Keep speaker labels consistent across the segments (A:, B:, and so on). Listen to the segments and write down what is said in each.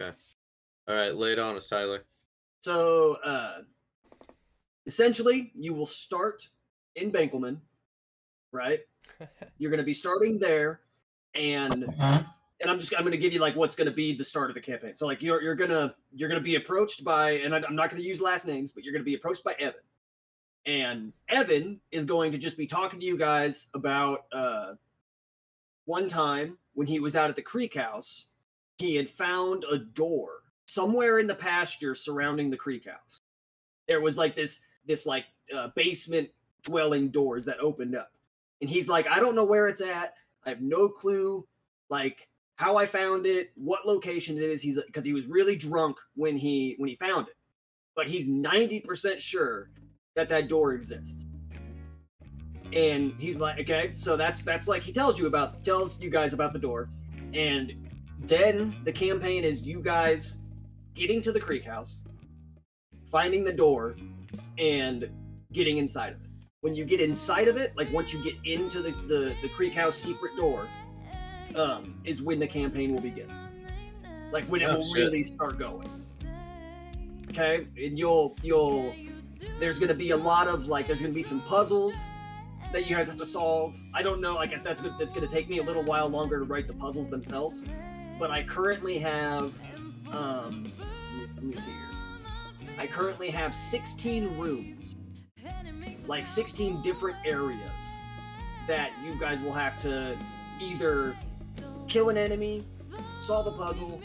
A: Okay. All right, lay it on us, Tyler.
B: So uh, essentially, you will start in Bankelman, right? You're going to be starting there, and and I'm just I'm going to give you like what's going to be the start of the campaign. So like you're you're gonna you're going to be approached by, and I, I'm not going to use last names, but you're going to be approached by Evan, and Evan is going to just be talking to you guys about uh, one time when he was out at the Creek House, he had found a door somewhere in the pasture surrounding the Creek House. There was like this this like uh, basement dwelling doors that opened up, and he's like, I don't know where it's at. I have no clue, like how I found it, what location it is. He's because he was really drunk when he when he found it, but he's ninety percent sure that that door exists. And he's like, okay, so that's that's like he tells you about tells you guys about the door, and then the campaign is you guys getting to the creek house, finding the door, and getting inside of it. When you get inside of it, like once you get into the the, the creek house secret door, um, is when the campaign will begin. Like when it
A: Oh,
B: will
A: shit.
B: really start going. Okay, and you'll you'll there's gonna be a lot of like there's gonna be some puzzles that you guys have to solve. I don't know like if that's that's gonna take me a little while longer to write the puzzles themselves. But I currently have um let me, see here. I currently have 16 rooms. Like 16 different areas that you guys will have to either kill an enemy, solve a puzzle,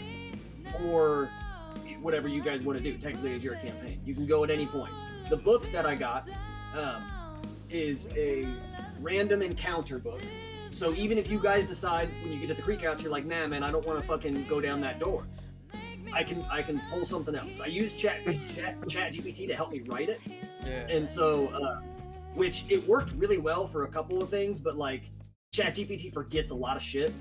B: or whatever you guys want to do. Technically, it's your campaign. You can go at any point. The book that I got um, is a random encounter book. So even if you guys decide when you get to the creek house, you're like, nah, man, I don't want to fucking go down that door. I can I can pull something else. I use Chat Chat, Chat GPT to help me write it,
C: Yeah.
B: and so uh, which it worked really well for a couple of things, but like Chat GPT forgets a lot of shit.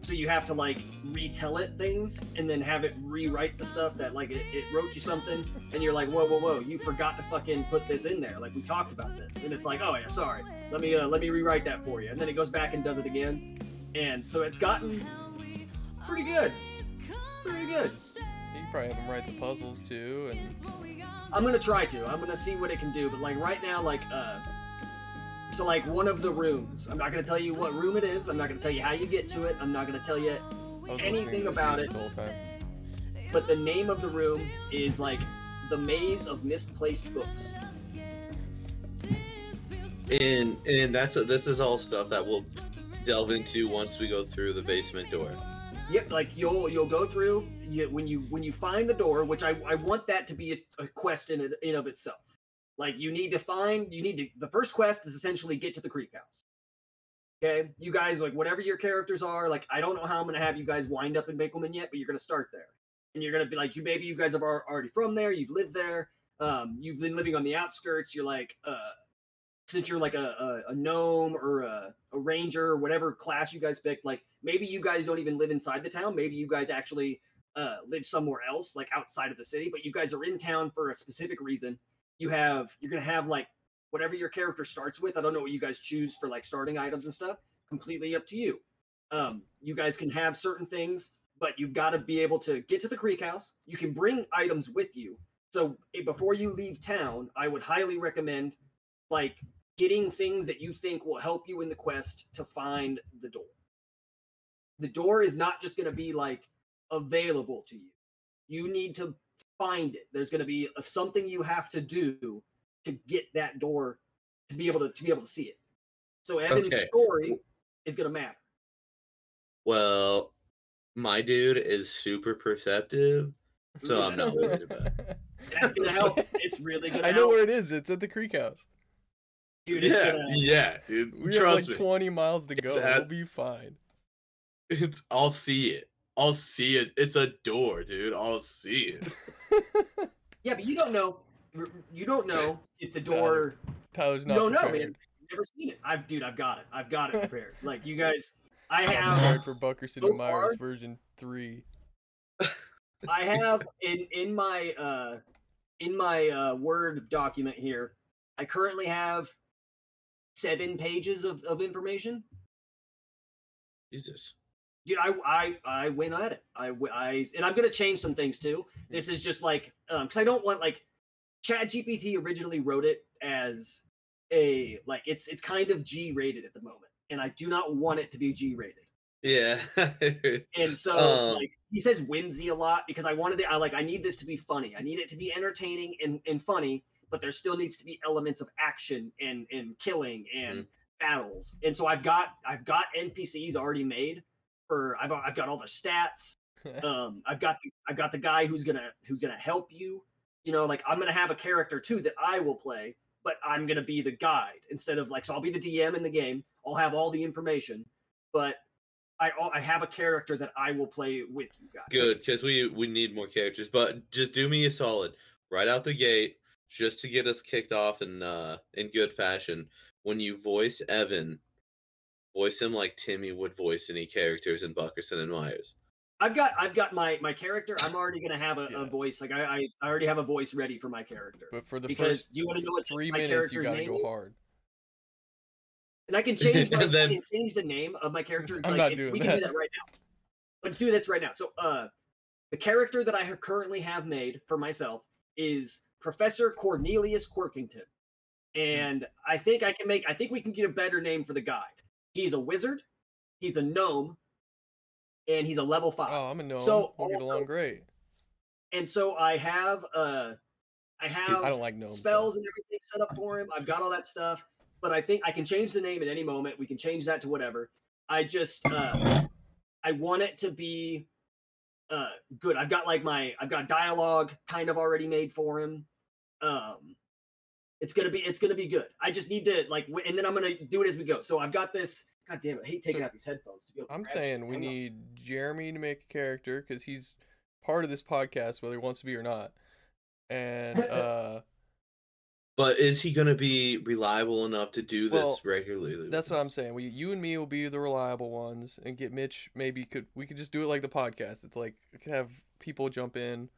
B: So you have to like retell it things and then have it rewrite the stuff that like it, it wrote you something and you're like, whoa, whoa, whoa, you forgot to fucking put this in there. Like we talked about this. And it's like, oh yeah, sorry. Let me uh, let me rewrite that for you. And then it goes back and does it again. And so it's gotten pretty good. Pretty good.
C: You can probably have them write the puzzles too, and
B: I'm gonna try to. I'm gonna see what it can do. But like right now, like uh, so like one of the rooms. I'm not gonna tell you what room it is. I'm not gonna tell you how you get to it. I'm not gonna tell you. Anything
C: listening to this
B: about it.
C: the.
B: But the name of the room is like the maze of misplaced books.
A: And and that's this is all stuff that we'll delve into once we go through the basement door.
B: Yep, like you'll you'll go through you, when you when you find the door, which I, I want that to be a, a quest in in of itself. Like you need to find you need to the first quest is essentially get to the creek house. Okay, you guys like whatever your characters are. Like I don't know how I'm gonna have you guys wind up in Bakelman yet, but you're gonna start there, and you're gonna be like you maybe you guys have al- already from there. You've lived there. Um, you've been living on the outskirts. You're like uh, since you're like a, a, a gnome or a, a ranger or whatever class you guys picked, like maybe you guys don't even live inside the town. Maybe you guys actually uh, live somewhere else, like outside of the city, but you guys are in town for a specific reason. You have you're gonna have like whatever your character starts with. I don't know what you guys choose for like starting items and stuff. Completely up to you. Um, you guys can have certain things, but you've got to be able to get to the creek house. You can bring items with you. So eh, before you leave town, I would highly recommend like getting things that you think will help you in the quest to find the door. The door is not just going to be like available to you. You need to find it. There's going to be a, something you have to do to get that door to be able to to be able to see it. So Evan's
A: Okay.
B: story is going to matter.
A: Well, my dude is super perceptive, so I'm not worried about it.
B: That's going to help. It's really going to
C: I
B: help.
C: know where it is. It's at the creek house.
B: Dude,
A: Yeah,
B: gonna,
A: yeah, dude.
C: We have like
A: me.
C: 20 miles to go.
A: It's
C: We'll be fine.
A: It's I'll see it. I'll see it. It's a door, dude. I'll see it.
B: Yeah, but you don't know. You don't know if the door.
C: Tyler's
B: You
C: not
B: don't know, man. You've never seen it. I've, dude, I've got it. I've got it prepared. like you guys, I have.
C: I'm
B: have.
C: prepared for Buckerson
B: so
C: and Myers
B: far-
C: version 3.
B: I have in in my uh in my uh Word document here. I currently have seven pages of of information.
A: Jesus.
B: Dude, I I I went at it. I, I, and I'm gonna change some things too. This is just like um because I don't want like Chat GPT originally wrote it as a like it's it's kind of G rated at the moment, and I do not want it to be G rated.
A: Yeah.
B: And so
A: Um,
B: like he says whimsy a lot because I wanted it. I like I need this to be funny. I need it to be entertaining and, and funny, but there still needs to be elements of action and and killing and battles. And so I've got I've got NPCs already made for I've I've got all the stats. Um, I've got the, I've got the guy who's gonna who's gonna help you. You know, like I'm gonna have a character too that I will play, but I'm gonna be the guide instead of like so I'll be the DM in the game. I'll have all the information, but I I have a character that I will play with you guys.
A: Good, because we we need more characters. But just do me a solid, right out the gate, just to get us kicked off in uh in good fashion. When you voice Evan, voice him like Timmy would voice any characters in Buckerson and Myers.
B: I've got I've got my my character. I'm already gonna have a,
C: Yeah.
B: a voice. Like I, I I already have a voice ready for my character.
C: but for the
B: Because
C: first
B: you wanna know what
C: three
B: my
C: minutes, you
B: character's
C: gotta
B: name
C: go hard.
B: And I can change my,
A: then-
B: I can change the name of my character.
C: I'm
B: like,
C: not
B: if-
C: doing
B: we can do
C: that.
B: that right now. Let's do this right now. So uh the character that I have currently have made for myself is Professor Cornelius Quirkington. And I think I can make I think we can get a better name for the guide. He's a wizard, he's a gnome, and he's a level five.
C: Oh, I'm a gnome.
B: So,
C: we'll get along great.
B: And so I have uh I
C: Dude,
B: have
C: I don't like gnomes. though.
B: spells and everything set up for him. I've got all that stuff, but I think I can change the name at any moment. We can change that to whatever. I just uh, I want it to be uh, good. I've got like my I've got dialogue kind of already made for him. Um, it's gonna be it's gonna be good. I just need to like, w- and then I'm gonna do it as we go. So I've got this. God damn it! I hate taking
C: So,
B: out these headphones to be able to
C: I'm
B: grab shit.
C: saying we
B: Hang on.
C: need Jeremy to make a character because he's part of this podcast, whether he wants to be or not. And uh,
A: But is he gonna be reliable enough to do this
C: Well,
A: regularly?
C: that's what I'm saying. We, you and me, will be the reliable ones, and get Mitch. Maybe could we could just do it like the podcast? It's like we could have people jump in.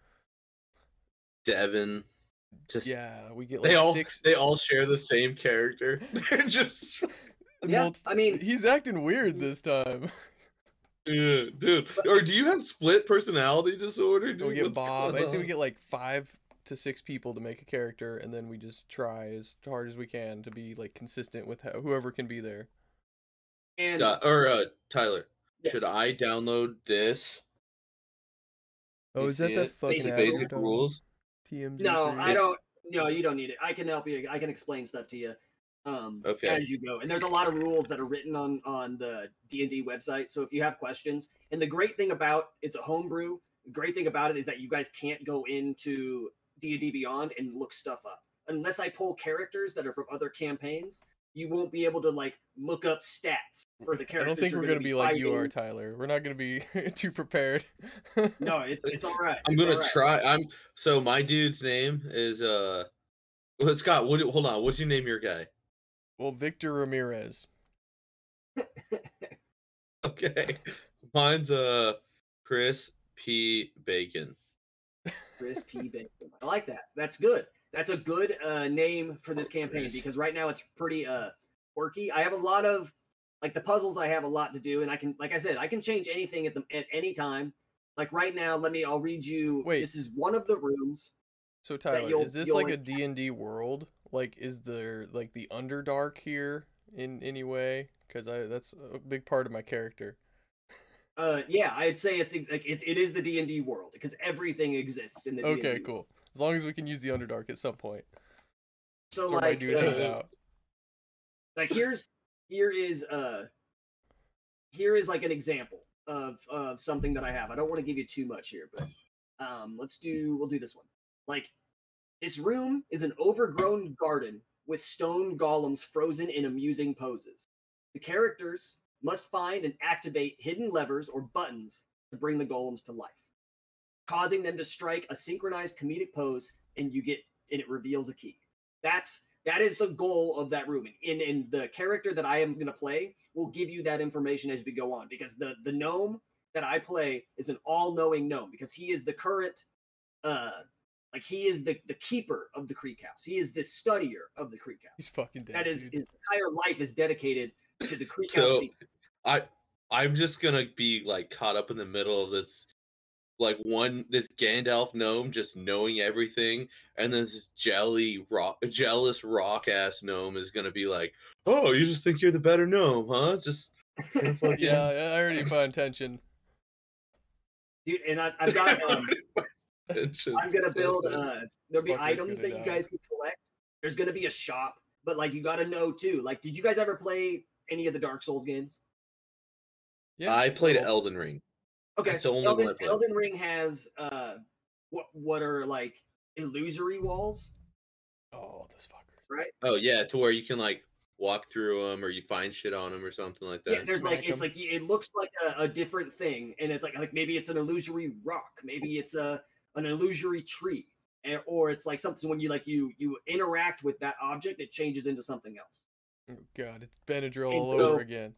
A: Devin. Just
C: Yeah, we get like
A: they all
C: six.
A: they all share the same character. They're just
B: Yeah,
C: multi-
B: I mean,
C: he's acting weird this time.
A: yeah, dude. Or do you have split personality disorder? Dude?
C: we get
A: What's
C: Bob. I
A: going
C: say we get like five to six people to make a character, and then we just try as hard as we can to be like consistent with how, whoever can be there.
B: and
A: Uh, or uh, Tyler,
B: yes.
A: should I download this?
C: Oh, is that
A: see
C: the
A: it?
C: fucking
B: Basic-
A: basic
C: we're
A: rules?
C: DMG?
B: No. I don't. No, you don't need it. I can help you. I can explain stuff to you um,
A: Okay.
B: as you go. And there's a lot of rules that are written on on the D and D website. So if you have questions, and the great thing about it's a homebrew. The great thing about it is that you guys can't go into D and D Beyond and look stuff up unless I pull characters that are from other campaigns. You won't be able to like look up stats for the characters.
C: I don't think
B: you're
C: we're gonna be like you are. Tyler. We're not gonna be too prepared.
B: No, it's it's all right.
A: I'm
B: It's
A: gonna
B: all right.
A: try. I'm so my dude's name is uh. Well, Scott, what? do- Hold on. What's your name your guy?
C: well, Victor Ramirez.
A: Okay, mine's uh Chris P Bacon.
B: Chris P. Bacon. I like that. That's good. That's a good uh, name for this campaign
C: Chris.
B: because right now it's pretty uh quirky. I have a lot of like the puzzles. I have a lot to do, and I can, like I said, I can change anything at the at any time. Like right now, let me. I'll read you.
C: Wait.
B: This is one of the rooms.
C: So Tyler, is this like a D and D world? Like, is there like the Underdark here in any way? Because I that's a big part of my character.
B: Uh, yeah, I'd say it's like it, it is the D and D world because everything exists in the D&D
C: Okay,
B: world.
C: As long as we can use the Underdark at some point.
B: So
C: my
B: like,
C: dude hangs
B: uh,
C: out.
B: like here's here is uh here is like an example of of something that I have. I don't want to give you too much here, but um let's do we'll do this one. Like this room is an overgrown garden with stone golems frozen in amusing poses. The characters must find and activate hidden levers or buttons to bring the golems to life, causing them to strike a synchronized comedic pose and you get and it reveals a key. That's that is the goal of that room. And, and the character that I am going to play will give you that information as we go on because the the gnome that I play is an all-knowing gnome because he is the current uh like he is the the keeper of the creek house. He is the studier of the creek house.
C: He's fucking dead.
B: That is
C: dude.
B: his entire life is dedicated to the creek
A: So-
B: house. secret.
A: I I'm just gonna be like caught up in the middle of this like one this Gandalf gnome just knowing everything, and then this jelly rock jealous rock ass gnome is gonna be like, Oh, you just think you're the better gnome, huh? Just fucking-
C: Yeah, I already paying attention.
B: dude. And I, I've got. Um, I'm gonna build. Uh, there'll be
C: Fucker's
B: items
C: gonna
B: that you guys can collect. There's gonna be a shop, but like you gotta know too. Like, did you guys ever play any of the Dark Souls games?
C: Yeah,
A: I played
C: well,
A: Elden Ring.
B: Okay,
A: That's the only
B: Elden,
A: one I played.
B: Elden Ring has uh, what what are like illusory walls,
C: Oh, this fucker.
B: right?
A: Oh yeah, to where you can like walk through them or you find shit on them or something like that.
B: Yeah, there's like
C: Smack
B: it's
C: 'em.
B: like it looks like a, a different thing, and it's like like maybe it's an illusory rock, maybe it's a an illusory tree, and, or it's like something when you like you you interact with that object, it changes into something else.
C: Oh, God, it's Benadryl
B: And
C: all
B: so-
C: over again.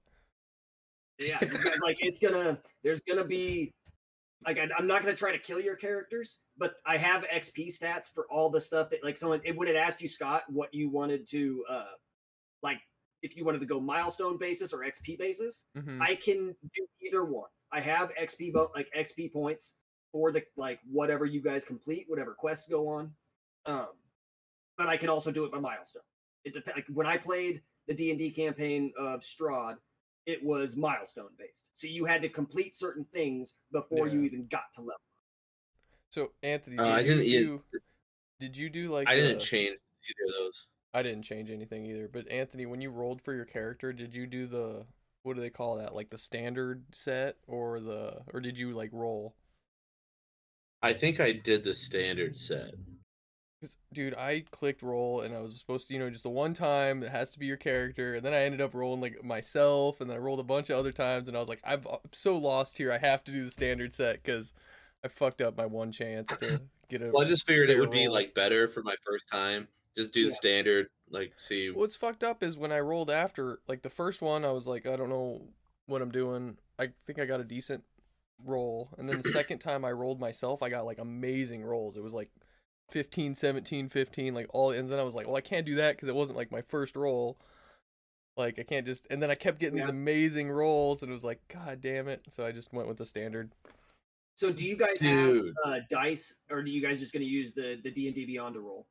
B: Yeah, because, like it's gonna there's gonna be like I, I'm not gonna try to kill your characters, but I have XP stats for all the stuff that like someone it would have asked you Scott what you wanted to uh like if you wanted to go milestone basis or XP basis.
C: Mhm.
B: I can do either one. I have XP bo- like XP points for the like whatever you guys complete, whatever quests go on. Um, but I can also do it by milestone. It depends. Like when I played the D and D campaign of Strahd, it was milestone based. So you had to complete certain things before you even got to level.
C: So Anthony,
A: Uh,
C: did
A: I
C: you
A: didn't
C: do?
A: eat-
C: Did you do like?
A: I didn't
C: the-
A: change either of those.
C: I didn't change anything either. But Anthony, when you rolled for your character, did you do the what do they call that? Like the standard set or the or did you like roll?
A: I think I did the standard set.
C: 'Cause, dude, I clicked roll and I was supposed to, you know, just the one time it has to be your character, and then I ended up rolling like myself, and then I rolled a bunch of other times, and I was like, I'm I'm uh, so lost here. I have to do the standard set because I fucked up my one chance to get a.
A: Well, I just figured it
C: fair
A: would be like better for my first time. Just do the
B: Yeah.
A: standard, like see.
C: What's fucked up is when I rolled after, like the first one, I was like, I don't know what I'm doing. I think I got a decent roll, and then the second time I rolled myself, I got like amazing rolls. It was like 15, 17, 15, like all, and then I was like, well, I can't do that because it wasn't like my first roll. Like I can't just, and then I kept getting these amazing rolls, and it was like, god damn it! So I just went with the standard.
B: So do you guys
A: Dude.
B: have uh, dice, or do you guys just gonna use the the D and D Beyond to roll?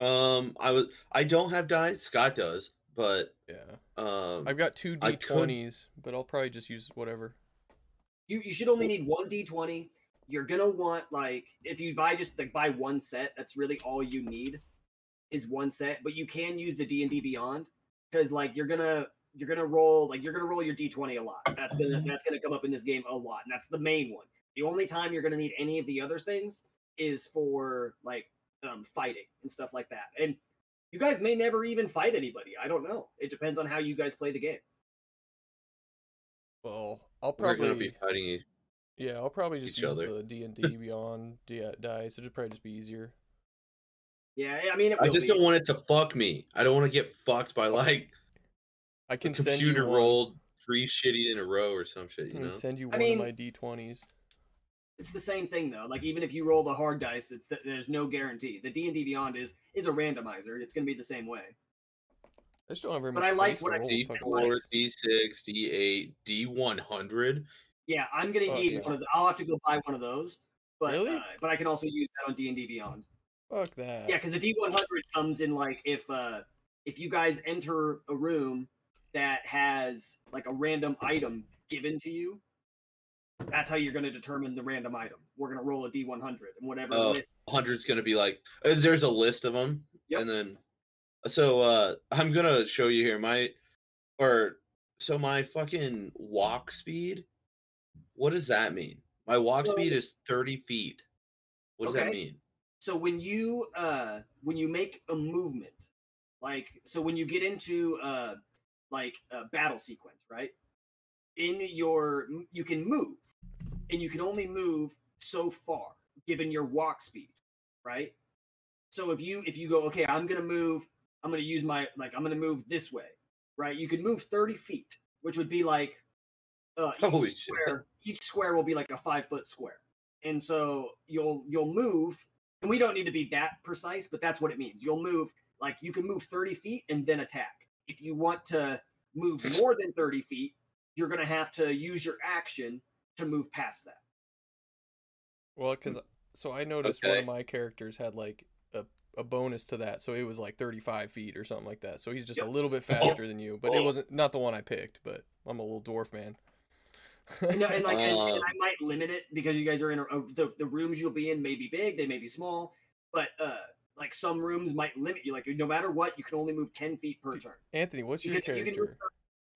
A: Um, I was. I don't have dice. Scott does, but
C: Yeah,
A: um,
C: I've got two d20s, but I'll probably just use whatever.
B: You you should only need one d20. You're gonna want like if you buy just like buy one set, that's really all you need is one set. But you can use the D and D Beyond because like you're gonna you're gonna roll like you're gonna roll your d20 a lot. That's gonna that's gonna come up in this game a lot, and that's the main one. The only time you're gonna need any of the other things is for like um, fighting and stuff like that. And you guys may never even fight anybody. I don't know. It depends on how you guys play the game.
C: Well, I'll probably
A: we're
C: probably
A: gonna be fighting.
C: Yeah, I'll probably just
A: each
C: use
A: other.
C: the D and D Beyond di- dice. It'd probably just be easier.
B: Yeah, I mean, it
A: I just
B: be.
A: don't want it to fuck me. I don't want to get fucked by like
C: I
A: the
C: can send you
A: computer
C: one.
A: rolled three shitty in a row or some shit.
C: I
A: You
C: can
A: know.
C: send you
B: I
C: one
B: mean-
C: of my D twenties.
B: it's the same thing though. Like even if you roll the hard dice, it's th- there's no guarantee. The D and D Beyond is is a randomizer. It's gonna be the same way.
C: I just don't have very
B: But
C: much
B: I like what
C: to
B: I-
C: roll
A: D four. D six, D eight, D one hundred.
B: Yeah, I'm gonna
C: Oh,
B: need
C: yeah.
B: one of the. I'll have to go buy one of those. But
C: Really?
B: uh, but I can also use that on D and D Beyond.
C: Fuck that.
B: Yeah, because the D100 comes in like if uh if you guys enter a room that has like a random item given to you, that's how you're gonna determine the random item. We're gonna roll a D100 and whatever
A: Oh.
B: list.
A: Hundred's gonna be like uh, there's a list of them,
B: Yep.
A: and then so uh I'm gonna show you here my or so my fucking walk speed. What does that mean? My walk
B: So-
A: speed is thirty feet. What does that mean?
B: so when you uh when you make a movement like so when you get into uh like a battle sequence right in your you can move and you can only move so far given your walk speed right so if you if you go okay i'm gonna move i'm gonna use my like i'm gonna move this way right you can move 30 feet which would be like uh
A: Holy shit.
B: Square each square will be like a five foot square and so you'll you'll move and we don't need to be that precise but that's what it means you'll move like you can move 30 feet and then attack if you want to move more than 30 feet you're gonna have to use your action to move past that.
C: Well, because hmm. so I noticed one of my characters had like a, a bonus to that, so it was like 35 feet or something like that. So he's just a little bit faster than you, but it
A: Oh.
C: wasn't not the one I picked. But I'm a little dwarf man.
B: And, and like, and, and
A: Um,
B: I might limit it because you guys are in a, a- the the rooms you'll be in may be big, they may be small, but uh, like some rooms might limit you. Like no matter what, you can only move ten feet per turn.
C: Anthony, what's your
B: Because if you can
C: character?
B: move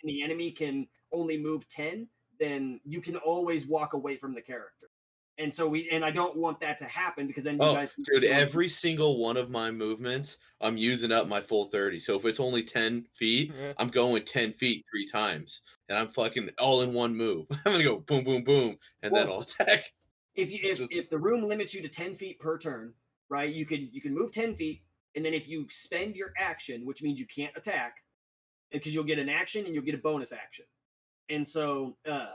B: and the enemy can only move 10 then you can always walk away from the character and so we and i don't want that to happen because then you
A: Oh,
B: guys can
A: Dude, every single one of my movements, I'm using up my full 30. So if it's only 10 feet,
C: Yeah.
A: I'm going 10 feet three times. And I'm fucking all in one move. I'm gonna go boom, boom, boom, and then I'll attack.
B: if you if,
A: just-
B: if the room limits you to 10 feet per turn right you can you can move 10 feet and then if you spend your action which means you can't attack because you'll get an action and you'll get a bonus action and so uh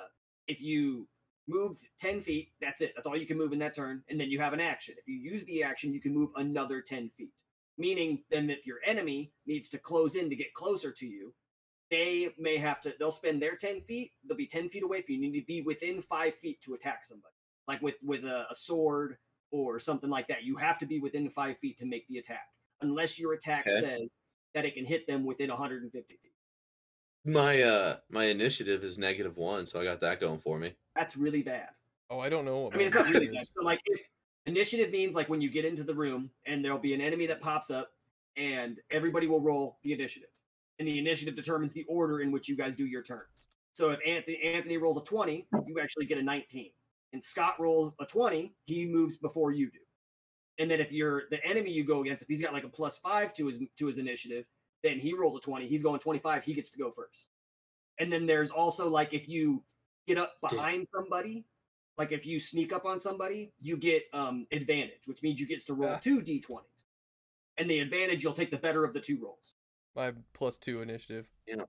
B: if you move 10 feet that's it that's all you can move in that turn and then you have an action if you use the action you can move another 10 feet meaning then if your enemy needs to close in to get closer to you they may have to they'll spend their 10 feet they'll be 10 feet away from you you need to be within five feet to attack somebody like with with a, a sword or something like that. You have to be within five feet to make the attack, unless your attack
A: Okay.
B: says that it can hit them within 150 feet.
A: My uh my initiative is negative one, so I got that going for me.
B: That's really bad.
C: Oh, I don't know. What
B: I mean, it's not really bad. So like if initiative means like when you get into the room and there'll be an enemy that pops up and everybody will roll the initiative. And the initiative determines the order in which you guys do your turns. So if Anthony Anthony rolls a 20, you actually get a 19. And Scott rolls a 20, he moves before you do. And then if you're the enemy you go against, if he's got like a plus five to his to his initiative, then he rolls a 20. He's going 25, he gets to go first. And then there's also like if you get up behind somebody, like if you sneak up on somebody, you get um advantage, which means you get to roll
C: Ah.
B: two d20s. And the advantage you'll take the better of the two rolls.
C: My plus two initiative. Yeah.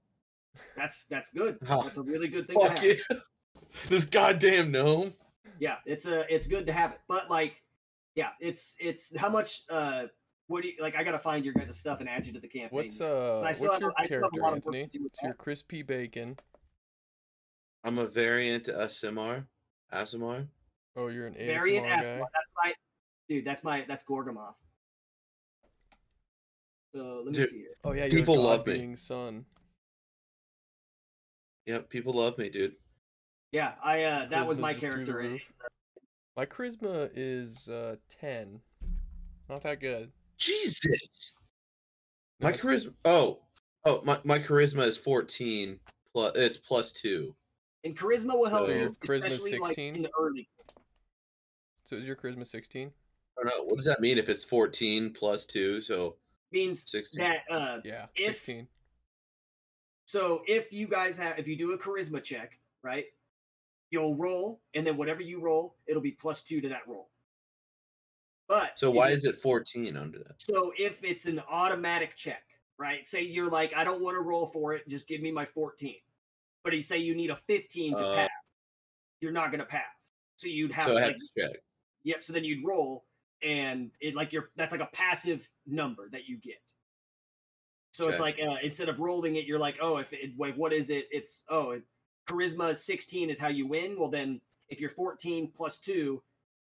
B: That's that's good.
A: Oh,
B: That's a really good thing to
A: Fuck
B: have.
A: it. this goddamn gnome.
B: Yeah, it's a it's good to have it. But like, yeah, it's it's how much uh what do you like? I gotta find your guys' stuff and add you to the campaign.
C: What's uh?
B: I
C: What's
B: still have-
C: your
B: I still have a
C: character,
B: lot of work
C: Anthony?
B: to do with
C: It's your
B: that.
C: crispy bacon.
A: I'm a variant Aasimar. Aasimar.
C: Oh, you're an ASMR
B: variant
C: guy.
B: Asmar. That's my dude. That's my that's Gorgamoth. So let me
A: Dude,
B: see here.
C: Oh yeah, you're
A: People
C: a
A: love me.
C: being son.
A: Yep, people love me, dude.
B: Yeah, I uh that was my
C: just through the
B: character.
C: My charisma is uh ten. Not that good.
A: Jesus. My
C: it's-
A: charisma. Oh, oh, my, my charisma is 14 plus. It's plus two.
B: And charisma will help
A: So
B: you,
C: your charisma's
B: especially like
C: 16?
B: in the early.
C: So is your charisma sixteen?
A: I don't know. What does that mean if it's 14 plus two? So
B: Means
A: 16.
B: that uh
C: Yeah,
B: If-
C: sixteen.
B: so if you guys have if you do a charisma check, right? You'll roll, and then whatever you roll, it'll be plus two to that roll. But
A: So why is it 14 under that?
B: So if it's an automatic check, right? Say you're like, I don't want to roll for it, just give me my 14. But you say you need a 15 to
A: Uh,
B: pass, you're not gonna pass. So you'd have
A: So
B: like,
A: have to check.
B: yep. So then you'd roll, and it like you're that's like a passive number that you get. So it's like uh, instead of rolling it, you're like, oh, if it like what is it? It's oh, charisma 16 is how you win. Well then, if you're 14 plus two,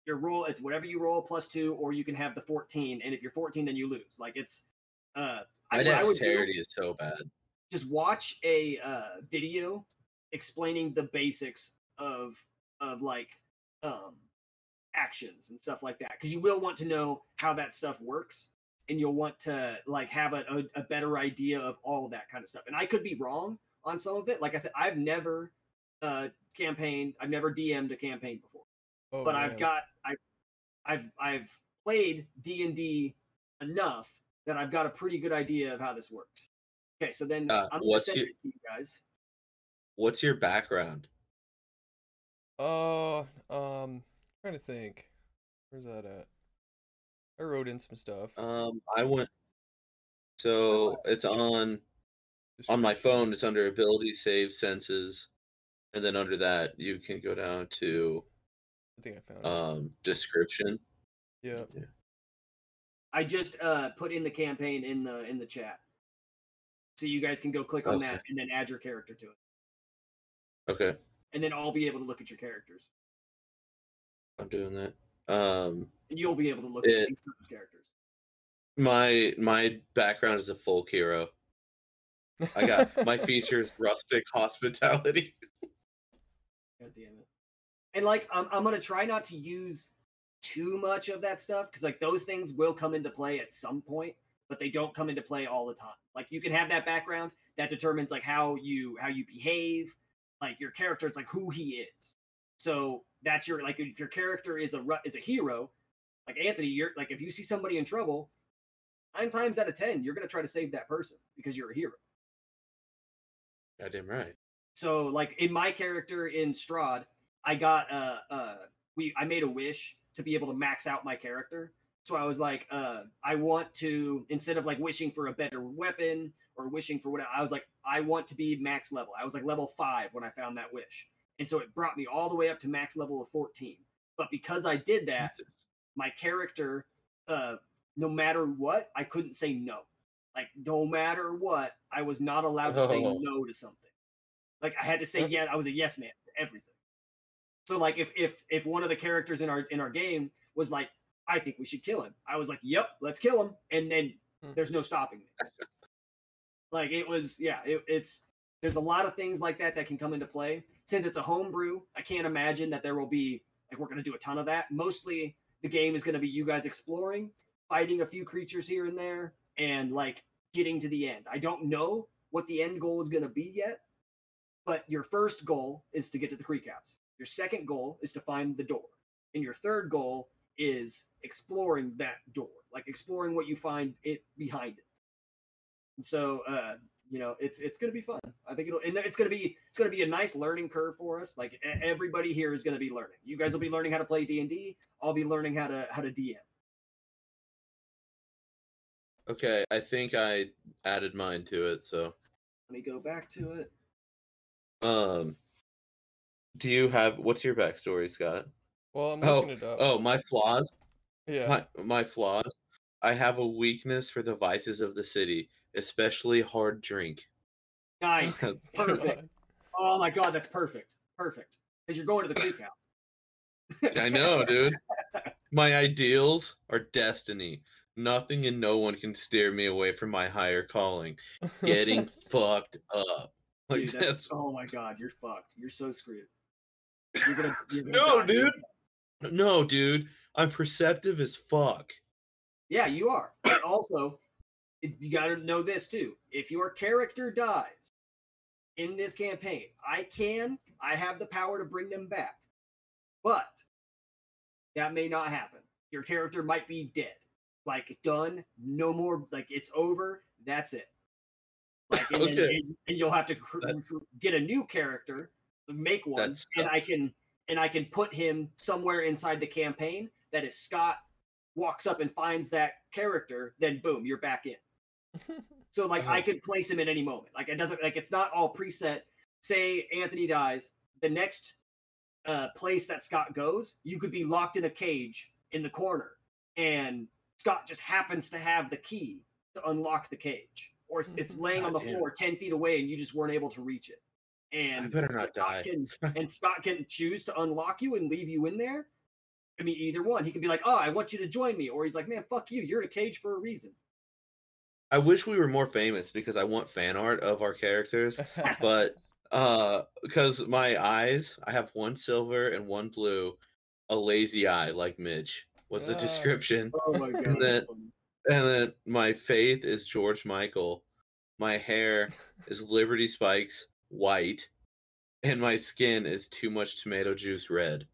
B: your roll it's whatever you roll plus two, or you can have the 14. And if you're 14, then you lose. Like it's uh, I,
A: My
B: what I would do-
A: dexterity is so bad.
B: just watch a uh, video explaining the basics of of like um actions and stuff like that because you will want to know how that stuff works and you'll want to like have a, a, a better idea of all of that kind of stuff and i could be wrong on some of it like i said i've never uh campaigned i've never dm'd a campaign before
C: Oh,
B: but I've got I, I've I've played D and D enough that I've got a pretty good idea of how this works. Okay, so then
A: Uh,
B: I'm gonna
A: what's
B: send
A: your-
B: this to you guys.
A: What's your background?
C: Uh, um, trying to think. Where's that at? I wrote in some stuff.
A: Um, I went. So it's on on my phone. It's under ability, save, senses, and then under that you can go down to
C: I think I found it.
A: um description.
C: Yeah.
B: I just uh put in the campaign in the in the chat. So you guys can go click on that and then add your character to it.
A: Okay,
B: and then I'll be able to look at your characters,
A: I'm doing that. Um,
B: and you'll be able to look
A: It-
B: at each characters.
A: my my background is a folk hero. I got my features rustic hospitality.
B: God damn it. And like, I'm, I'm gonna try not to use too much of that stuff because like those things will come into play at some point, but they don't come into play all the time. Like you can have that background that determines like how you how you behave, like your character. It's like who he is. So that's your like if your character is a is a hero, like Anthony, you're like if you see somebody in trouble, nine times out of ten you're gonna try to save that person because you're a hero.
A: Goddamn right.
B: So like in my character in Strahd, I got uh uh we I made a wish to be able to max out my character. So I was like, uh, I want to instead of like wishing for a better weapon or wishing for whatever, I was like, I want to be max level. I was like level five when I found that wish, and so it brought me all the way up to max level of fourteen. But because I did that,
A: Jesus.
B: my character, uh, no matter what, I couldn't say no. Like no matter what, I was not allowed to say
A: Oh.
B: no to something. Like I had to say yeah, I was a yes man to everything. So like if if if one of the characters in our in our game was like, I think we should kill him, I was like, Yep, let's kill him, and then
C: Hmm.
B: there's no stopping me. like it was yeah, it, it's there's a lot of things like that that can come into play. Since it's a homebrew, I can't imagine that there will be like we're gonna do a ton of that. Mostly the game is gonna be you guys exploring, fighting a few creatures here and there, and like getting to the end. I don't know what the end goal is gonna be yet, but your first goal is to get to the creek house. Your second goal is to find the door, and your third goal is exploring that door, like exploring what you find it behind it. And so, uh, you know, it's it's gonna be fun. I think it'll, and it's gonna be it's gonna be a nice learning curve for us. Like everybody here is gonna be learning. You guys will be learning how to play D and D. I'll be learning how to how to DM.
A: Okay, I think I added mine to it. So,
B: Let me go back to it.
A: um, do you have what's your backstory, Scott?
C: Well, I'm
A: Oh,
C: it up.
A: Oh, my flaws.
C: yeah.
A: My my flaws. I have a weakness for the vices of the city, especially hard drink.
B: Nice,
A: That's-
B: perfect. Oh my god, that's perfect, perfect. Because you're going to the creek house.
A: I know, dude. My ideals are destiny. Nothing and no one can steer me away from my higher calling. Getting fucked up. Like
B: Dude, that's,
A: that's
B: oh my god, you're fucked. You're so screwed. You're gonna, you're gonna
A: No,
B: die.
A: dude. no, dude. I'm perceptive as fuck.
B: Yeah, you are. But also, you got to know this too. If your character dies in this campaign, I can, I have the power to bring them back. But that may not happen. Your character might be dead. Like, done, no more, like, it's over, that's it. Like, and, then-
A: Okay.
B: and, and you'll have to cr-
A: That-
B: get a new character, make one,
A: That
B: and I can and I can put him somewhere inside the campaign that if Scott walks up and finds that character, then boom, you're back in. So like I
A: Oh.
B: could place him at any moment. Like it doesn't like it's not all preset. Say Anthony dies, the next uh, place that Scott goes, you could be locked in a cage in the corner, and Scott just happens to have the key to unlock the cage, or it's, it's laying on the
A: Goddamn.
B: floor ten feet away, and you just weren't able to reach it. And
A: I better not
B: Scott
A: die.
B: Can, and Scott can choose to unlock you and leave you in there. I mean, either one. He can be like, "Oh, I want you to join me," or he's like, "Man, fuck you. You're in a cage for a reason."
A: I wish we were more famous because I want fan art of our characters, but uh because my eyes, I have one silver and one blue, a lazy eye like Midge was the
C: Ah.
A: description.
B: Oh my god.
A: And then- And then my faith is George Michael. My hair is Liberty Spikes white. And my skin is too much tomato juice red.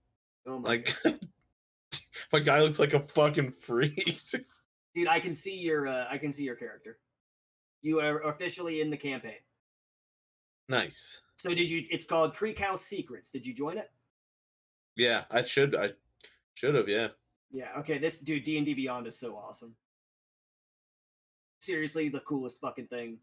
B: Oh my
A: Like my guy looks like a fucking freak.
B: Dude, I can see your uh, I can see your character. You are officially in the campaign.
A: nice.
B: So did you? It's called Creek House Secrets. Did you join it?
A: Yeah, I should I should have, yeah.
B: Yeah. Okay. This dude D and D Beyond is so awesome. Seriously, the coolest fucking thing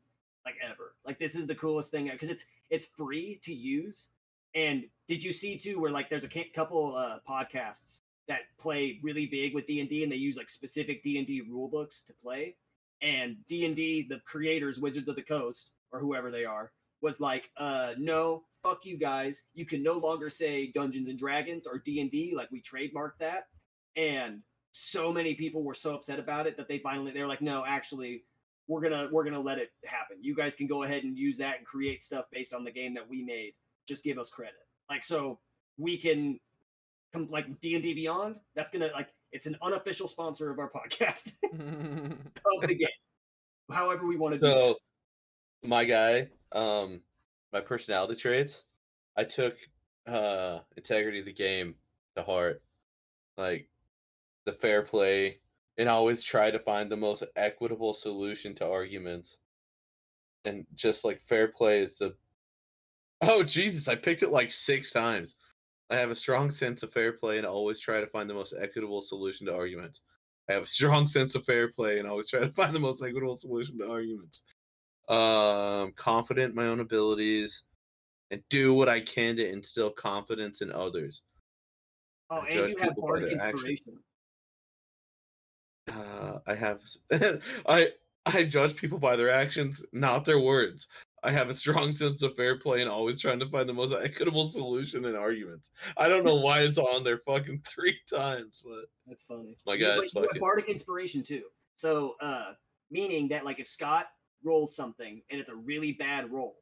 B: like ever. Like this is the coolest thing because it's it's free to use. And did you see too where like there's a couple uh, podcasts that play really big with D and D and they use like specific D and D rule books to play. And D and D, the creators, Wizards of the Coast or whoever they are, was like, uh, no, fuck you guys. You can no longer say Dungeons and Dragons or D and D, like we trademarked that. And so many people were so upset about it that they finally they're like, no, actually, we're gonna we're gonna let it happen. You guys can go ahead and use that and create stuff based on the game that we made. Just give us credit. Like so we can come like D and D Beyond. That's gonna like it's an unofficial sponsor of our podcast of the game. However we want to do it.
A: So, my guy, um, my personality traits, I took uh integrity of the game to heart, like the fair play, and always try to find the most equitable solution to arguments. And just like fair play is the. Oh Jesus! I picked it like six times. I have a strong sense of fair play and always try to find the most equitable solution to arguments. I have a strong sense of fair play and always try to find the most equitable solution to arguments. Um, confident in my own abilities and do what I can to instill confidence in others.
B: Oh, and you have bardic
A: their actions. Uh, I have I I judge people by their actions, not their words. I have a strong sense of fair play and always trying to find the most equitable solution in arguments. I don't know why it's on there fucking three times, but
B: That's funny.
A: my
B: You-
A: guy's
B: but you
A: fucking
B: bardic inspiration too. So, uh, meaning that like if Scott rolls something and it's a really bad roll,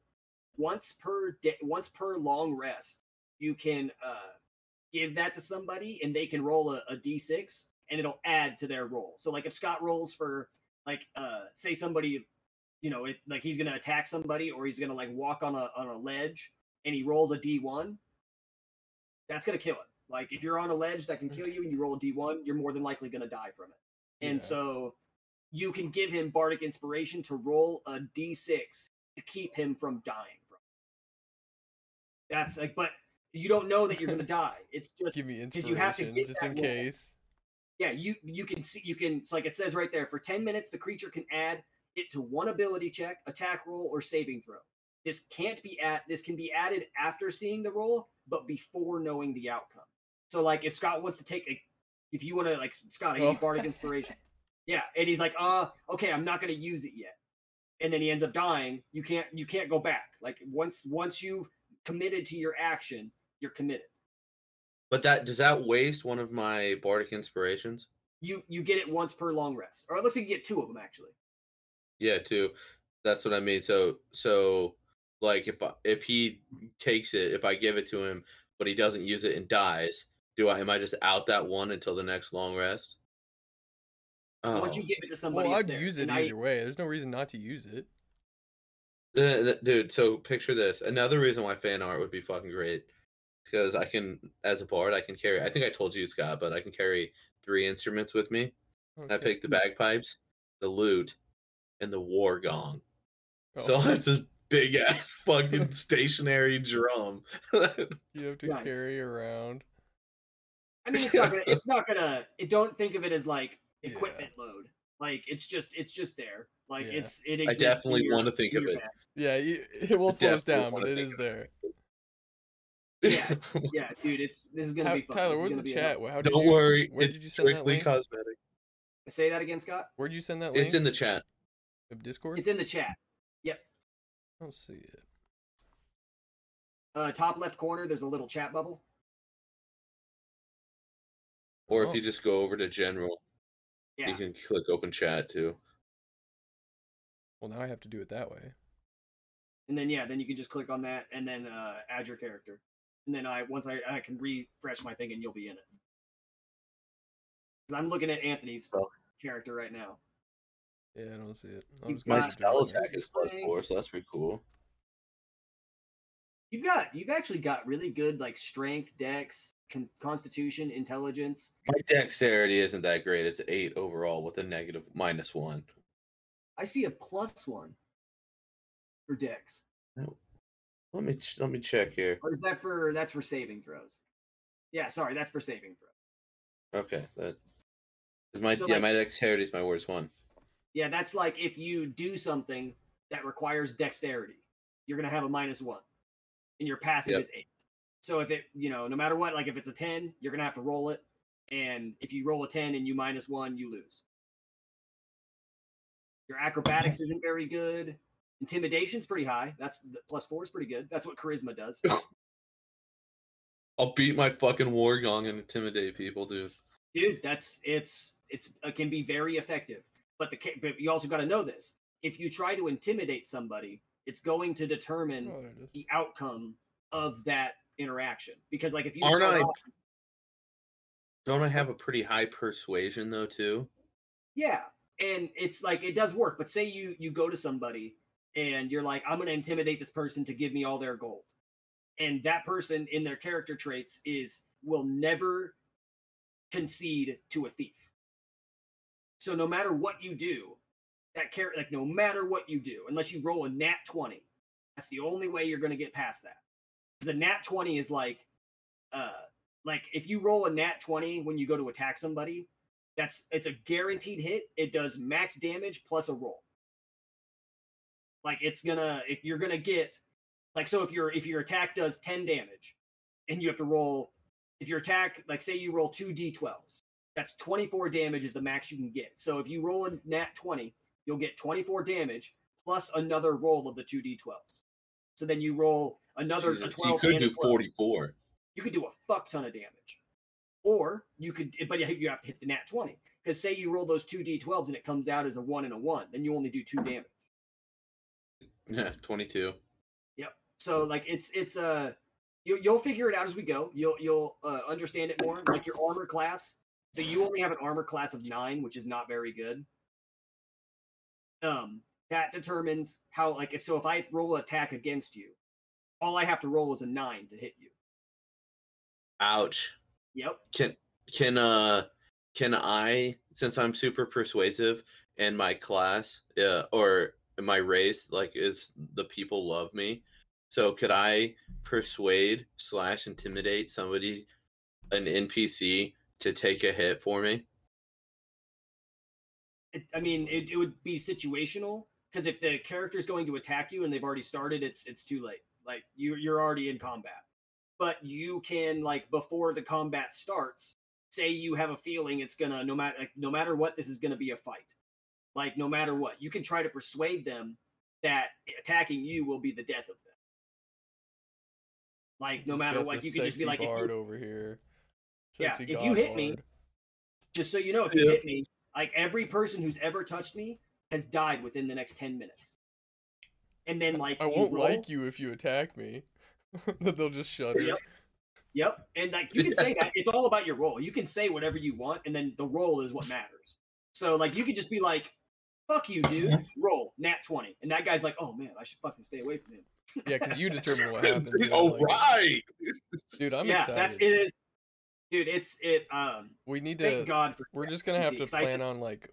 B: once per day, once per long rest, you can uh, give that to somebody and they can roll a, a d6 and it'll add to their roll. So like if Scott rolls for like uh, say somebody, you know, it, like he's gonna attack somebody or he's gonna like walk on a on a ledge and he rolls a d1, that's gonna kill him. Like if you're on a ledge that can kill you and you roll a d1, you're more than likely gonna die from it. And
C: Yeah.
B: so you can give him bardic inspiration to roll a d6 to keep him from dying from. it. That's like, but you don't know that you're gonna die. It's just
C: Give me
B: you have to get
C: just in
B: roll.
C: case.
B: Yeah, you you can see you can it's like it says right there for 10 minutes the creature can add it to one ability check, attack roll, or saving throw. This can't be at this can be added after seeing the roll, but before knowing the outcome. So like if Scott wants to take a if you want to like Scott, I
C: Oh.
B: need bardic inspiration. Yeah, and he's like, uh, okay, I'm not gonna use it yet. And then he ends up dying. You can't you can't go back. Like once once you've committed to your action, you're committed.
A: But that does that waste one of my bardic inspirations?
B: You you get it once per long rest. Or it looks like you get two of them actually.
A: Yeah, two. That's what I mean. So so like if I, if he takes it, if I give it to him, but he doesn't use it and dies, do I am I just out that one until the next long rest? Oh,
B: Once you oh. give it to somebody,
C: Well, I'd
B: there.
C: use it
B: And I-
C: either way. There's no reason not to use it.
A: Dude. So picture this. Another reason why fan art would be fucking great, because I can, as a bard, I can carry. I think I told you, Scott, but I can carry three instruments with me. I
C: Okay.
A: picked the bagpipes, the lute, and the war gong. Oh. So
C: Oh,
A: it's this big ass fucking stationary drum.
C: you have to
B: Nice.
C: carry around.
B: I mean, it's not gonna. It's not gonna. It, don't think of it as like
C: Yeah.
B: equipment load. Like it's just. It's just there. Like
C: Yeah.
B: it's. It
A: I
B: exists. in
A: definitely
B: your-
A: want to think of it.
B: bag.
C: Yeah, you, it won't slow us down, but it is
A: there. it.
C: There.
B: Yeah. Yeah, dude. It's. This is gonna
C: How,
B: be fun.
C: Tyler,
B: This is
C: the chat?
B: lot.
C: How did
A: Don't
C: you,
A: worry,
C: Where
A: it's
C: did you send that
A: strictly
C: link?
A: cosmetic.
B: Say that again, Scott.
C: Where'd you send that link?
A: It's in the chat.
C: Of Discord.
B: It's in the chat. Yep.
C: I don't see it.
B: Uh, top left corner. There's a little chat bubble.
A: Or
C: Oh.
A: if you just go over to general,
B: Yeah.
A: you can click open chat too.
C: Well, now I have to do it that way.
B: And then yeah, then you can just click on that and then uh, add your character. And then I once I, I can refresh my thing and you'll be in it. 'Cause I'm looking at Anthony's
A: Oh.
B: character right now.
C: Yeah, I don't see it. I'll
B: You
C: just
A: My
C: go
B: got-
C: to
A: spell attack is plus four, so that's pretty cool.
B: You've got you've actually got really good like strength, dex, con- constitution, intelligence.
A: My dexterity isn't that great. It's eight overall with a negative minus one.
B: I see a plus one for dex.
A: Let me ch- let me check here.
B: Or is that for that's for saving throws? Yeah, sorry, that's for saving throw.
A: Okay, that. My
B: So,
A: yeah,
B: like-
A: my dexterity is my worst one.
B: Yeah, that's like if you do something that requires dexterity, you're gonna have a minus one, and your passive
A: Yep.
B: is eight. So if it, you know, no matter what, like if it's a ten, you're gonna have to roll it, and if you roll a ten and you minus one, you lose. Your acrobatics isn't very good. Intimidation's pretty high. That's plus four is pretty good. That's what charisma does.
A: I'll beat my fucking war gong and intimidate people, dude.
B: Dude, that's it's it's it can be very effective. But the but you also got to know this. If you try to intimidate somebody, it's going to determine
C: Oh, there it is.
B: the outcome of that interaction. Because like if you
A: Aren't I-
B: off-
A: Don't I have a pretty high persuasion though too?
B: Yeah, and it's like it does work. But say you you go to somebody and you're like, I'm going to intimidate this person to give me all their gold, and that person in their character traits is will never concede to a thief. So no matter what you do, that character like no matter what you do, unless you roll a nat twenty, that's the only way you're going to get past that. Because a nat twenty is like, uh, like if you roll a nat twenty when you go to attack somebody, that's it's a guaranteed hit. It does max damage plus a roll. Like it's gonna if you're gonna get like so if your if your attack does 10 damage and you have to roll if your attack like say you roll two d12s that's 24 damage is the max you can get so if you roll a nat 20 you'll get 24 damage plus another roll of the two d12s so then you roll another
A: Jesus,
B: 12
A: you could do
B: 12
A: 44.
B: you could do a fuck ton of damage. Or you could, but you you have to hit the nat 20. Because say you roll those two d12s and it comes out as a one and a one, then you only do two damage.
A: Yeah, 22. Yep.
B: So like it's it's uh you you'll figure it out as we go. You'll you'll uh, understand it more. Like your armor class. So you only have an armor class of nine, which is not very good. Um, that determines how like if so if I roll an attack against you, all I have to roll is a nine to hit you.
A: Ouch.
B: Yep.
A: Can can uh can I since I'm super persuasive and my class uh, or my race like is the people love me. So could I persuade slash intimidate somebody an NPC to take a hit for me?
B: it, I mean, it, it would be situational because if the character is going to attack you and they've already started, it's it's too late. Like you you're already in combat. But you can like before the combat starts, say you have a feeling it's gonna no matter like, no matter what, this is gonna be a fight. Like no matter what, you can try to persuade them that attacking you will be the death of them. Like no
C: Just
B: matter what, you can just be
C: sexy
B: like, if
C: bard
B: you,
C: over here.
B: Yeah,
C: Sexy
B: if you
C: god
B: hit me, just so you know, if you
A: Yeah.
B: hit me, like every person who's ever touched me has died within the next ten minutes. And then like
C: I won't
B: roll-
C: like you if you attack me. They'll just shudder.
B: Yep. Yep, and like you can say that it's all about your role. You can say whatever you want, and then the role is what matters. So like you could just be like, "Fuck you, dude." Roll nat twenty, and that guy's like, "Oh man, I should fucking stay away from him."
C: Yeah, because you determine what happens. you know,
A: All
C: like-
A: right.
C: dude. I'm
B: yeah,
C: excited.
B: that's it. Is dude, it's it. Um,
C: We need to. thank.
B: God for
C: We're just gonna have to plan
B: just-
C: on like,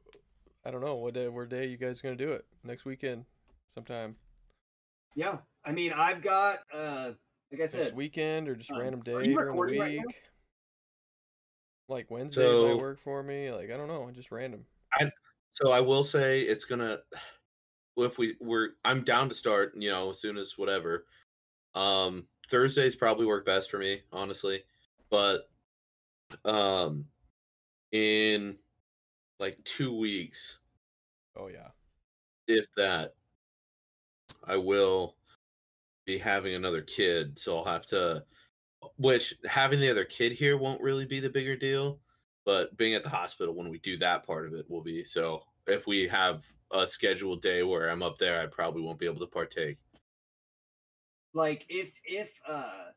C: I don't know what day, what day you guys gonna do it next weekend, sometime
B: yeah. I mean, I've got uh, like I
C: next
B: said,
C: weekend or just
B: um,
C: random day
B: are
C: during the
B: recording right
C: week. Like Wednesday
A: So-
C: might work for me. Like I don't know, just random.
A: So I will say it's gonna. Well, if we we're I'm down to start, you know, as soon as whatever. Um, Thursdays probably work best for me, honestly, but um, in like two weeks,
C: Oh yeah.
A: if that, I will be having another kid, so I'll have to. Which having the other kid here won't really be the bigger deal, but being at the hospital when we do that part of it will be. So if we have a scheduled day where I'm up there, I probably won't be able to partake.
B: like if if uh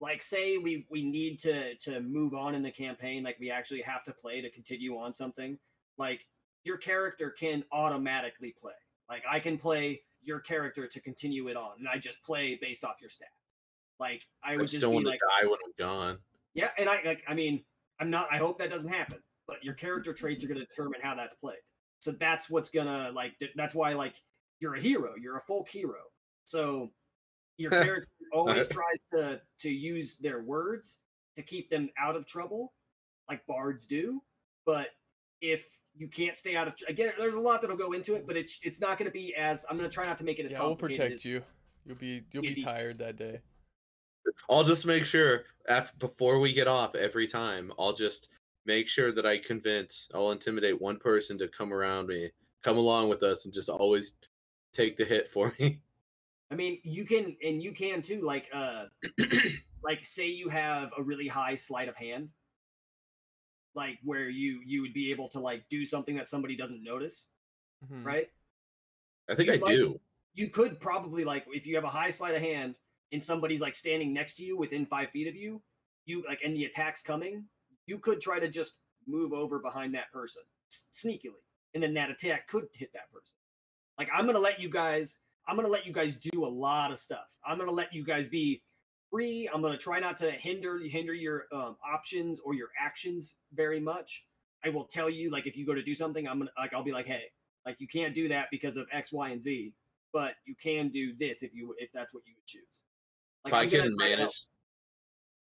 B: like say we we need to to move on in the campaign like we actually have to play to continue on something like your character can automatically play like i can play your character to continue it on and i just play based off your stats like i
A: I
B: would
A: just
B: just
A: don't
B: be
A: want to
B: like
A: die when I'm gone.
B: yeah and i like i mean i'm not i hope that doesn't happen but your character traits are going to determine how that's played so that's what's gonna like that's why like you're a hero you're a folk hero so your character always tries to to use their words to keep them out of trouble like bards do but if you can't stay out of tr- again there's a lot that'll go into it but it's it's not going to be as i'm going to try not to make it as
C: Yeah, we'll
B: complicated
C: protect
B: as,
C: you. You'll be you'll be tired that day.
A: I'll just make sure af before we get off every time. I'll just make sure that I convince. I'll intimidate one person to come around me, come along with us, and just always take the hit for me.
B: I mean, you can and you can too. Like, uh, like say you have a really high sleight of hand, like where you you would be able to like do something that somebody doesn't notice,
C: Mhm.
B: right?
A: I think
B: You
A: I
B: might-
A: do.
B: You could probably like if you have a high sleight of hand and somebody's like standing next to you within five feet of you, you like and the attack's coming, you could try to just move over behind that person sneakily, and then that attack could hit that person. Like I'm gonna let you guys, I'm gonna let you guys do a lot of stuff. I'm gonna let you guys be free. I'm gonna try not to hinder hinder your um, options or your actions very much. I will tell you like if you go to do something, I'm gonna like I'll be like, hey, like you can't do that because of X, Y, and Z, but you can do this if you if that's what you would choose. Like
A: if I can
B: try to help.
A: manage,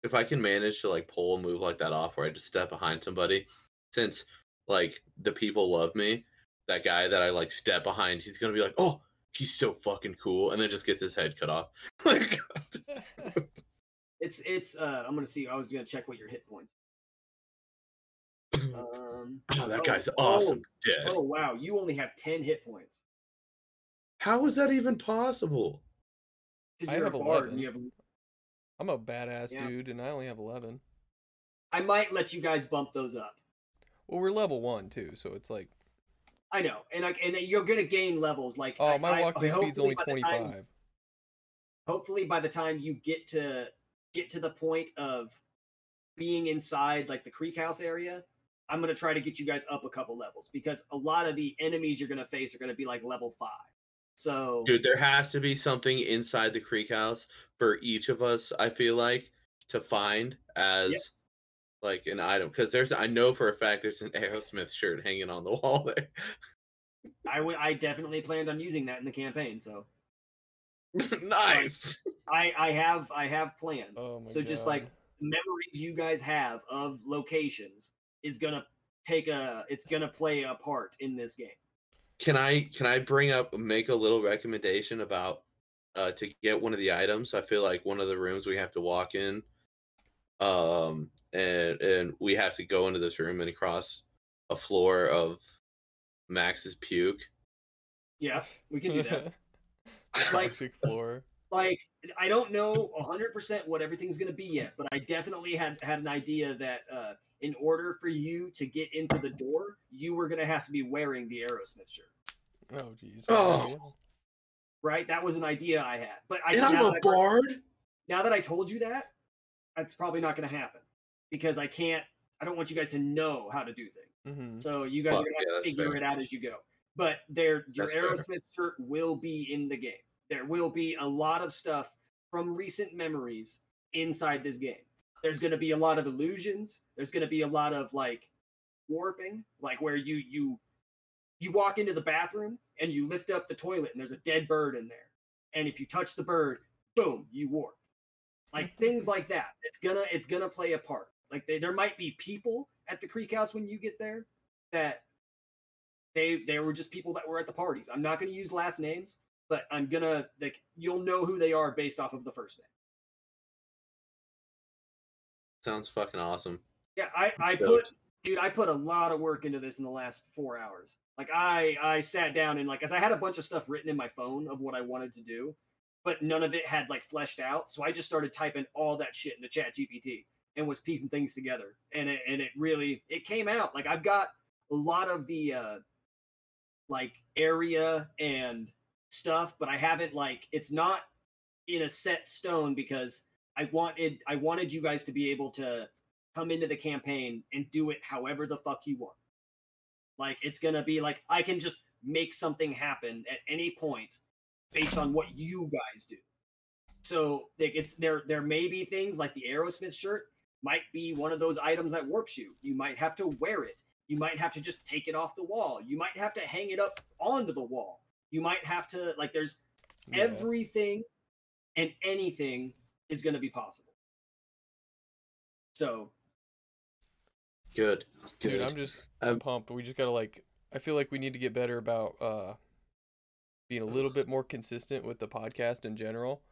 A: if I can manage to like pull a move like that off, where I just step behind somebody, since like the people love me, that guy that I like step behind, he's gonna be like, oh, he's so fucking cool, and then just gets his head cut off. like,
B: It's it's uh I'm gonna see. I was gonna check what your hit points. Um.
A: oh, that
B: oh,
A: guy's
B: oh,
A: awesome, dead.
B: Oh wow, you only have ten hit points.
A: How is that even possible?
C: I have 11.
B: you have.
C: I'm a badass
B: Yeah.
C: dude, and I only have 11.
B: I might let you guys bump those up.
C: Well, we're level one too, so it's like,
B: I know, and like, and you're gonna gain levels. Like,
C: oh,
B: I-
C: my
B: I-
C: walking
B: okay,
C: speed's only
B: hopefully by the time-
C: 25.
B: hopefully, by the time you get to get to the point of being inside like the creek house area, I'm gonna try to get you guys up a couple levels because a lot of the enemies you're gonna face are gonna be like level five. So
A: Dude, there has to be something inside the creek house for each of us, I feel like, to find as like an item. Because there's I know for a fact there's an Aerosmith shirt hanging on the wall there.
B: I would, I definitely planned on using that in the campaign. So
A: nice.
B: I, I have, I have plans.
C: Oh my
B: so just like memories you guys have of locations is gonna take a, it's gonna play a part in this game.
A: Can I can I bring up make a little recommendation about uh to get one of the items? I feel like one of the rooms we have to walk in um and and we have to go into this room and across a floor of Max's puke.
B: Yeah, we can do that. Like-
C: toxic floor.
B: like I don't know 100% what everything's going to be yet, but I definitely had had an idea that uh, in order for you to get into the door, you were going to have to be wearing the Aerosmith shirt,
C: Oh jeez.
A: Oh.
B: right? That was an idea I had, but I,
A: and I'm
B: that
A: a
B: I,
A: bard.
B: now that I told you that, that's probably not going to happen because I can't. I don't want you guys to know how to do things,
C: hmm
B: so you guys
A: Well,
B: are going
A: yeah,
B: to figure
A: fair.
B: it out as you go. But there, your
A: That's fair.
B: Aerosmith shirt will be in the game. There will be a lot of stuff from recent memories inside this game. There's going to be a lot of illusions. There's going to be a lot of like warping, like where you you you walk into the bathroom and you lift up the toilet and there's a dead bird in there. And if you touch the bird, boom, you warp. Like things like that. It's gonna it's gonna play a part. Like they, there might be people at the Creek House when you get there that they they were just people that were at the parties. I'm not gonna use last names, but I'm gonna like you'll know who they are based off of the first name.
A: Sounds fucking awesome.
B: Yeah, I I put dude, I put a lot of work into this in the last four hours. Like I I sat down and like as I had a bunch of stuff written in my phone of what I wanted to do, but none of it had like fleshed out. So I just started typing all that shit into Chat GPT and was piecing things together. And it and it really it came out. Like I've got a lot of the uh like area and stuff, but I haven't like it's not in a set stone because I wanted I wanted you guys to be able to come into the campaign and do it however the fuck you want. Like it's gonna be like I can just make something happen at any point based on what you guys do. So like it's there there may be things like the Aerosmith shirt might be one of those items that warps you. You might have to wear it. You might have to just take it off the wall. You might have to hang it up onto the wall. You might have to like there's
C: Yeah.
B: everything and anything is going to be possible. So,
A: Good. Good.
C: Dude, I'm just
A: Um,
C: pumped. We just gotta like. I feel like we need to get better about uh being a little bit more consistent with the podcast in general.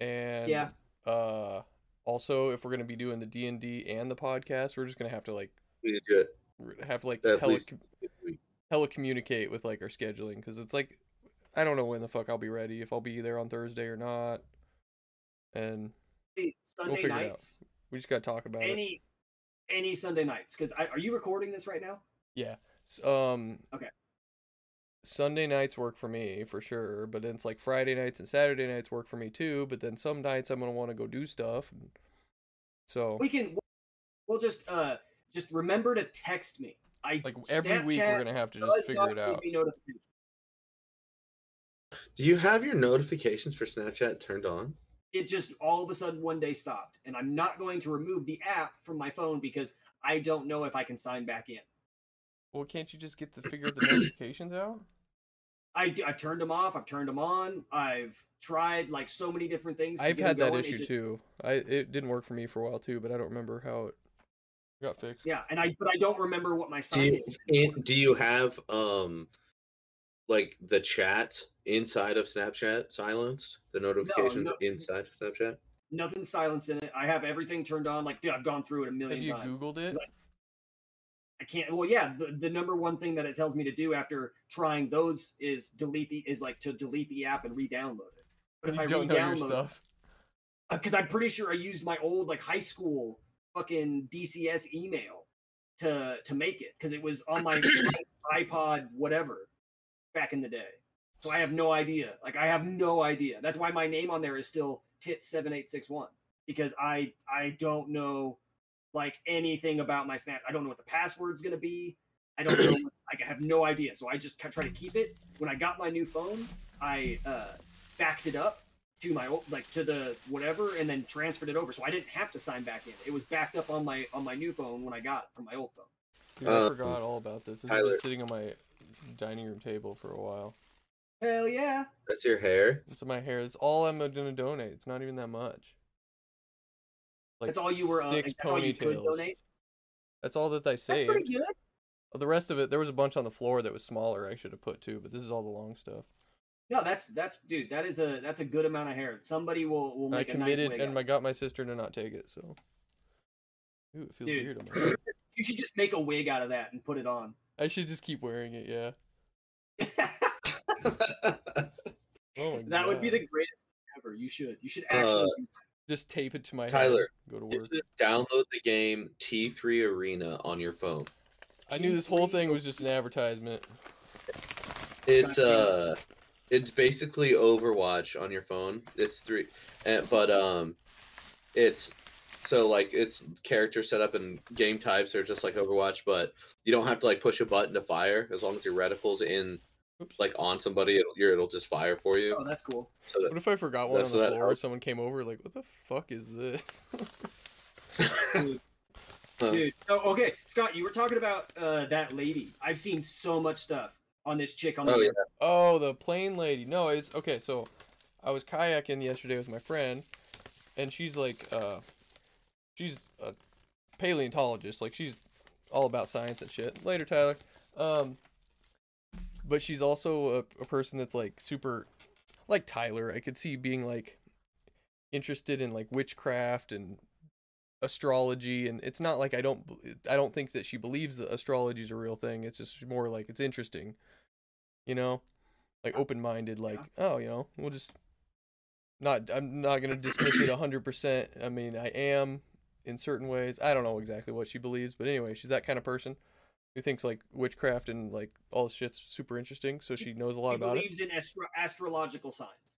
C: And
B: Yeah.
C: uh also if we're gonna be doing the D and D and the podcast, we're just gonna have to like
A: we can do it.
C: have to like
A: At
C: hella,
A: least
C: com-
A: if we-
C: hella communicate with like our scheduling because it's like I don't know when the fuck I'll be ready, if I'll be there on Thursday or not. And
B: Sunday
C: figure it out.
B: nights,
C: we just gotta talk about it.
B: Any any Sunday nights. Because are you recording this right now?
C: Yeah. Um.
B: Okay.
C: Sunday nights work for me for sure, but then it's like Friday nights and Saturday nights work for me too. But then some nights I'm gonna want to go do stuff. And so
B: We can. We'll just uh just remember to text me. I
C: like every week we're gonna have to just figure it out.
A: Do you have your notifications for Snapchat turned on?
B: It just all of a sudden one day stopped, and I'm not going to remove the app from my phone because I don't know if I can sign back in.
C: Well, can't you just get to figure the notifications out?
B: I, I've turned them off. I've turned them on. I've tried like so many different things. To
C: I've
B: get
C: had that
B: going. It
C: issue
B: just-
C: too. I it didn't work for me for a while too, but I don't remember how it got fixed.
B: Yeah, and I but I don't remember what my
A: Do
B: sign
A: you,
B: in
A: in- do you have um like the chat inside of Snapchat silenced? The notifications
B: no.
A: inside of Snapchat?
B: Nothing's silenced in it. I have everything turned on. Like, dude, I've gone through it a million times.
C: Have you
B: times.
C: Googled it?
B: Like- I can't. Well, yeah, the, the number one thing that it tells me to do after trying those is delete the is like to delete the app and re-download it. But if
C: you
B: I
C: don't know your
B: re-download,
C: stuff.
B: Uh, because I'm pretty sure I used my old like high school fucking DCS email to to make it because it was on my iPod whatever back in the day. So I have no idea. Like I have no idea. That's why my name on there is still tit seven eight six one because I I don't know like anything about my snap. I don't know what the password's gonna be. I don't know. I have no idea. So I just try to keep it. When I got my new phone, I uh, backed it up to my old like to the whatever and then transferred it over so i didn't have to sign back in it was backed up on my on my new phone when i got it from my old phone
C: Dude, I
A: Um,
C: forgot all about this. This has
A: Tyler.
C: been sitting on my dining room table for a while.
B: hell yeah
A: That's your hair?
C: It's my hair. It's all I'm gonna donate. It's not even that much. Like
B: that's all you were uh,
C: six
B: that's all you could
C: ponytails.
B: donate
C: That's all that I
B: that's pretty good
C: The rest of it, there was a bunch on the floor that was smaller. I should have put too, but this is all the long stuff.
B: no that's that's dude that is a that's a good amount of hair somebody will will
C: I
B: make a nice
C: committed
B: wig
C: and
B: out
C: I got my sister to not take it. So, ooh, it feels
B: Dude.
C: weird on my head.
B: you should just make a wig out of that and put it on
C: I should just keep wearing it. Yeah. Oh my
B: that would be the greatest thing ever you should you should actually
A: Uh,
C: Just tape it to my
A: Tyler,
C: head. Go to work.
A: should download the game T3 Arena on your phone.
C: I knew this whole thing was just an advertisement.
A: It's uh it's basically Overwatch on your phone. It's three and, but um it's so like it's character setup and game types are just like Overwatch, but you don't have to like push a button to fire as long as your reticle's in
C: Oops.
A: like on somebody it'll, your- it'll just fire for you.
B: oh that's cool
A: So that
C: What if I forgot one on
A: That's
C: the
A: what-
C: floor? Someone came over, like, what the fuck is this?
A: Huh.
B: Dude, so okay, Scott, you were talking about uh, that lady. I've seen so much stuff on this chick on the
A: Oh, yeah.
C: oh, the plane lady. No, it's okay. So, I was kayaking yesterday with my friend, and she's like, uh, she's a paleontologist. Like, she's all about science and shit. Later, Tyler. Um, but she's also a, a person that's like super, like Tyler. I could see being like interested in like witchcraft and astrology and it's not like I don't I don't think that she believes that astrology is a real thing. It's just more like it's interesting. You know? Like open-minded like, oh, you know, we'll just not I'm not going to dismiss it 100%. I mean, I am in certain ways. I don't know exactly what she believes, but anyway, she's that kind of person who thinks like witchcraft and like all this shit's super interesting, so she knows a lot
B: She
C: about it.
B: believes in astro- astrological signs.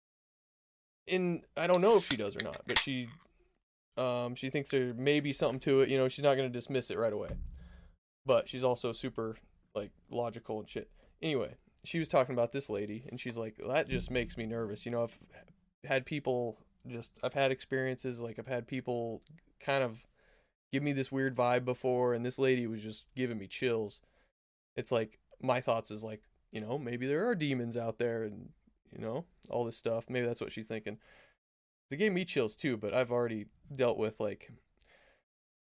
C: in I don't know if she does or not, but she um she thinks there may be something to it, you know, she's not gonna dismiss it right away. But she's also super like logical and shit. Anyway, she was talking about this lady and she's like, That just makes me nervous. You know, I've had people just I've had experiences like I've had people kind of give me this weird vibe before and this lady was just giving me chills. It's like my thoughts is like, you know, maybe there are demons out there and you know, all this stuff. Maybe that's what she's thinking. It gave me chills too, but I've already dealt with like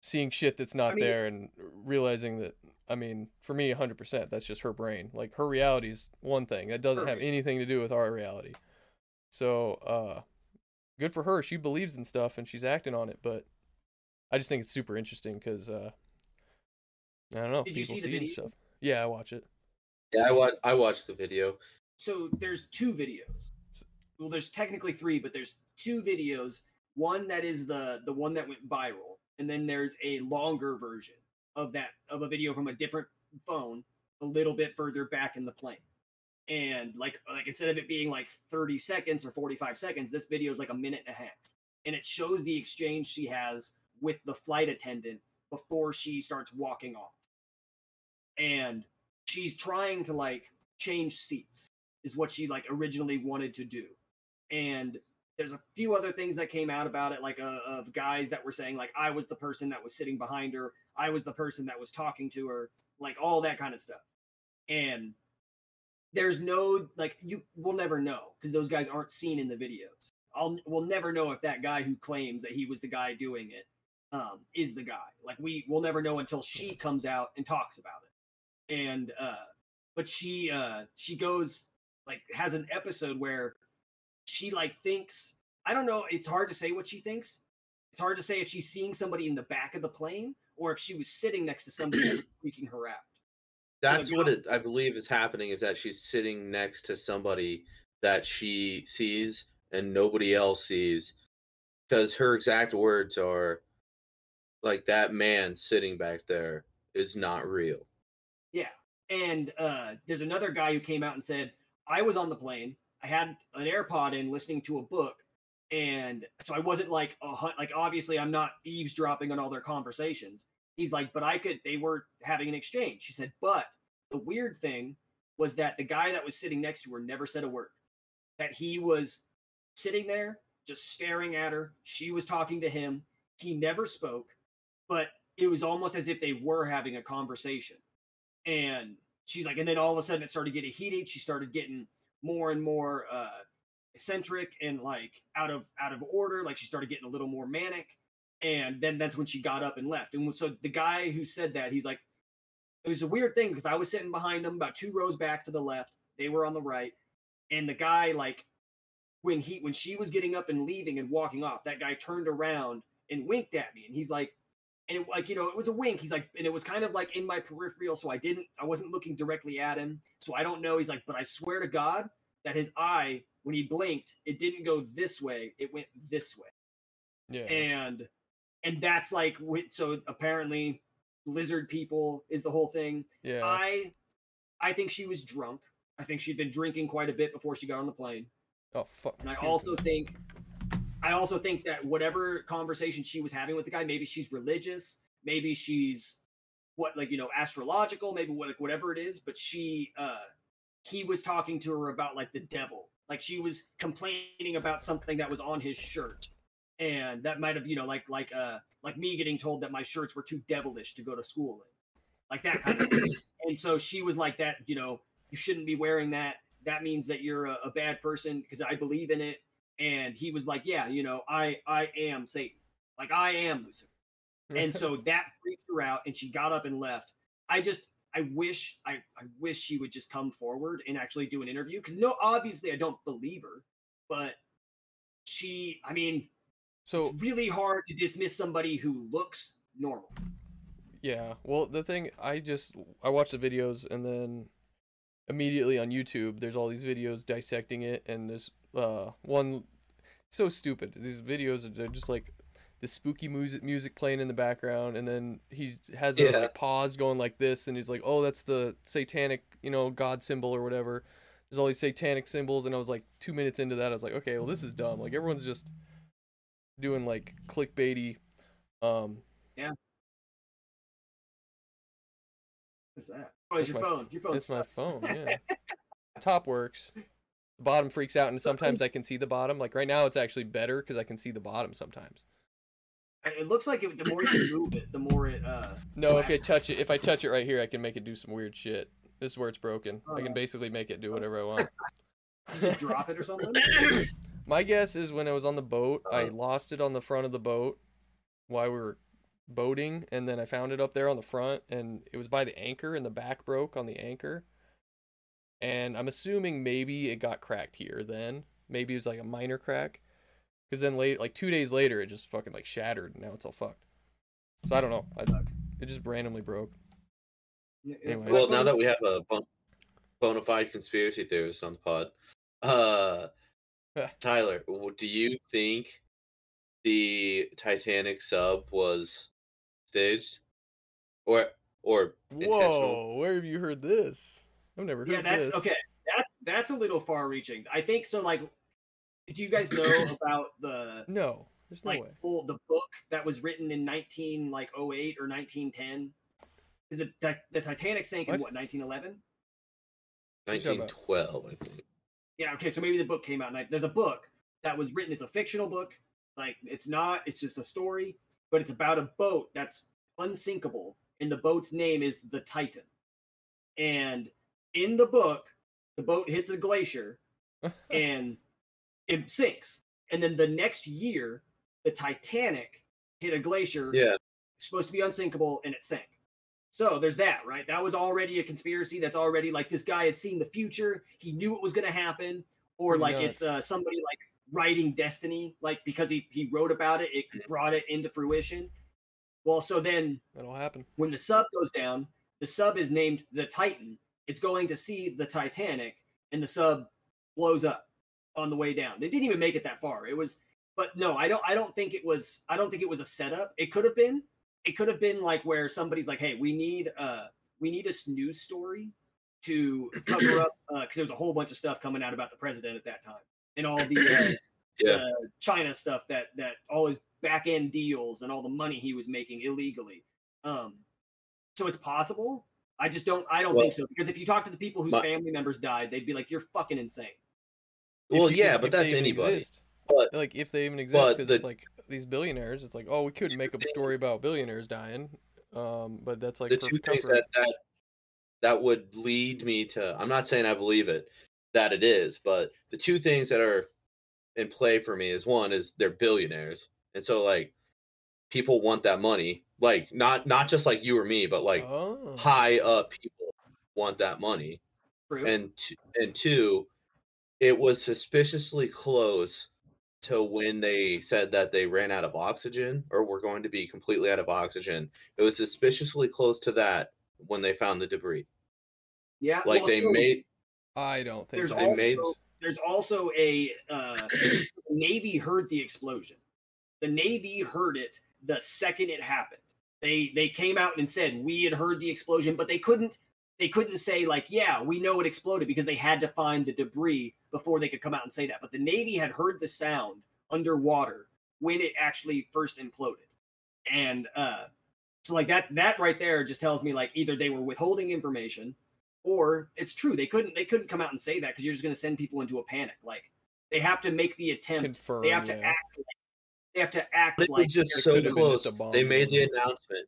C: seeing shit that's not
B: I mean-
C: there and realizing that I mean, for me 100% that's just her brain. Like her reality is one thing. That doesn't have anything to do with our reality. So, uh good for her. She believes in stuff and she's acting on it, but I just think it's super interesting cuz uh I don't know,
B: Did you
C: people
B: see the
C: and
B: video?
C: stuff. Yeah, I watch it.
A: Yeah, I watch I watched the video.
B: so there's two videos. Well, there's technically three, but there's two videos. One that is the the one that went viral, and then there's a longer version of that of a video from a different phone, a little bit further back in the plane. And like like instead of it being like 30 seconds or 45 seconds, this video is like a minute and a half, and it shows the exchange she has with the flight attendant before she starts walking off. And she's trying to like change seats is what she like originally wanted to do. And there's a few other things that came out about it like uh, of guys that were saying like I was the person that was sitting behind her, I was the person that was talking to her, like all that kind of stuff. And there's no like you will never know because those guys aren't seen in the videos. I'll we'll never know if that guy who claims that he was the guy doing it um, is the guy. Like we will never know until she comes out and talks about it. And uh, but she uh, she goes like has an episode where she like thinks I don't know. It's hard to say what she thinks. It's hard to say if she's seeing somebody in the back of the plane or if she was sitting next to somebody that was freaking her out.
A: That's
B: So
A: what it, I believe is happening is that she's sitting next to somebody that she sees and nobody else sees because her exact words are like that man sitting back there is not real.
B: Yeah. And uh, there's another guy who came out and said, I was on the plane. I had an AirPod in listening to a book. And so I wasn't like, a, hun- like, obviously, I'm not eavesdropping on all their conversations. He's like, but I could, they were having an exchange. He said, but the weird thing was that the guy that was sitting next to her never said a word. That he was sitting there just staring at her. She was talking to him. He never spoke, but it was almost as if they were having a conversation. And she's like and then all of a sudden it started getting heated. She started getting more and more uh eccentric and like out of out of order. Like she started getting a little more manic. And then that's when she got up and left. And so the guy who said that he's like it was a weird thing because i was sitting behind him about two rows back to the left. They were on the right. And the guy like when he when she was getting up and leaving and walking off that guy turned around and winked at me. And he's like and it, like you know it was a wink. He's like and it was kind of like in my peripheral so i didn't i wasn't looking directly at him. So i don't know. He's like but i swear to god that his eye when he blinked it didn't go this way. It went this way.
C: Yeah.
B: and and that's like so apparently lizard people is the whole thing.
C: Yeah.
B: i i think she was drunk. I think she'd been drinking quite a bit before she got on the plane.
C: Oh fuck.
B: and I also think I also think that whatever conversation she was having with the guy, maybe she's religious, maybe she's what like you know astrological, maybe what like whatever it is, but she uh he was talking to her about like the devil. Like she was complaining about something that was on his shirt. And that might have, you know, like like uh like me getting told that my shirts were too devilish to go to school in. Like that kind of thing. And so she was like that, you know, you shouldn't be wearing that. That means that you're a, a bad person because I believe in it. And he was like, yeah, you know, I I am Satan. Like I am Lucifer. And so that freaked her out and she got up and left. I just I wish I, I wish she would just come forward and actually do an interview because no obviously I don't believe her, but she I mean
C: so
B: it's really hard to dismiss somebody who looks normal.
C: Yeah. Well, the thing I just I watched the videos and then immediately on YouTube there's all these videos dissecting it and there's uh one so stupid. These videos are they're just like the spooky music music playing in the background and then he has a
A: Yeah.
C: like pause going like this and he's like, "Oh, that's the satanic, you know, god symbol or whatever." There's all these satanic symbols and I was like 2 minutes into that I was like, "Okay, well this is dumb. Like everyone's just doing like clickbaity um yeah.
B: What's that? Oh, it's your
C: my-
B: phone. Your phone
C: It's my phone, yeah. Top works. The bottom freaks out, and sometimes I can see the bottom. Like right now, it's actually better because I can see the bottom sometimes.
B: it looks like it, the more you move it, the more it uh
C: No, if I touch it, if I touch it right here, I can make it do some weird shit. This is where it's broken. I can basically make it do whatever I want.
B: just drop it or something.
C: My guess is when I was on the boat, I
A: Uh-huh.
C: lost it on the front of the boat while we were boating, and then I found it up there on the front, and it was by the anchor, and the back broke on the anchor. And I'm assuming maybe it got cracked here then. Maybe it was like a minor crack. Because then late, like two days later, it just fucking like shattered, and now it's all fucked. So I don't know. I,
B: sucks.
C: it just randomly broke. Anyway.
A: Well, now that we have a bona fide conspiracy theorist on the pod. Uh, Tyler, do you think the Titanic sub was staged, or or?
C: Whoa, where have you heard this? I've never heard
B: Yeah, that's
C: this.
B: okay. That's that's a little far-reaching. I think so. Like, do you guys know about the
C: No, there's no
B: like
C: way.
B: full the book that was written in 19 like 08 or 1910? Is the Ti- the Titanic sank in
C: What?
B: what 1911?
C: What you talking about?
A: 1912, I think.
B: Yeah, okay, so maybe the book came out. And I, there's a book that was written. It's a fictional book. Like it's not. It's just a story, but it's about a boat that's unsinkable, and the boat's name is the Titan. And in the book, the boat hits a glacier and it sinks. And then the next year, the Titanic hit a glacier
A: Yeah,
B: supposed to be unsinkable and it sank. So there's that, right? That was already a conspiracy. That's already like this guy had seen the future. He knew it was going to happen, or like
C: nuts.
B: it's uh, somebody like writing destiny, like because he he wrote about it, it brought it into fruition. Well, so then
C: That'll happen.
B: when the sub goes down, the sub is named the Titan. It's going to see the Titanic, and the sub blows up on the way down. It didn't even make it that far. It was, but no, I don't. I don't think it was. I don't think it was a setup. It could have been. It could have been like where somebody's like, "Hey, we need uh, we need a news story to cover up," because there was a whole bunch of stuff coming out about the president at that time and all the uh,
A: yeah.
B: the China stuff that that all his back end deals and all the money he was making illegally. Um, so it's possible. I just don't. I don't
A: Well-
B: think so because if you talk to the people whose
A: My-
B: family members died, they'd be like, "You're fucking insane."
A: Well,
C: you
A: yeah, but that's
C: even
A: anybody.
C: exist.
A: But
C: Like if they even exist,
A: but
C: because it's like these billionaires. It's like, oh, we could make up a story about billionaires dying, um, but that's like
A: the two
C: perfect
A: things that that that would lead me to I'm not saying I believe it that it is, but the two things that are in play for me is one is they're billionaires. And so like people want that money. Like not not just like you or me, but like
C: oh.
A: high up people want that money.
B: True.
A: And t- and two, it was suspiciously close to when they said that they ran out of oxygen or were going to be completely out of oxygen. It was suspiciously close to that when they found the debris.
B: yeah,
A: Like
B: well,
A: they
B: so
A: made
C: I don't think
B: There's
C: so.
A: they
B: also
A: made
B: there's also a uh, Navy heard the explosion. The Navy heard it the second it happened. They they came out and said we had heard the explosion, but they couldn't they couldn't say like yeah we know it exploded because they had to find the debris before they could come out and say that. But the Navy had heard the sound underwater when it actually first imploded, and uh, so like that that right there just tells me like either they were withholding information or it's true they couldn't they couldn't come out and say that because you're just going to send people into a panic like they have to make the attempt
C: Confirm.
B: they have to
C: yeah.
B: act like, they have to act
A: It
B: like
A: was just so close.
C: just a bomb
A: They made the announcement.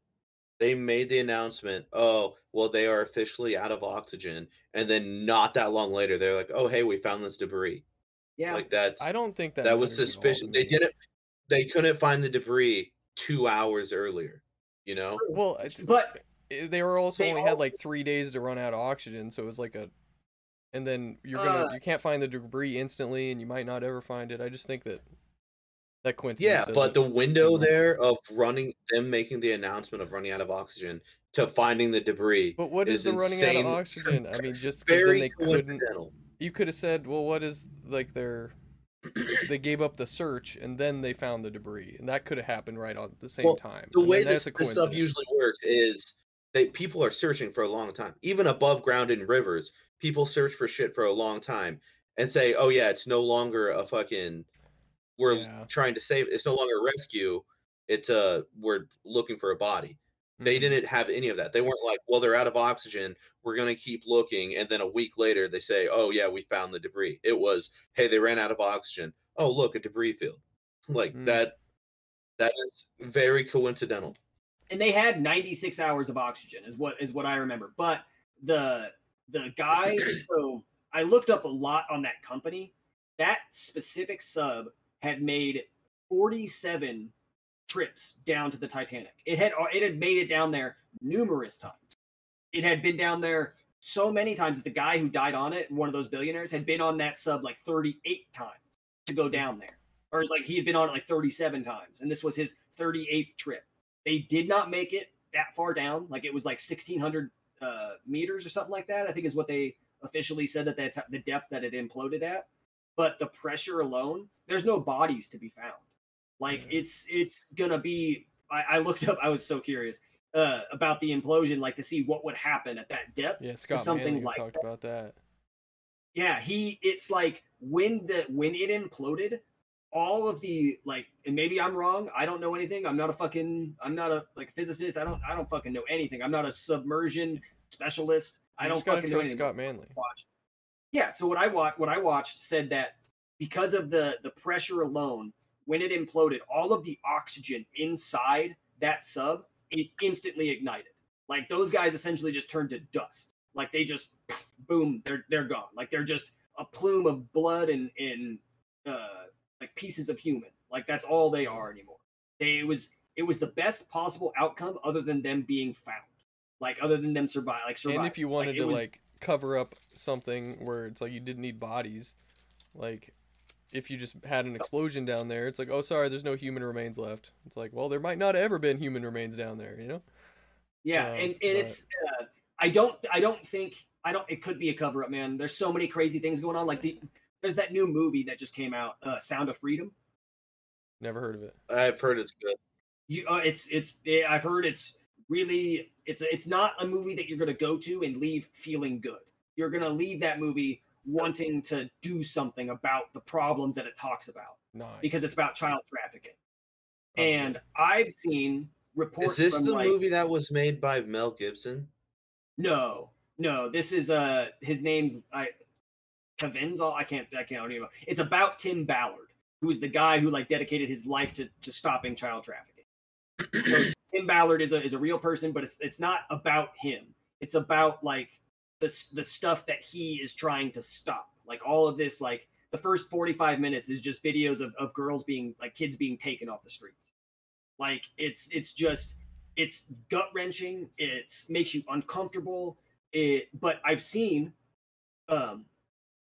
A: They made the announcement. Oh, well, they are officially out of oxygen. And then not that long later, they're like, "Oh, hey, we found this debris."
B: yeah
A: Like that's
C: I don't think that
A: that was
C: matters
A: suspicious. They didn't. They couldn't find the debris two hours earlier. You know.
C: Well,
B: but
C: they were also
B: they
C: only had like three days to run out of oxygen, so it was like a, and then you're
B: Uh,
C: gonna you can't find the debris instantly, and you might not ever find it. I just think that that coincidence.
A: Yeah, but the window there of running them making the announcement of running out of oxygen to finding the debris
C: But what is
A: is
C: the running out of oxygen? I mean, just because then
A: very
C: they couldn't. You could have said, well, what is like their. they gave up the search and then they found the debris, and that could have happened right on the same
A: Well,
C: time.
A: the way this, this stuff usually works is they people are searching for a long time. Even above ground in rivers people search for shit for a long time and say oh yeah it's no longer a fucking we're
C: Yeah.
A: trying to save it's no longer a rescue it's a we're looking for a body. They
C: Mhm.
A: didn't have any of that. They weren't like well they're out of oxygen we're going to keep looking and then a week later they say oh yeah we found the debris. It was hey they ran out of oxygen. Oh look a debris field. Like
C: Mm.
A: that that is very coincidental
B: and they had 96 hours of oxygen is what is what I remember. But the the guy so I looked up a lot on that company. That specific sub had made 47 trips down to the Titanic. It had it had made it down there numerous times. It had been down there so many times that the guy who died on it, one of those billionaires, had been on that sub like 38 times to go down there. Or it's like he had been on it like 37 times, and this was his 38th trip. They did not make it that far down. Like it was like 1600 uh, meters or something like that. I think is what they officially said that that's the depth that it imploded at, but the pressure alone, there's no bodies to be found. Like
C: Yeah.
B: it's it's gonna be. I, I looked up. I was so curious uh, about the implosion, like to see what would happen at that depth.
C: Yeah, Scott
B: something
C: Manley
B: like
C: talked about that.
B: Yeah, he. It's like when the when it imploded, all of the like, and maybe I'm wrong. I don't know anything. I'm not a fucking. I'm not a like physicist. I don't. I don't fucking know anything. I'm not a submersion specialist. I don't fucking know anything.
C: Scott Manley.
B: watched. Yeah, so what I watched, what I watched said that because of the the pressure alone, when it imploded, all of the oxygen inside that sub it instantly ignited. Like those guys essentially just turned to dust. Like they just boom, they're they're gone. Like they're just a plume of blood and and uh, like pieces of human. Like that's all they are anymore. They it was it was the best possible outcome other than them being found. Like other than them survive like survive.
C: And if you wanted
B: it
C: to
B: was-
C: like cover up something where it's like you didn't need bodies, like if you just had an explosion down there, it's like, oh sorry, there's no human remains left. It's like, well, there might not have ever been human remains down there, you know?
B: Yeah,
C: Uh,
B: and, and
C: but-
B: it's uh, I don't I don't think I don't it could be a cover up, man. There's so many crazy things going on. Like the there's that new movie that just came out, uh, Sound of Freedom.
C: Never heard of it.
A: I've heard it's good.
B: You uh, it's it's eh, I've heard it's really it's it's not a movie that you're gonna go to and leave feeling good. You're gonna leave that movie wanting to do something about the problems that it talks about
C: Nice.
B: because it's about child trafficking.
C: Probably.
B: And I've seen reports
A: Is this
B: from
A: the
B: like,
A: movie that was made by Mel Gibson?
B: No, no. This is uh his name's I Caviezel. I can't I can't even. It's about Tim Ballard, who is the guy who like dedicated his life to to stopping child trafficking. Tim Ballard is a is a real person, but it's it's not about him. It's about like the the stuff that he is trying to stop. Like all of this, like the first 45 minutes is just videos of, of girls being like kids being taken off the streets. Like it's it's just it's gut wrenching. It's makes you uncomfortable. It but I've seen um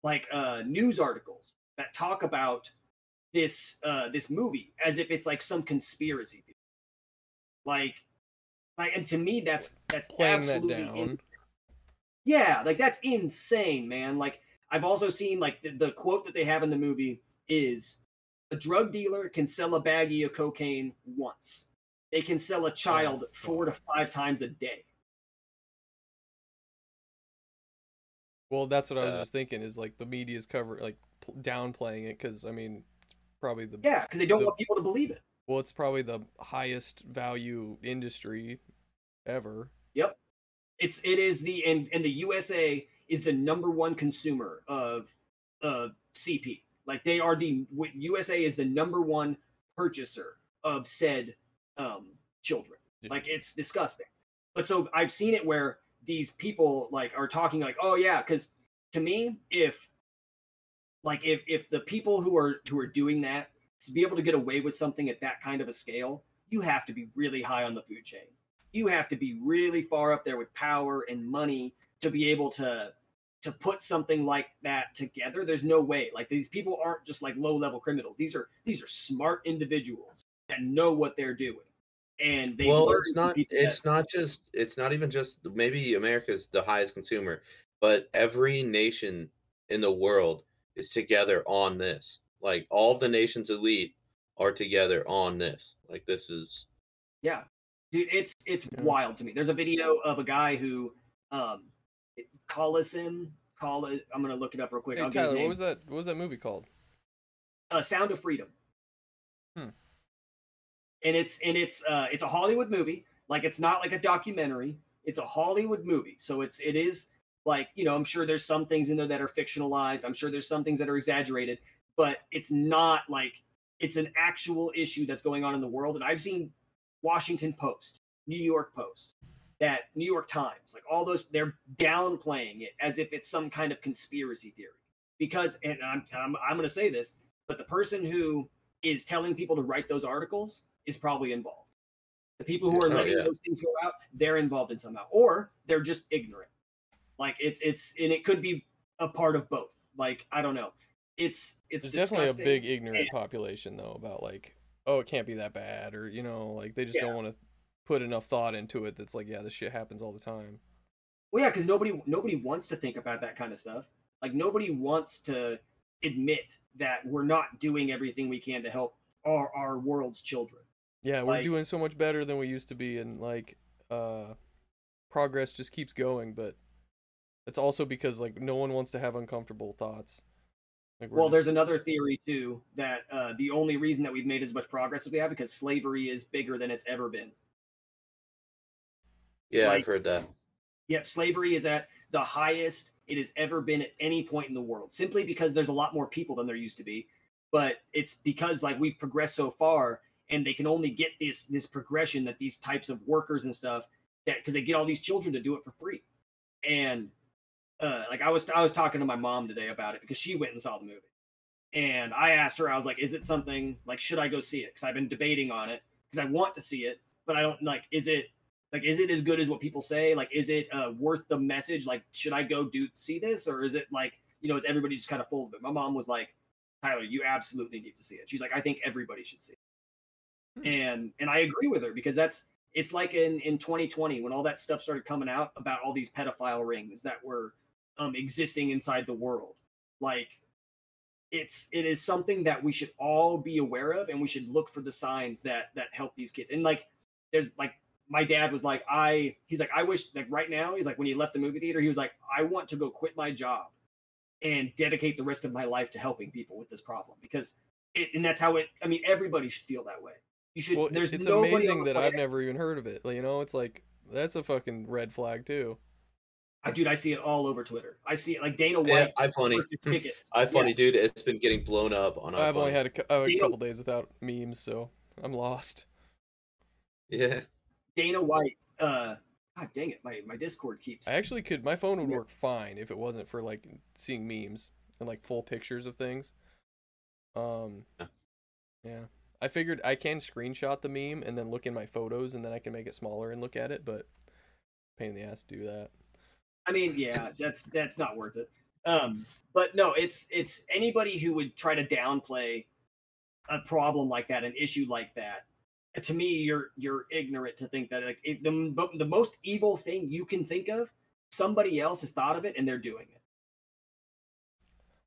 B: like uh news articles that talk about this uh this movie as if it's like some conspiracy theory. Like like and to me that's that's
C: Playing that
B: absolutely
C: down.
B: ins- yeah, like that's insane, man. Like I've also seen like the, the quote that they have in the movie is a drug dealer can sell a baggie of cocaine once. They can sell a child four to five times a day.
C: Well, that's what I was
A: Uh,
C: just thinking. Is like the media's cover like downplaying it because I mean, it's probably the
B: Yeah, because they don't
C: The-
B: want people to believe it.
C: well, it's probably the highest value industry ever.
B: Yep. It's it is the and and the USA is the number one consumer of of CP. Like they are the USA is the number one purchaser of said um children. Like it's disgusting. But so I've seen it where these people like are talking like, oh yeah, because to me, if like if if the people who are who are doing that to be able to get away with something at that kind of a scale, you have to be really high on the food chain. You have to be really far up there with power and money to be able to to put something like that together. There's no way. Like these people aren't just like low level criminals. These are these are smart individuals that know what they're doing. And they
A: well, it's not.
B: people that-
A: It's not just. It's not even just. Maybe America's the highest consumer, but every nation in the world is together on this. Like all the nations elite are together on this. Like this is.
B: Yeah, dude, it's it's
C: Yeah.
B: wild to me. There's a video of a guy who, um, Collison, call it. I'm gonna look it up real quick.
C: Hey
B: I'll
C: Tyler, what was that? What was that movie called?
B: uh, Sound of Freedom.
C: Hmm.
B: And it's and it's uh it's a Hollywood movie. Like it's not like a documentary. It's a Hollywood movie. So it's it is like you know I'm sure there's some things in there that are fictionalized. I'm sure there's some things that are exaggerated, but it's not like it's an actual issue that's going on in the world. And I've seen Washington Post, New York Post, that New York Times, like all those, they're downplaying it as if it's some kind of conspiracy theory. Because, and I'm I'm, I'm going to say this, but the person who is telling people to write those articles is probably involved. The people who are
A: Oh,
B: letting
A: yeah.
B: those things go out, they're involved in somehow, or they're just ignorant. Like it's it's and it could be a part of both. Like I don't know. It's it's
C: There's definitely a big ignorant population though about like, oh, it can't be that bad, or you know, like they just
B: Yeah.
C: don't want to put enough thought into it. That's like, yeah, this shit happens all the time.
B: Well, yeah, because nobody nobody wants to think about that kind of stuff. Like nobody wants to admit that we're not doing everything we can to help our our world's children.
C: Yeah, we're
B: Like-
C: doing so much better than we used to be, and like, uh, progress just keeps going. But it's also because like no one wants to have uncomfortable thoughts. Like,
B: Well,
C: just-
B: there's another theory too that uh, the only reason that we've made as much progress as we have because slavery is bigger than it's ever been.
A: Yeah,
B: Like-
A: I've heard that.
B: Yep, slavery is at the highest it has ever been at any point in the world, simply because there's a lot more people than there used to be. But it's because like we've progressed so far, and they can only get this this progression that these types of workers and stuff that because they get all these children to do it for free. And uh, like I was I was talking to my mom today about it because she went and saw the movie, and I asked her I was like, is it something like should I go see it? Because I've been debating on it because I want to see it, but I don't like is it like is it as good as what people say like is it uh, worth the message like should i go do see this or is it like you know is everybody just kind of full of it my mom was like tyler you absolutely need to see it she's like i think everybody should see it. And and i agree with her because that's it's like in in 2020 when all that stuff started coming out about all these pedophile rings that were um existing inside the world. Like it's it is something that we should all be aware of and we should look for the signs that that help these kids. And like there's like my dad was like, I, he's like, I wish, like right now, he's like, when he left the movie theater, he was like, I want to go quit my job and dedicate the rest of my life to helping people with this problem. Because it, and that's how it, I mean, everybody should feel that way. You should,
C: well,
B: there's
C: it's amazing
B: the
C: that I've never even heard of it. You know, it's like that's a fucking red flag too.
B: I, dude, I see it all over Twitter. I see it like Dana
A: Yeah,
B: White.
A: iFunny.
B: purchased tickets.
A: iFunny,
B: Yeah.
A: dude. It's been getting blown up on
C: I've only had a, a
B: You know-
C: couple days without memes, so I'm lost.
A: Yeah.
B: Dana White, uh, God dang it, my, my Discord keeps.
C: I actually could. My phone would work fine if it wasn't for like seeing memes and like full pictures of things. Um,
A: Yeah.
C: yeah. I figured I can screenshot the meme and then look in my photos and then I can make it smaller and look at it, but pain in the ass to do that.
B: I mean, yeah, that's that's not worth it. Um, but no, it's it's anybody who would try to downplay a problem like that, an issue like that. To me, you're you're ignorant to think that like the the most evil thing you can think of, somebody else has thought of it and they're doing it.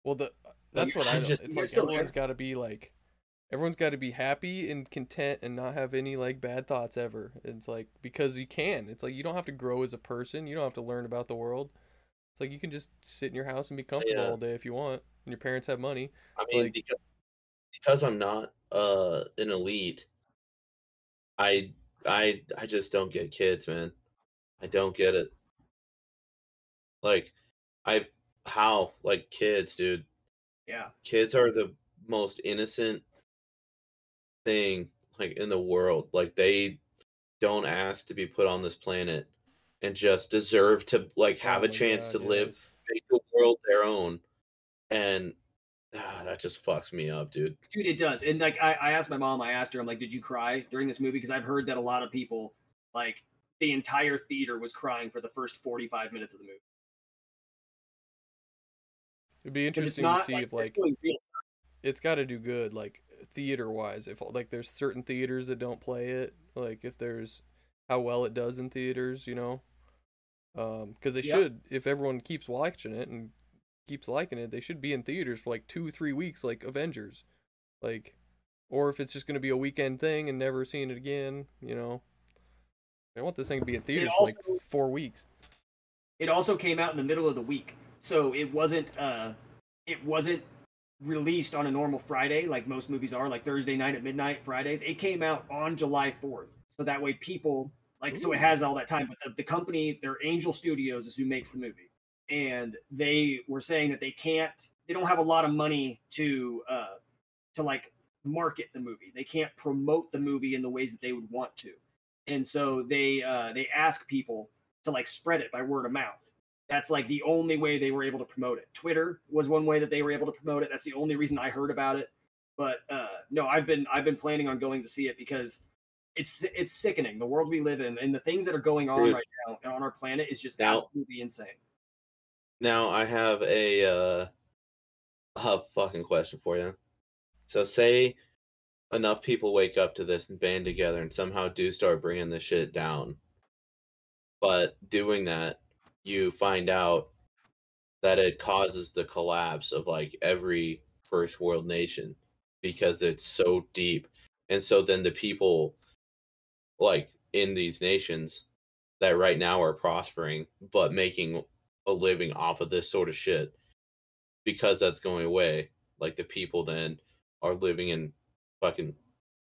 C: Well, the that's what
A: I
C: I
A: just-
C: It's like everyone's got to be like, everyone's got to be happy and content and not have any like bad thoughts ever. It's like because you can. It's like you don't have to grow as a person. You don't have to learn about the world. It's like you can just sit in your house and be comfortable
A: Yeah.
C: all day if you want, and your parents have money.
A: I
C: It's
A: mean,
C: like-
A: because because I'm not uh an elite, I I I just don't get kids, man. I don't get it. Like, I've how like kids, dude.
B: Yeah,
A: Kids are the most innocent thing like in the world. Like they don't ask to be put on this planet and just deserve to like have
C: Oh
A: a chance
C: God,
A: to live
C: yes.
A: make the world their own and ah, that just fucks me up dude
B: dude, it does. And like I, I asked my mom, I asked her, I'm like, did you cry during this movie? Because I've heard that a lot of people, like the entire theater, was crying for the first 45 minutes of the movie.
C: It'd be interesting
B: not
C: to see
B: like,
C: if like
B: going real
C: it's got to do good like theater wise if like there's certain theaters that don't play it like if there's how well it does in theaters you know? Um because they
B: Yeah.
C: should if everyone keeps watching it and keeps liking it they should be in theaters for like two three weeks like avengers. Like or if it's just going to be a weekend thing and never seeing it again you know? I want this thing to be in theaters for like four weeks.
B: It also came out in the middle of the week so it wasn't uh it wasn't released on a normal friday like most movies are like thursday night at midnight fridays it came out on july 4th so that way people like so it has all that time but the, the company their angel studios is who makes the movie. And they were saying that they can't they don't have a lot of money to uh to like market the movie. They can't promote the movie in the ways that they would want to. And so they uh they ask people to like spread it by word of mouth. That's like the only way they were able to promote it. Twitter was one way that they were able to promote it. That's the only reason I heard about it. But uh, no, I've been I've been planning on going to see it because it's it's sickening. The world we live in and the things that are going on
A: Dude.
B: right now and on our planet is just
A: Now-
B: absolutely insane.
A: now i have a uh a fucking question for you so say enough people wake up to this and band together and somehow do start bringing this shit down but doing that you find out that it causes the collapse of like every first world nation because it's so deep. And so then the people like in these nations that right now are prospering but making a living off of this sort of shit because that's going away. Like the people then are living in fucking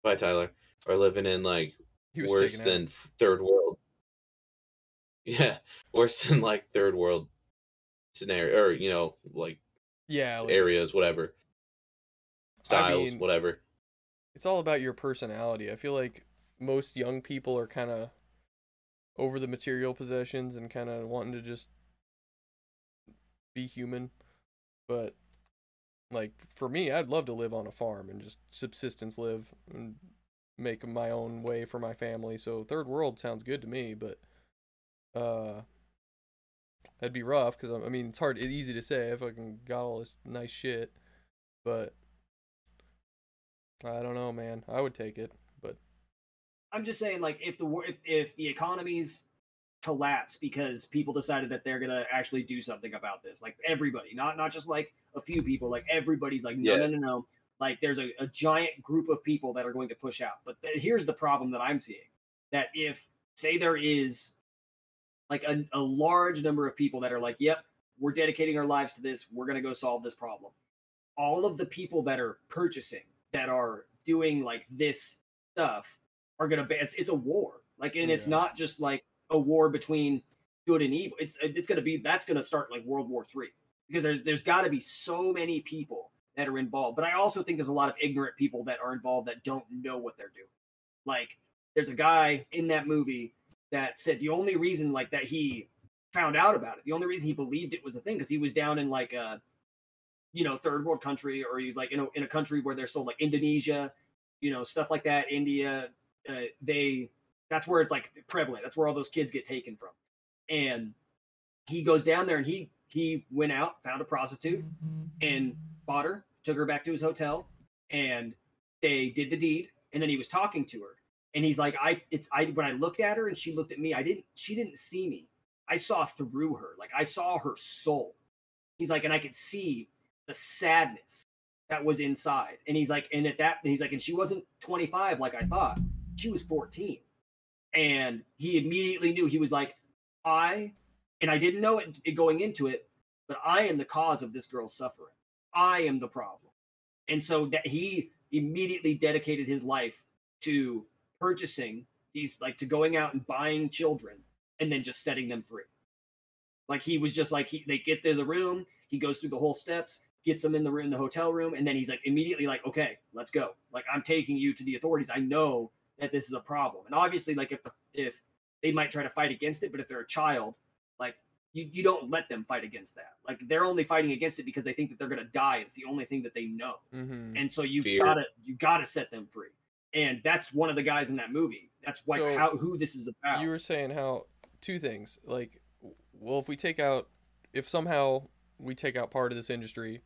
A: bye Tyler are living in like worse than
C: out.
A: third world. Yeah, worse than like third world scenario or you know like
C: Yeah, like,
A: areas, whatever styles,
C: mean-
A: whatever.
C: it's all about your personality. I feel like most young people are kind of over the material possessions and kind of wanting to just be human. But like for me, I'd love to live on a farm and just subsistence live and make my own way for my family. So third world sounds good to me, but uh that'd be rough cuz I mean, it's hard it's easy to say if I fucking got all this nice shit, but I don't know, man. I would take it, but
B: I'm just saying, like, if the wor- if, if the economies collapse because people decided that they're gonna actually do something about this, like everybody, not not just like a few people, like everybody's like, no,
A: Yeah.
B: no, no, no. Like, there's a, a giant group of people that are going to push out. But th- here's the problem that I'm seeing: that if say there is like a, a large number of people that are like, yep, we're dedicating our lives to this, we're gonna go solve this problem. All of the people that are purchasing, that are doing like this stuff, are gonna be it's, it's a war. Like and it's not just like a war between good and evil. It's it's gonna be that's gonna start like world war three. Because there's there's got to be so many people that are involved. But i also think there's a lot of ignorant people that are involved that don't know what they're doing. Like there's a guy in that movie that said the only reason like that he found out about it the only reason he believed it was a thing because he was down in like a you know third world country or he's like in a, in a country where they're sold like indonesia you know stuff like that india uh, they that's where it's like prevalent. That's where all those kids get taken from. And he goes down there and he he went out found a prostitute and bought her took her back to his hotel and they did the deed and then he was talking to her and he's like i it's i when i looked at her and she looked at me i didn't she didn't see me. I saw through her. Like i saw her soul. He's like and i could see the sadness that was inside. And he's like and at that he's like and she wasn't 25 like i thought. She was 14 and he immediately knew. He was like i and i didn't know it, it going into it but i am the cause of this girl's suffering. I am the problem. And so that he immediately dedicated his life to purchasing these like to going out and buying children and then just setting them free. Like he was just like he they get to the room he goes through the whole steps gets them in the room the hotel room and then he's like immediately like okay let's go. Like i'm taking you to the authorities. I know that this is a problem. And obviously like if if they might try to fight against it but if they're a child like you, you don't let them fight against that. Like they're only fighting against it because they think that they're going to die. It's the only thing that they know.
C: Hmm
B: and so you've
A: Fear.
B: gotta you gotta set them free and that's one of the guys in that movie. That's like
C: So,
B: how who this is about.
C: you were saying how two things like well if we take out if somehow we take out part of this industry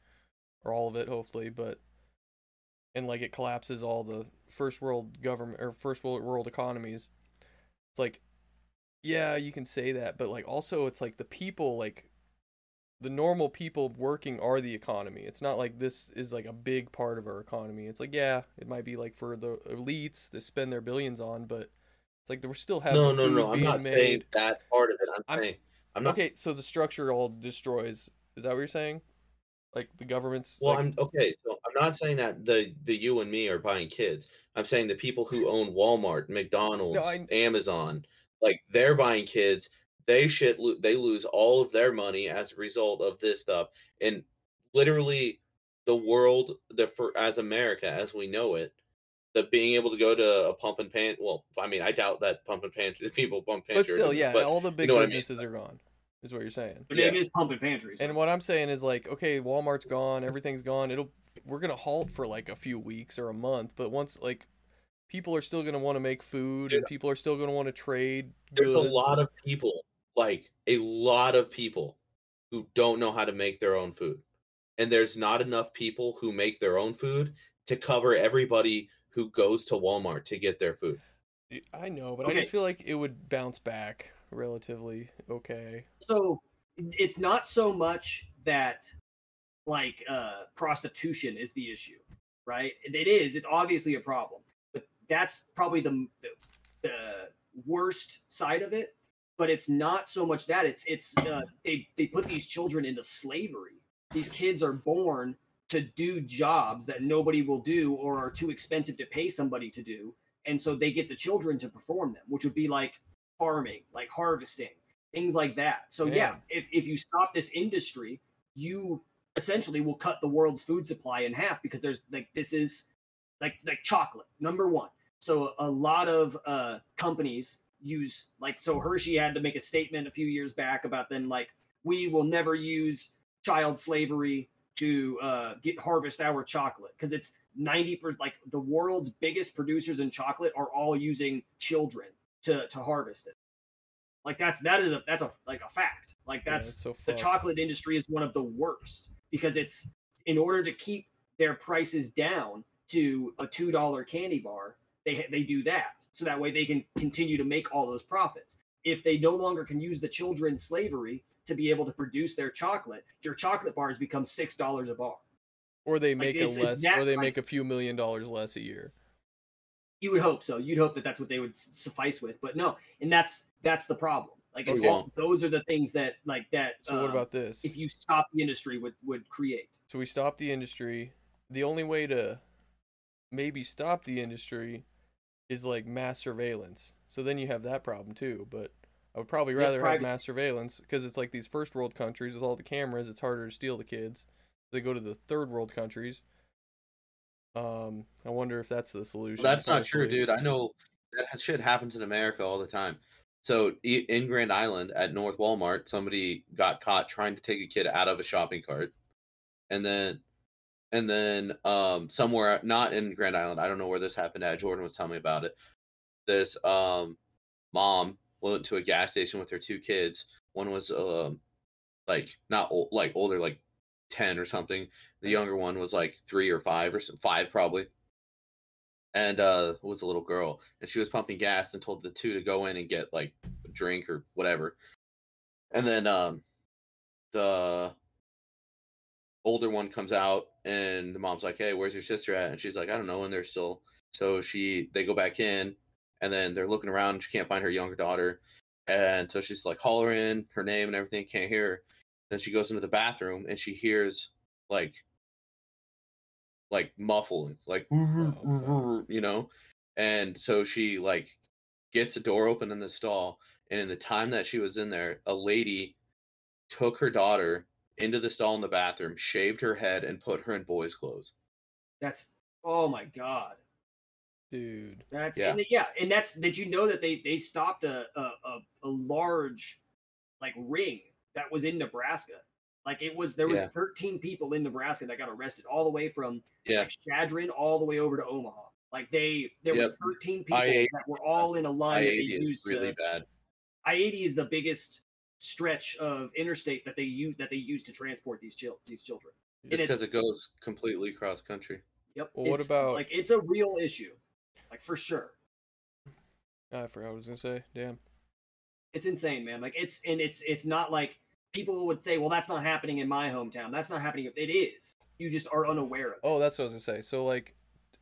C: or all of it hopefully but and like it collapses all the first world government or first world world economies it's like yeah you can say that but like also it's like the people like the normal people working are the economy it's not like this is like a big part of our economy it's like yeah it might be like for the elites that spend their billions on but it's like we're still having
A: No, no, no. I'm not
C: made.
A: saying that part of it. I'm,
C: I'm-
A: saying I'm not.
C: Okay, so the structure all destroys. Is that what you're saying? Like the government's.
A: Well,
C: like,
A: I'm okay. So I'm not saying that the the you and me are buying kids. I'm saying the people who own Walmart, McDonald's,
C: I-
A: Amazon, like they're buying kids. They shit. lo- They lose all of their money as a result of this stuff, and literally, the world, the for as America as we know it, the being able to go to a pump and pan. Well, I mean, I doubt that pump and pantry people pump pantry.
C: but still, yeah,
A: but
C: all the big
A: know what I mean.
C: businesses are gone. Is what you're saying.
B: But it
A: Yeah.
B: is pumping pantries.
C: And what I'm saying is like, okay, Walmart's gone, everything's gone. It'll we're gonna halt for like a few weeks or a month, but once like people are still gonna want to make food and people are still gonna want to trade.
A: there's a lot of people like a lot of people who don't know how to make their own food and there's not enough people who make their own food to cover everybody who goes to walmart to get their food
C: I know, but I just feel like it would bounce back relatively okay.
B: So it's not so much that like uh prostitution is the issue, right? It is. It's obviously a problem, but that's probably the the, the worst side of it. But it's not so much that it's it's uh, they they put these children into slavery. These kids are born to do jobs that nobody will do or are too expensive to pay somebody to do, and so they get the children to perform them, which would be like farming, like harvesting, things like that. So yeah,
C: Yeah.
B: if if you stop this industry, you essentially will cut the world's food supply in half because there's like this is like like chocolate number one. So a lot of uh, companies use like so Hershey had to make a statement a few years back about then like we will never use child slavery to uh, get harvest our chocolate. Because it's 90 per like the world's biggest producers in chocolate are all using children to to harvest it. Like that's that is a that's a like a fact. Like that's
C: it's so
B: the chocolate industry is one of the worst because it's in order to keep their prices down to a two dollar candy bar they they do that so that way they can continue to make all those profits if they no longer can use the children's slavery to be able to produce their chocolate your chocolate bars become six dollars a bar
C: Or they
B: Like,
C: make
B: it's-
C: a less,
B: that
C: or they make a few million dollars less a year.
B: you would hope so you'd hope that that's what they would suffice with but no and that's that's the problem like it's
A: Okay.
B: all, those are the things that like that
C: So what
B: um,
C: about this?
B: if you stop the industry would would create
C: So we stop the industry. The only way to maybe stop the industry is like mass surveillance. So then you have that problem too. But I would probably
B: Yeah,
C: rather have mass surveillance because it's like these first world countries with all the cameras. It's harder to steal the kids. They go to the third world countries. Um, I wonder if that's the solution.
A: That's not true, dude. I know that shit happens in America all the time. So in Grand Island at North Walmart, somebody got caught trying to take a kid out of a shopping cart, and then, and then um somewhere not in Grand Island, I don't know where this happened at. Jordan was telling me about it. This um mom went to a gas station with her two kids. One was um like not old, like older, like ten or something. The younger one was like three or five or some, five probably and uh was a little girl and she was pumping gas and told the two to go in and get like a drink or whatever and then um the older one comes out and the mom's like hey where's your sister at? And she's like i don't know and they're still so she they go back in and then they're looking around and she can't find her younger daughter and so she's like hollering her name and everything can't hear her. Then she goes into the bathroom and she hears like like muffling like
C: Oh,
A: you know? And so she like gets the door open in the stall and in the time that she was in there a lady took her daughter into the stall in the bathroom shaved her head and put her in boys clothes
B: that's oh my god
C: dude.
B: That's
A: Yeah.
B: and yeah, and that's did you know that they they stopped a a, a, a large like ring that was in Nebraska. Like it was there was
A: Yeah.
B: 13 people in Nebraska that got arrested all the way from
A: Yeah.
B: like Chadron all the way over to Omaha. Like they there was 13 people
A: I-80
B: that were all in a line that they
A: i-80 is
B: used
A: really
B: to
A: bad
B: I-80 is the biggest stretch of interstate that they use that they use to transport these chil- these children.
A: it's
B: it's-
A: because it goes completely cross country
B: Yep.
C: Well, what about-
B: like it's a real issue. Like for sure.
C: I forgot what I was gonna say. Damn.
B: it's insane man like it's and it's it's not like people would say well that's not happening in my hometown that's not happening it is you just are unaware of it
C: Oh, that's what I was gonna say. So like,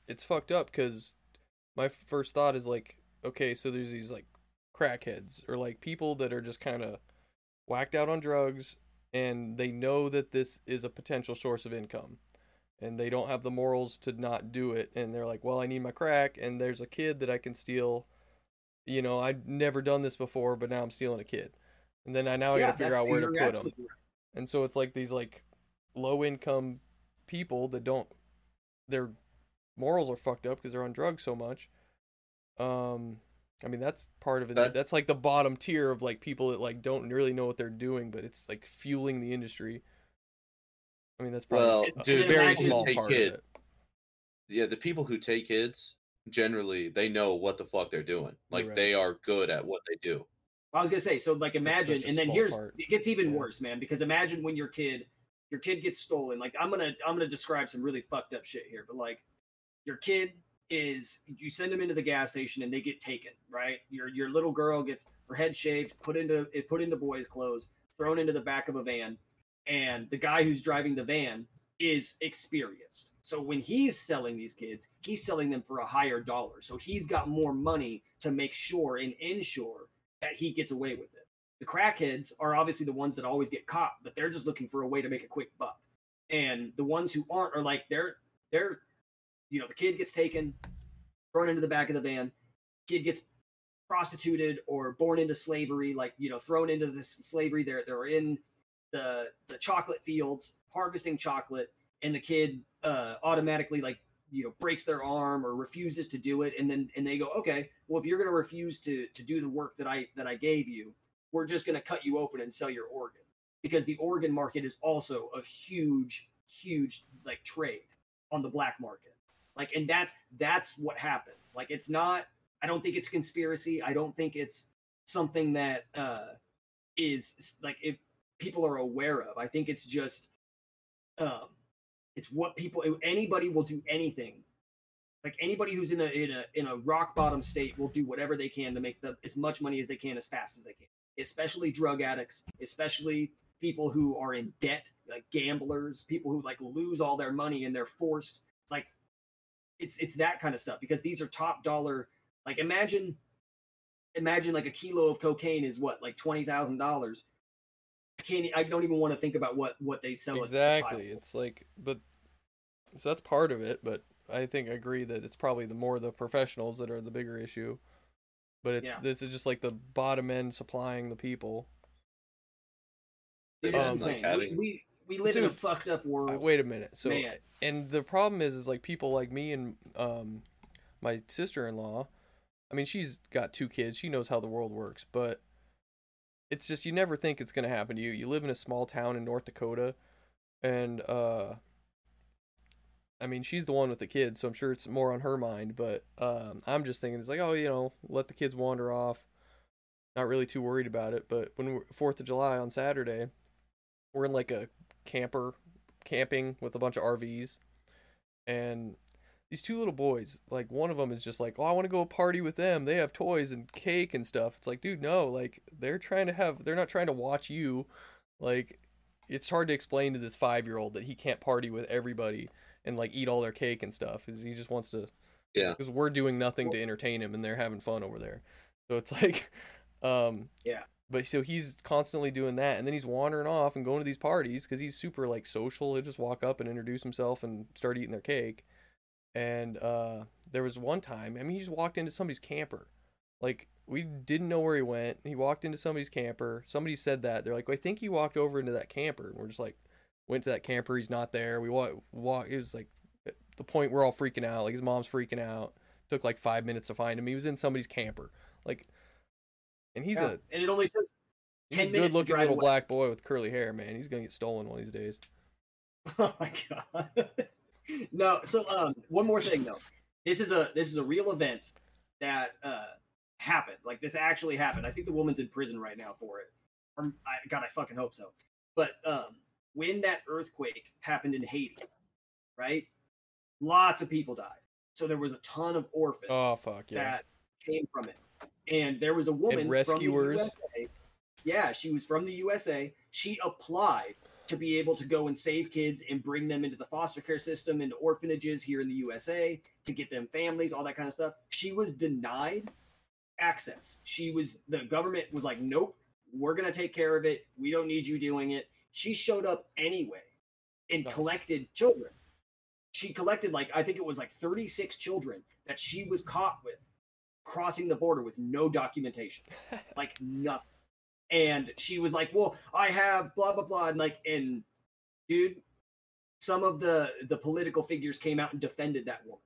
C: it's fucked up because my first thought is like, okay, so there's these like crackheads or like people that are just kind of whacked out on drugs and they know that this is a potential source of income and they don't have the morals to not do it and they're like, well, I need my crack and there's a kid that I can steal. You know, I've never done this before, but now I'm stealing a kid. And then I now I got to figure out where to put them.
B: right.
C: And so it's like these like low income people that don't their morals are fucked up because they're on drugs so much. Um I mean that's part of it.
A: That-
C: that's like the bottom tier of like people that like don't really know what they're doing, but it's like fueling the industry. I mean that's probably
A: Well,
C: a
A: dude,
C: very small
A: take
C: part
A: kid-
C: of it.
A: yeah the people who take kids generally they know what the fuck they're doing like
C: right.
A: they are good at what they do
B: i was gonna say so like imagine and then here's
C: part.
B: it gets even
C: Yeah.
B: worse man because imagine when your kid your kid gets stolen like i'm gonna i'm gonna describe some really fucked up shit here but like your kid is you send them into the gas station and they get taken, right? Your your little girl gets her head shaved, put into it put into boys' clothes, thrown into the back of a van, and the guy who's driving the van is experienced. So when he's selling these kids, he's selling them for a higher dollar. So he's got more money to make sure and ensure that he gets away with it. The crackheads are obviously the ones that always get caught, but they're just looking for a way to make a quick buck. And the ones who aren't are like they're they're you know, the kid gets taken, thrown into the back of the van, kid gets prostituted or born into slavery, like, you know, thrown into this slavery. They're they're in the the chocolate fields harvesting chocolate and the kid uh, automatically like you know breaks their arm or refuses to do it and then and they go okay well if you're going to refuse to to do the work that i that i gave you we're just going to cut you open and sell your organ because the organ market is also a huge huge like trade on the black market like and that's that's what happens. Like it's not i don't think it's conspiracy. I don't think it's something that uh is like if people are aware of. I think it's just um it's what people anybody will do anything. Like anybody who's in a in a in a rock bottom state will do whatever they can to make the as much money as they can as fast as they can. Especially drug addicts. Especially people who are in debt like gamblers. People who like lose all their money and they're forced it's it's that kind of stuff because these are top dollar like imagine imagine like a kilo of cocaine is what like twenty thousand dollars I can't. I don't even want to think about what what they sell.
C: Exactly. It's like, but so that's part of it. But I think I agree that it's probably the more the professionals that are the bigger issue. But it's
B: Yeah.
C: this is just like the bottom end supplying the people.
B: It
C: Um,
B: is
C: like
A: having-
B: we, we we live in a fucked up world.
C: wait a minute. So
B: Man.
C: and the problem is is like people like me and um my sister-in-law. I mean, she's got two kids. She knows how the world works, but it's just you never think it's going to happen to you. You live in a small town in North Dakota and uh I mean, she's the one with the kids, so I'm sure it's more on her mind, but um I'm just thinking it's like, oh, you know, let the kids wander off. Not really too worried about it, but when we're 4th of July on Saturday, we're in like a camper camping with a bunch of RVs and these two little boys like one of them is just like oh I want to go party with them. They have toys and cake and stuff. It's like dude no like they're trying to have they're not trying to watch you. Like it's hard to explain to this 5-year-old that he can't party with everybody and like eat all their cake and stuff is he just wants to
A: Yeah.
C: because we're doing nothing to entertain him and they're having fun over there. So it's like um
B: Yeah.
C: But so he's constantly doing that, and then he's wandering off and going to these parties because he's super like social. He'll just walk up and introduce himself and start eating their cake. And uh, there was one time, I mean, he just walked into somebody's camper. Like we didn't know where he went. He walked into somebody's camper. Somebody said that they're like, I think he walked over into that camper. And we're just like, went to that camper. He's not there. We walk. Walk. It was like the point we're all freaking out. Like his mom's freaking out. Took like five minutes to find him. He was in somebody's camper. Like, and he's
B: Yeah.
C: a
B: and it only took
C: He's
B: 10
C: a
B: minutes
C: good looking little
B: away.
C: black boy with curly hair, man. He's gonna get stolen one of these days.
B: Oh my god. no, so um one more thing though. This is a this is a real event that uh happened. Like this actually happened. I think the woman's in prison right now for it. Or I god I fucking hope so. But um when that earthquake happened in Haiti, right? Lots of people died. So there was a ton of orphans
C: Oh fuck yeah.
B: that came from it. And there was a woman
C: rescuers.
B: from the USA. Yeah, she was from the USA. She applied to be able to go and save kids and bring them into the foster care system, into orphanages here in the USA, to get them families, all that kind of stuff. She was denied access. She was the government was like, "Nope, we're going to take care of it. We don't need you doing it." She showed up anyway and
C: Nice.
B: collected children. She collected like I think it was like 36 children that she was caught with crossing the border with no documentation, like nothing. And she was like, "Well, I have blah blah blah," and like, and dude, some of the the political figures came out and defended that woman,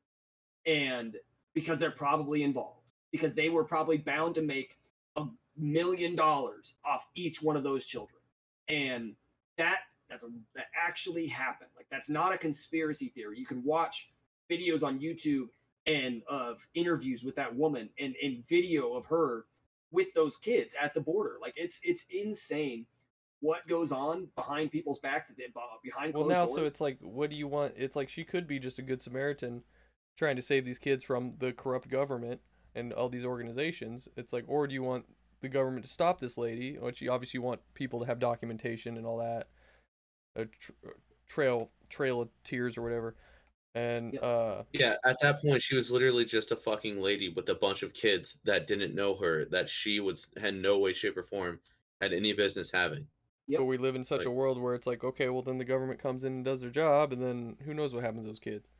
B: and because they're probably involved, because they were probably bound to make a million dollars off each one of those children, and that that's a that actually happened. Like that's not a conspiracy theory. You can watch videos on YouTube and of interviews with that woman and, and video of her with those kids at the border. Like it's it's insane what goes on behind people's backs that they uh, behind
C: well now
B: doors.
C: so it's like what do you want? It's like she could be just a good Samaritan trying to save these kids from the corrupt government and all these organizations. It's like, or do you want the government to stop this lady, which you obviously want people to have documentation and all that, a tr- uh, trail trail of tears or whatever. And
B: Yeah.
C: uh,
A: Yeah, at that point, she was literally just a fucking lady with a bunch of kids that didn't know her, that she was had no way, shape, or form had any business having.
B: Yep.
C: but we live in such
A: Like-
C: a world where it's like, okay, well then the government comes in and does their job, and then who knows what happens to those kids.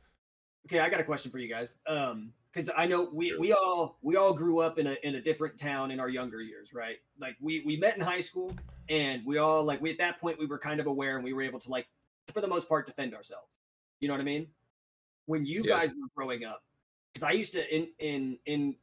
B: Okay, I got a question for you guys. Um, because I know we,
A: Sure.
B: we all we all grew up in a in a different town in our younger years, right? Like we we met in high school, and we all like we at that point we were kind of aware and we were able to like for the most part defend ourselves. You know what I mean? When you
A: Yeah.
B: guys were growing up, because I used to in in in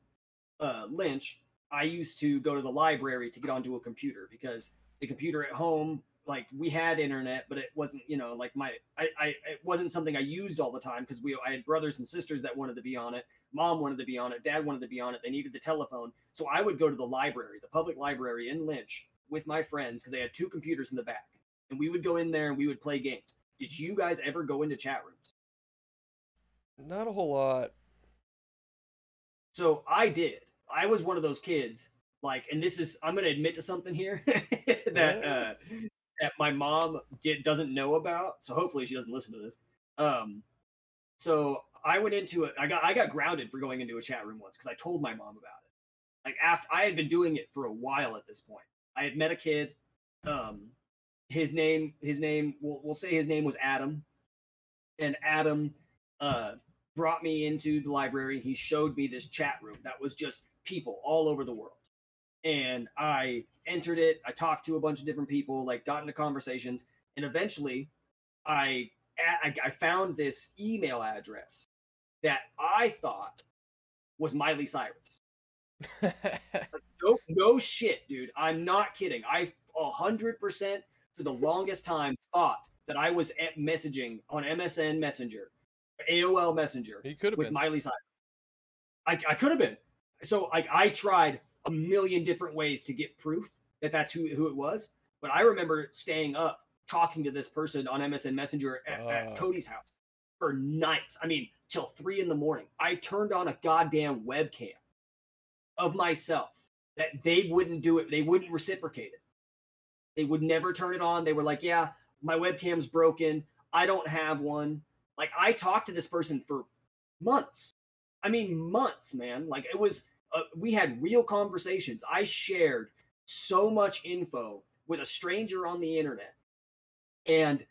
B: uh, Lynch, I used to go to the library to get onto a computer because the computer at home like we had internet but it wasn't you know like my i, I it wasn't something i used all the time because we i had brothers and sisters that wanted to be on it. Mom wanted to be on it. Dad wanted to be on it. They needed the telephone. So i would go to the library the public library in lynch with my friends because they had two computers in the back. And we would go in there and we would play games. Did you guys ever go into chat rooms
C: Not a whole lot.
B: So I did. I was one of those kids. Like, and this is I'm gonna admit to something here that uh, that my mom did, doesn't know about. So hopefully she doesn't listen to this. Um, so I went into it. I got I got grounded for going into a chat room once because I told my mom about it. Like after I had been doing it for a while at this point. I had met a kid. Um, his name his name we'll we'll say his name was Adam, and Adam uh brought me into the library. He showed me this chat room that was just people all over the world. And I entered it. I talked to a bunch of different people, like got into conversations, and eventually, I I, I found this email address that I thought was Miley Cyrus. No, no shit, dude. I'm not kidding. I hundred percent for the longest time thought that I was at messaging on MSN Messenger, AOL Messenger
C: he could have
B: with
C: been.
B: Miley Cyrus. I, I could have been. So like I tried a million different ways to get proof that that's who who it was. But I remember staying up talking to this person on MSN Messenger at, at Cody's house for nights. I mean, till three in the morning. I turned on a goddamn webcam of myself that they wouldn't do it. They wouldn't reciprocate it. They would never turn it on. They were like, "Yeah, my webcam's broken. I don't have one." Like I talked to this person for months. I mean, months, man. Like it was. Uh, we had real conversations. I shared so much info with a stranger on the internet, and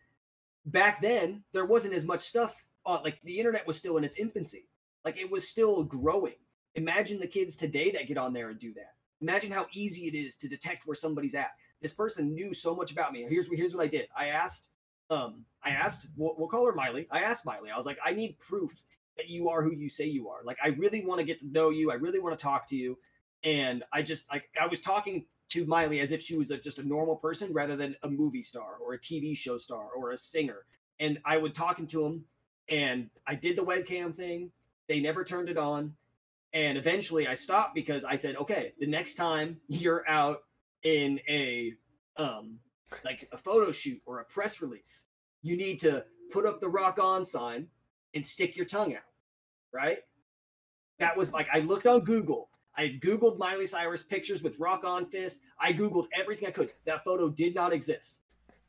B: back then there wasn't as much stuff on. Like the internet was still in its infancy. Like it was still growing. Imagine the kids today that get on there and do that. Imagine how easy it is to detect where somebody's at. This person knew so much about me. Here's here's what I did. I asked, um, I asked, we'll, we'll call her Miley. I asked Miley. I was like, I need proof that you are who you say you are. Like, I really want to get to know you. I really want to talk to you. And I just like I was talking to Miley as if she was a, just a normal person rather than a movie star or a TV show star or a singer. And I would talking to him, and I did the webcam thing. They never turned it on. And eventually I stopped because I said, okay, the next time you're out in a um like a photo shoot or a press release, you need to put up the rock on sign and stick your tongue out. Right? That was like I looked on Google. I Googled Miley Cyrus pictures with rock on fist. I Googled everything I could. That photo did not exist.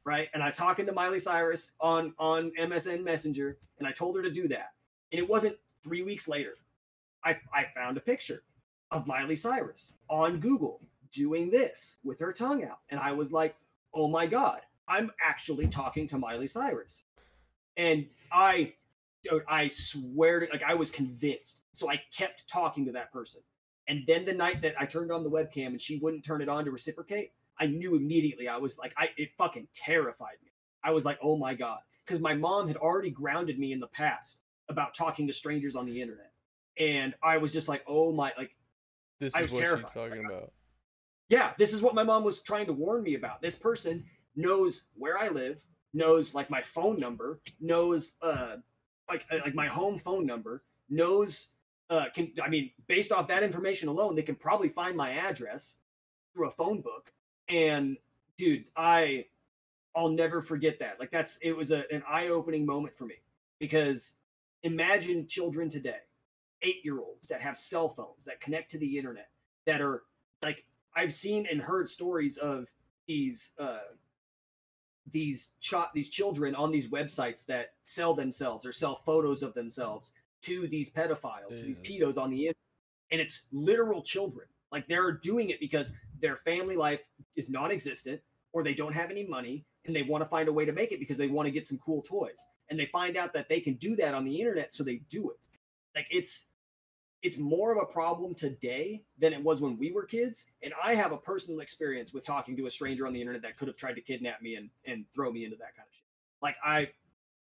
B: Right? And I talking to Miley Cyrus on on MSN Messenger and I told her to do that. And it wasn't three weeks later. I, I found a picture of Miley Cyrus on Google doing this with her tongue out. And I was like, oh my God, I'm actually talking to Miley Cyrus. And I, dude, I swear to, like, I was convinced. So I kept talking to that person. And then the night that I turned on the webcam and she wouldn't turn it on to reciprocate, I knew immediately. I was like, I, it fucking terrified me. I was like, oh my God. Because my mom had already grounded me in the past about talking to strangers on the internet and I was just like, oh my, like,
C: This
B: I
C: is
B: was
C: what
B: terrified.
C: she's talking about.
B: Yeah, this is what my mom was trying to warn me about. This person knows where I live, knows like my phone number, knows uh like uh, like my home phone number, knows uh can I mean based off that information alone, they can probably find my address through a phone book. And dude, I I'll never forget that. Like that's it was a, an eye-opening moment for me because imagine children today, eight year olds that have cell phones that connect to the internet that are like I've seen and heard stories of these uh, these ch- these children on these websites that sell themselves or sell photos of themselves to these pedophiles, to these pedos on the internet, and it's literal children. Like they're doing it because their family life is non-existent, or they don't have any money, and they want to find a way to make it because they want to get some cool toys, and they find out that they can do that on the internet, so they do it. Like it's it's more of a problem today than it was when we were kids. And I have a personal experience with talking to a stranger on the internet that could have tried to kidnap me and, and throw me into that kind of shit. Like I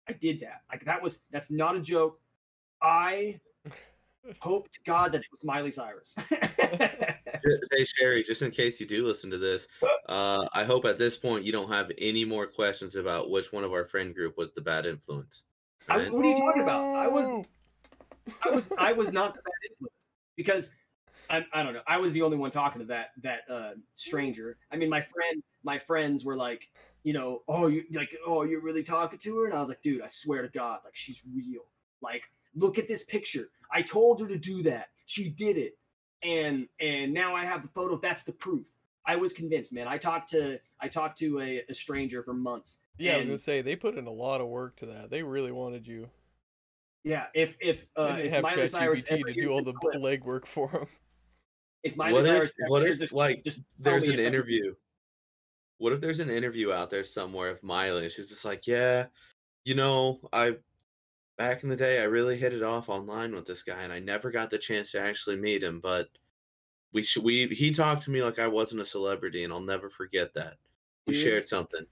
B: I did that. Like that was that's not a joke. I hope to God that it was Miley Cyrus.
A: hey Sherry, just in case you do listen to this, uh, I hope at this point you don't have any more questions about which one of our friend group was the bad influence.
B: I, what are you talking about? I was I was I was not the bad influence because I, I don't know. I was the only one talking to that that uh, stranger. I mean, my friend, my friends were like, you know, oh, you like, oh, you're really talking to her, and I was like, dude, I swear to God, like she's real. Like, look at this picture. I told her to do that. She did it, and and now I have the photo. That's the proof. I was convinced, man. I talked to I talked to a, a stranger for months.
C: Yeah, I was gonna say they put in a lot of work to that. They really wanted you.
B: Yeah, if if uh, if Miley Cyrus
C: to do all the clip, legwork for him.
B: If Miley what Cyrus,
A: if, what if this, like just there's an interview? What if there's an interview out there somewhere of Miley and she's just like, yeah, you know, I back in the day I really hit it off online with this guy and I never got the chance to actually meet him, but we should we he talked to me like I wasn't a celebrity and I'll never forget that. We dude, shared something.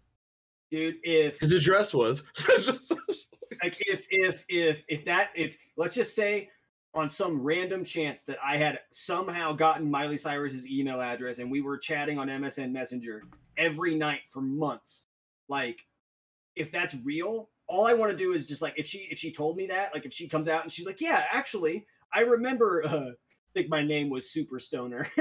B: Dude, if
A: his address was
B: like if if if if that if let's just say on some random chance that I had somehow gotten Miley Cyrus's email address and we were chatting on MSN Messenger every night for months, like if that's real, all I want to do is just like if she if she told me that, like if she comes out and she's like, yeah, actually, I remember. Uh, I think my name was Super Stoner.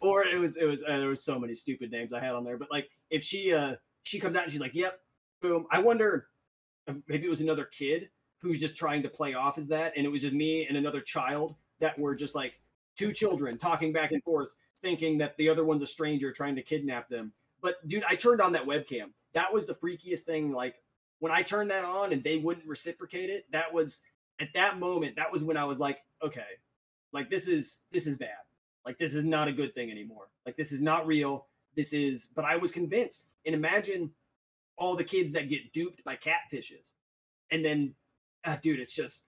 B: or it was it was uh, there was so many stupid names I had on there, but like if she uh she comes out and she's like, yep, I wonder maybe it was another kid who's just trying to play off as that, and it was just me and another child that were just like two children talking back and forth, thinking that the other one's a stranger trying to kidnap them. But dude, I turned on that webcam. That was the freakiest thing. Like when I turned that on and they wouldn't reciprocate it, that was at that moment. That was when I was like, okay, like this is this is bad. Like this is not a good thing anymore. Like this is not real. This is. But I was convinced. And imagine all the kids that get duped by catfishes, and then, uh, dude, it's just,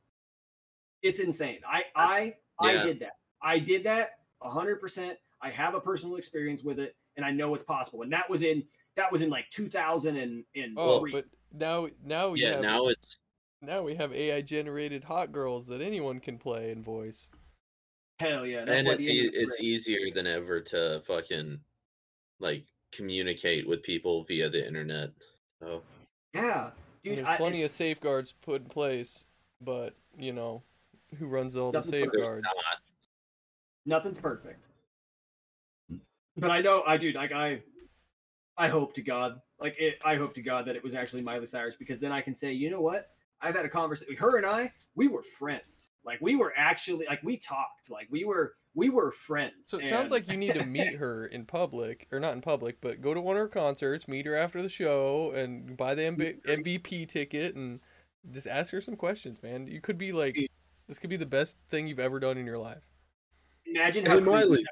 B: it's insane. I I yeah. I did that. I did that hundred percent. I have a personal experience with it, and I know it's possible. And that was in that was in like 2000 and, and
C: oh, but now now we
A: yeah
C: have,
A: now it's
C: now we have AI generated hot girls that anyone can play and voice.
B: Hell yeah!
A: and it's e- it's easier than ever to fucking like communicate with people via the internet. Oh.
B: Yeah,
C: dude. there's plenty of safeguards put in place, but you know, who runs all the safeguards?
B: Perfect. Nothing's perfect. But I know, I do. Like I, I hope to God, like it, I hope to God that it was actually Miley Cyrus because then I can say, you know what? I've had a conversation. Her and I, we were friends. Like we were actually like we talked. Like we were we were friends.
C: So it and... sounds like you need to meet her in public, or not in public, but go to one of her concerts, meet her after the show, and buy the MB- MVP ticket, and just ask her some questions, man. You could be like, this could be the best thing you've ever done in your life.
B: Imagine how. Hey, Miley.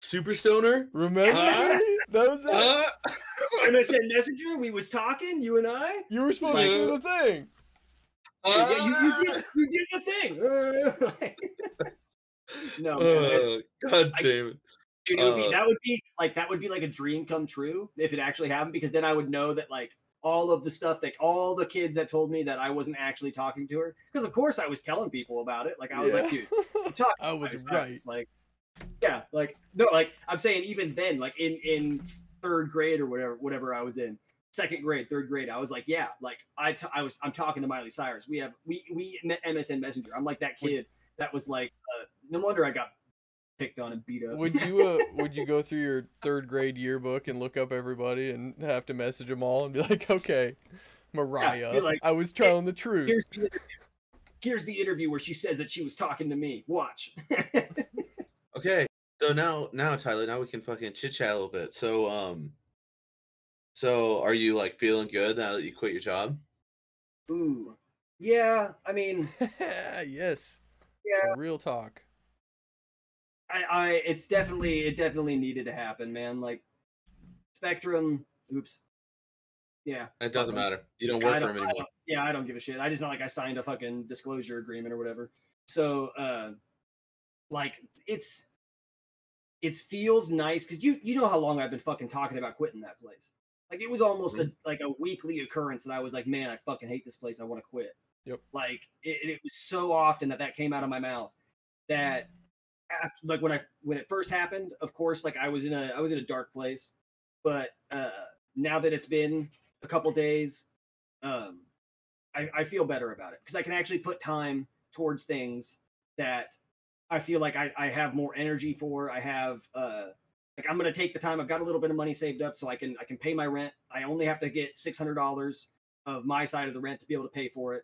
A: Super Stoner.
C: Remember uh, that was uh,
B: MSN Messenger. We was talking, you and I.
C: You were supposed like, to do the thing.
B: Uh, yeah, you, you, did, you did the thing. no,
A: man, God I, damn it.
B: Dude, it would be, uh, that would be like that would be like a dream come true if it actually happened because then I would know that like all of the stuff that all the kids that told me that I wasn't actually talking to her because of course I was telling people about it like I was yeah. like dude
C: i was right
B: like yeah like no like I'm saying even then like in in third grade or whatever whatever I was in second grade third grade I was like yeah like I, t- I was I'm talking to Miley Cyrus we have we we met MSN Messenger I'm like that kid that was like uh, no wonder I got picked on and beat up.
C: Would you uh, would you go through your third grade yearbook and look up everybody and have to message them all and be like, okay, Mariah.
B: like,
C: I was telling the truth.
B: Here's the. Here's the interview where she says that she was talking to me. Watch.
A: Okay, so now now Tyler, now we can fucking chit chat a little bit. So um, so are you like feeling good now that you quit your job?
B: Ooh. Yeah, I mean,
C: yes.
B: yeah,
C: Real talk.
B: I, I it's definitely it definitely needed to happen, man. Like Spectrum, oops. Yeah.
A: It doesn't
B: Uh-oh.
A: matter. You don't
B: Yeah, I
A: work for
B: don't-
A: him anymore.
B: don't- yeah, I don't give a shit. I just not like I signed a fucking disclosure agreement or whatever. So uh like it's it feels nice because you you know how long I've been fucking talking about quitting that place. Like it was almost a like a weekly occurrence that I was like, man, I fucking hate this place. I want to quit.
C: Yep.
B: Like it, it was so often that that came out of my mouth that after like when I when it first happened, of course, like I was in a I was in a dark place, but uh now that it's been a couple days, um, I, I feel better about it because I can actually put time towards things that I feel like I, I have more energy for. I have uh like I'm gonna take the time. I've got a little bit of money saved up so I can I can pay my rent. I only have to get six hundred dollars of my side of the rent to be able to pay for it.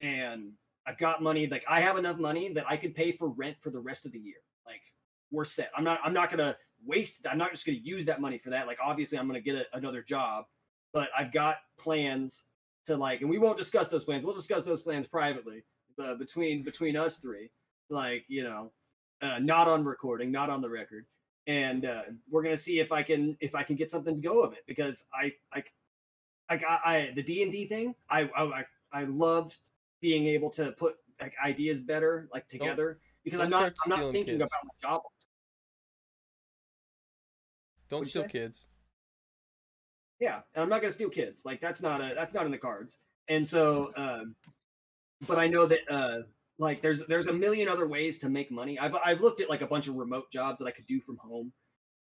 B: And I've got money, like I have enough money that I could pay for rent for the rest of the year. Like we're set. I'm not I'm not gonna waste I'm not just gonna use that money for that. Like obviously I'm gonna get a, another job, but I've got plans to like and we won't discuss those plans. We'll discuss those plans privately uh, between between us three. Like, you know, uh, not on recording, not on the record. And uh, we're gonna see if I can if I can get something to go of it because I I I I the D and D thing. I I I loved being able to put like ideas better like together because I'm
C: don't
B: not I'm not thinking
C: kids.
B: about my job.
C: Don't
B: What'd
C: steal kids.
B: Yeah, and I'm not gonna steal kids. Like that's not a that's not in the cards. And so, um, but I know that uh, like there's there's a million other ways to make money. I've I've looked at like a bunch of remote jobs that I could do from home,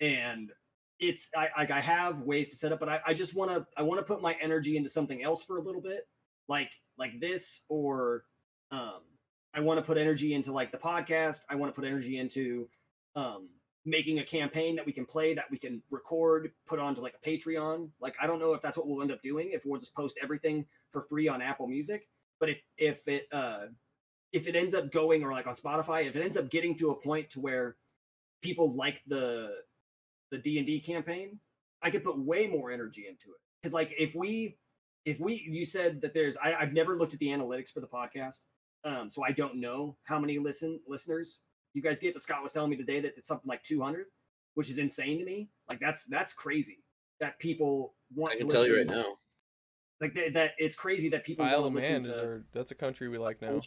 B: and it's I I have ways to set up, but I, I just want to I want to put my energy into something else for a little bit, like like this or um I want to put energy into like the podcast. I want to put energy into um making a campaign that we can play that we can record put onto like a patreon like i don't know if that's what we'll end up doing if we'll just post everything for free on apple music but if if it uh if it ends up going or like on spotify if it ends up getting to a point to where people like the the d&d campaign i could put way more energy into it because like if we if we you said that there's I, i've never looked at the analytics for the podcast um so i don't know how many listen listeners you guys get but scott was telling me today that it's something like 200 which is insane to me like that's that's crazy that people want
A: I
B: to
A: tell you right now.
B: like that, that it's crazy that people
C: Isle
B: want
C: of
B: to
C: Man is our, that's a country we like now.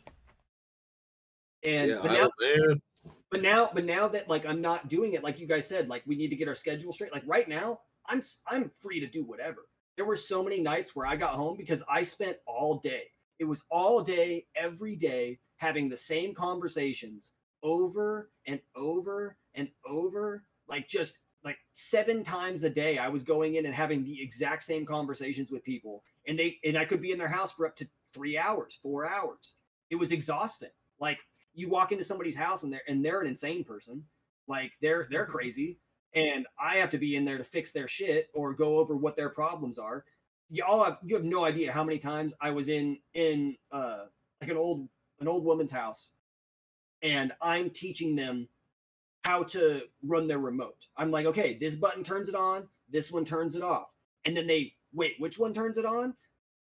B: And
A: yeah,
B: but now
A: man.
B: but now but now that like i'm not doing it like you guys said like we need to get our schedule straight like right now i'm I'm free to do whatever. There were so many nights where i got home because i spent all day. It was all day every day having the same conversations over and over and over like just like seven times a day i was going in and having the exact same conversations with people. And they and i could be in their house for up to three hours four hours. It was exhausting. Like you walk into somebody's house and they're and they're an insane person. Like they're they're crazy. And i have to be in there to fix their shit or go over what their problems are. Y'all have you have no idea how many times i was in in uh like an old an old woman's house. And i'm teaching them how to run their remote. I'm like okay this button turns it on this one turns it off. And then they wait which one turns it on?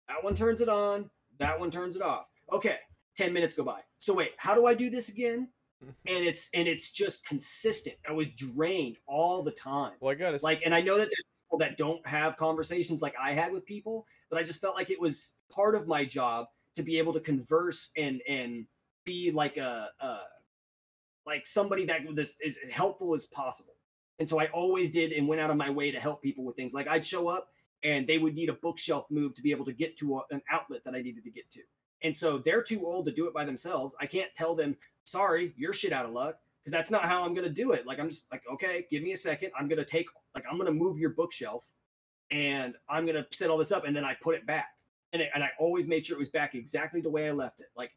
B: That one turns it on that one turns it off. Okay 10 minutes go by so wait how do i do this again? And it's and it's just consistent. I was drained all the time.
C: Well, I gotta s-
B: like and i know that there's people that don't have conversations like i had with people but i just felt like it was part of my job to be able to converse and and be like a, a like somebody that was as helpful as possible. And so i always did and went out of my way to help people with things. Like i'd show up and they would need a bookshelf move to be able to get to a, an outlet that i needed to get to and so they're too old to do it by themselves i can't tell them sorry you're shit out of luck because that's not how I'm gonna do it. Like I'm just like, okay, give me a second. I'm gonna take like I'm gonna move your bookshelf, and I'm gonna set all this up, and then I put it back, and it, and I always made sure it was back exactly the way I left it. Like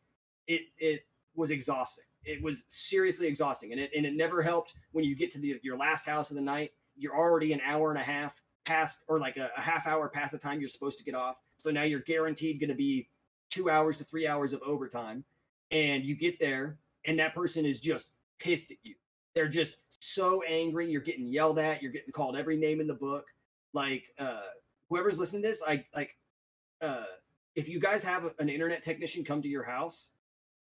B: it it was exhausting. It was seriously exhausting, and it and it never helped when you get to the your last house of the night. You're already an hour and a half past, or like a, a half hour past the time you're supposed to get off. So now you're guaranteed going to be two hours to three hours of overtime. And you get there, and that person is just pissed at you. They're just so angry. You're getting yelled at. You're getting called every name in the book. Like, uh, whoever's listening to this, I like, uh, if you guys have an internet technician come to your house,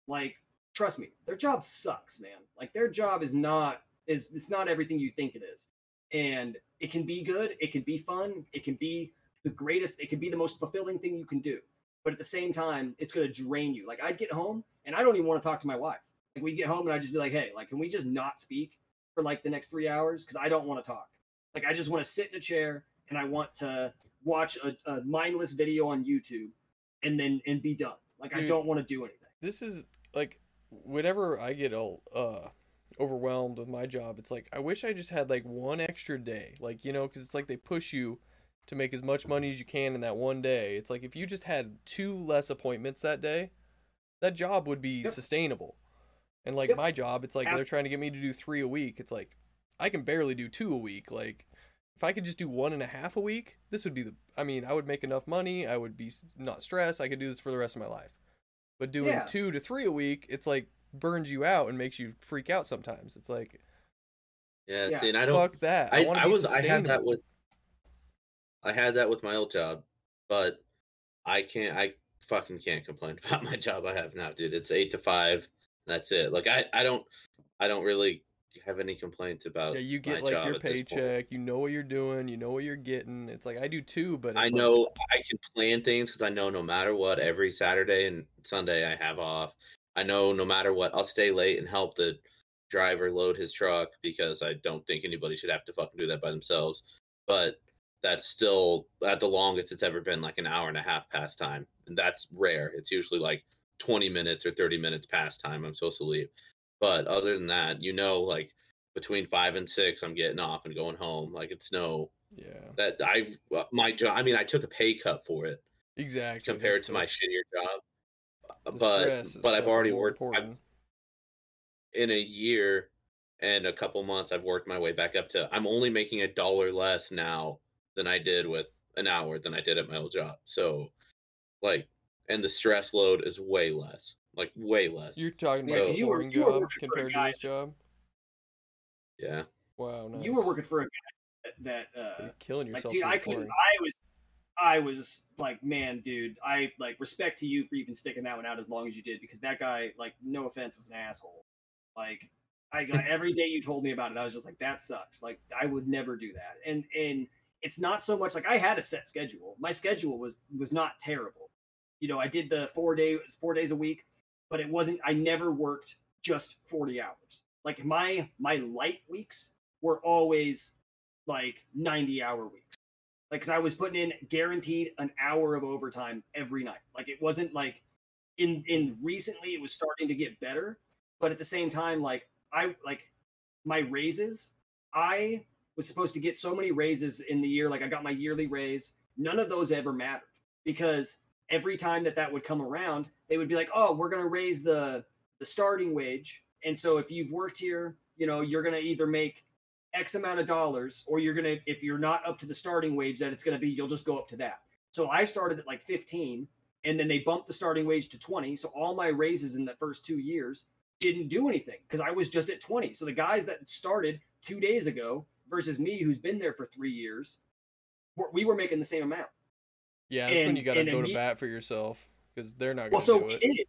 B: like, trust me, their job sucks, man. Like, their job is not is it's not everything you think it is, and it can be good. It can be fun. It can be the greatest. It can be the most fulfilling thing you can do. But at the same time, it's going to drain you. Like I'd get home and I don't even want to talk to my wife. Like we get home and I just be like, hey, like can we just not speak for like the next three hours because I don't want to talk. Like I just want to sit in a chair and I want to watch a, a mindless video on YouTube and then and be done. Like I don't want to do anything.
C: this is like whenever I get all uh overwhelmed with my job, it's like I wish I just had like one extra day. Like, you know, cuz it's like they push you to make as much money as you can in that one day. It's like if you just had two less appointments that day, that job would be
B: Yep.
C: sustainable. And like
B: Yep.
C: my job, it's like
B: Ab-
C: they're trying to get me to do 3 a week. It's like I can barely do 2 a week. Like if I could just do one and a half a week, this would be the I mean, I would make enough money, I would be not stressed, I could do this for the rest of my life. But doing
B: Yeah.
C: two to three a week, it's like burns you out and makes you freak out sometimes. It's like
A: Yeah,
B: Yeah.
A: see, and I don't.
C: fuck that. I,
A: I,
C: want to
A: I
C: be
A: was I had that with I had that with my old job, but I can't I fucking can't complain about my job I have now, dude. It's eight to five. That's it. Like I I don't I don't really have any complaints about
C: Yeah, you get like your
A: at this point.
C: paycheck. You know what you're doing. You know what you're getting. It's like I do too, but it's
A: I
C: like-
A: know I can plan things because I know no matter what, every Saturday and Sunday I have off. I know no matter what, I'll stay late and help the driver load his truck because I don't think anybody should have to fucking do that by themselves. But that's still at the longest it's ever been like an hour and a half past time. And that's rare. It's usually like 20 minutes or 30 minutes past time I'm supposed to leave. But other than that, you know, like between five and six, I'm getting off and going home. Like it's no
C: yeah,
A: that I uh, my job. I mean, I took a pay cut for it
C: exactly.
A: compared
C: that's
A: to
C: the-
A: my shittier job. But but I've already worked. I've, in a year and a couple months, I've worked my way back up to. I'm only making a dollar less now than I did with an hour than I did at my old job. So, like, and the stress load is way less. Like way less.
C: You're talking about the
B: You were- you were
C: job
B: working for a
C: compared to
B: guy
C: this job.
A: yeah.
C: Wow, nice.
B: You were working for a guy that, that uh,
C: You're killing
B: like
C: yourself.
B: dude i couldn't i was i was like man dude i like respect to you for even sticking that one out as long as you did because that guy like no offense was an asshole like i like, every day you told me about it i was just like that sucks like i would never do that and and it's not so much like i had a set schedule my schedule was was not terrible you know i did the four days four days a week but it wasn't i never worked just 40 hours like my my light weeks were always like 90 hour weeks. Like, cause I was putting in guaranteed an hour of overtime every night. Like, it wasn't like in, in recently it was starting to get better, but at the same time, like, I, like, my raises, I was supposed to get so many raises in the year. Like, I got my yearly raise. None of those ever mattered because every time that that would come around, they would be like, oh, we're going to raise the, the starting wage. And so if you've worked here, you know, you're going to either make X amount of dollars, or you're gonna, if you're not up to the starting wage that it's gonna be, you'll just go up to that. So I started at like 15, and then they bumped the starting wage to 20. So all my raises in the first two years didn't do anything because I was just at 20. So the guys that started two days ago versus me, who's been there for three years, we're- we were making the same amount.
C: Yeah, that's when you got to go to bat for yourself because they're not
B: Well,
C: going to
B: so
C: do
B: we
C: it.
B: did.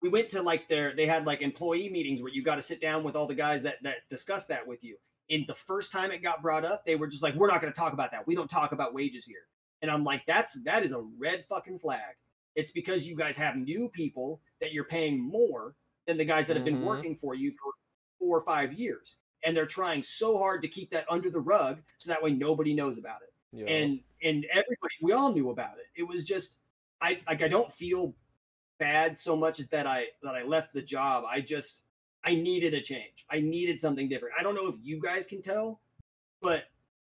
B: We went to like their they had like employee meetings where you got to sit down with all the guys that that discuss that with you. And the first time it got brought up, they were just like, "We're not going to talk about that. We don't talk about wages here." And I'm like, "That's that is a red fucking flag. It's because you guys have new people that you're paying more than the guys that have been
C: Mhm.
B: working for you for four or five years, and they're trying so hard to keep that under the rug so that way nobody knows about it."
C: Yeah.
B: and and everybody we all knew about it. It was just i like i don't feel bad so much as that i that i left the job. I just i needed a change. I needed something different. I don't know if you guys can tell but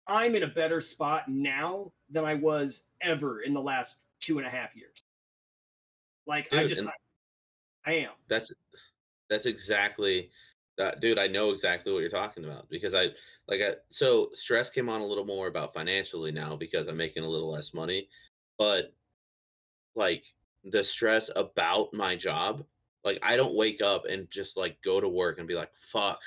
B: i'm in a better spot now than i was ever in the last two and a half years. Like i just I, I am.
A: that's that's exactly that dude i know exactly what you're talking about because i like i so stress came on a little more about financially now because i'm making a little less money but like the stress about my job. Like I don't wake up and just like go to work and be like, fuck.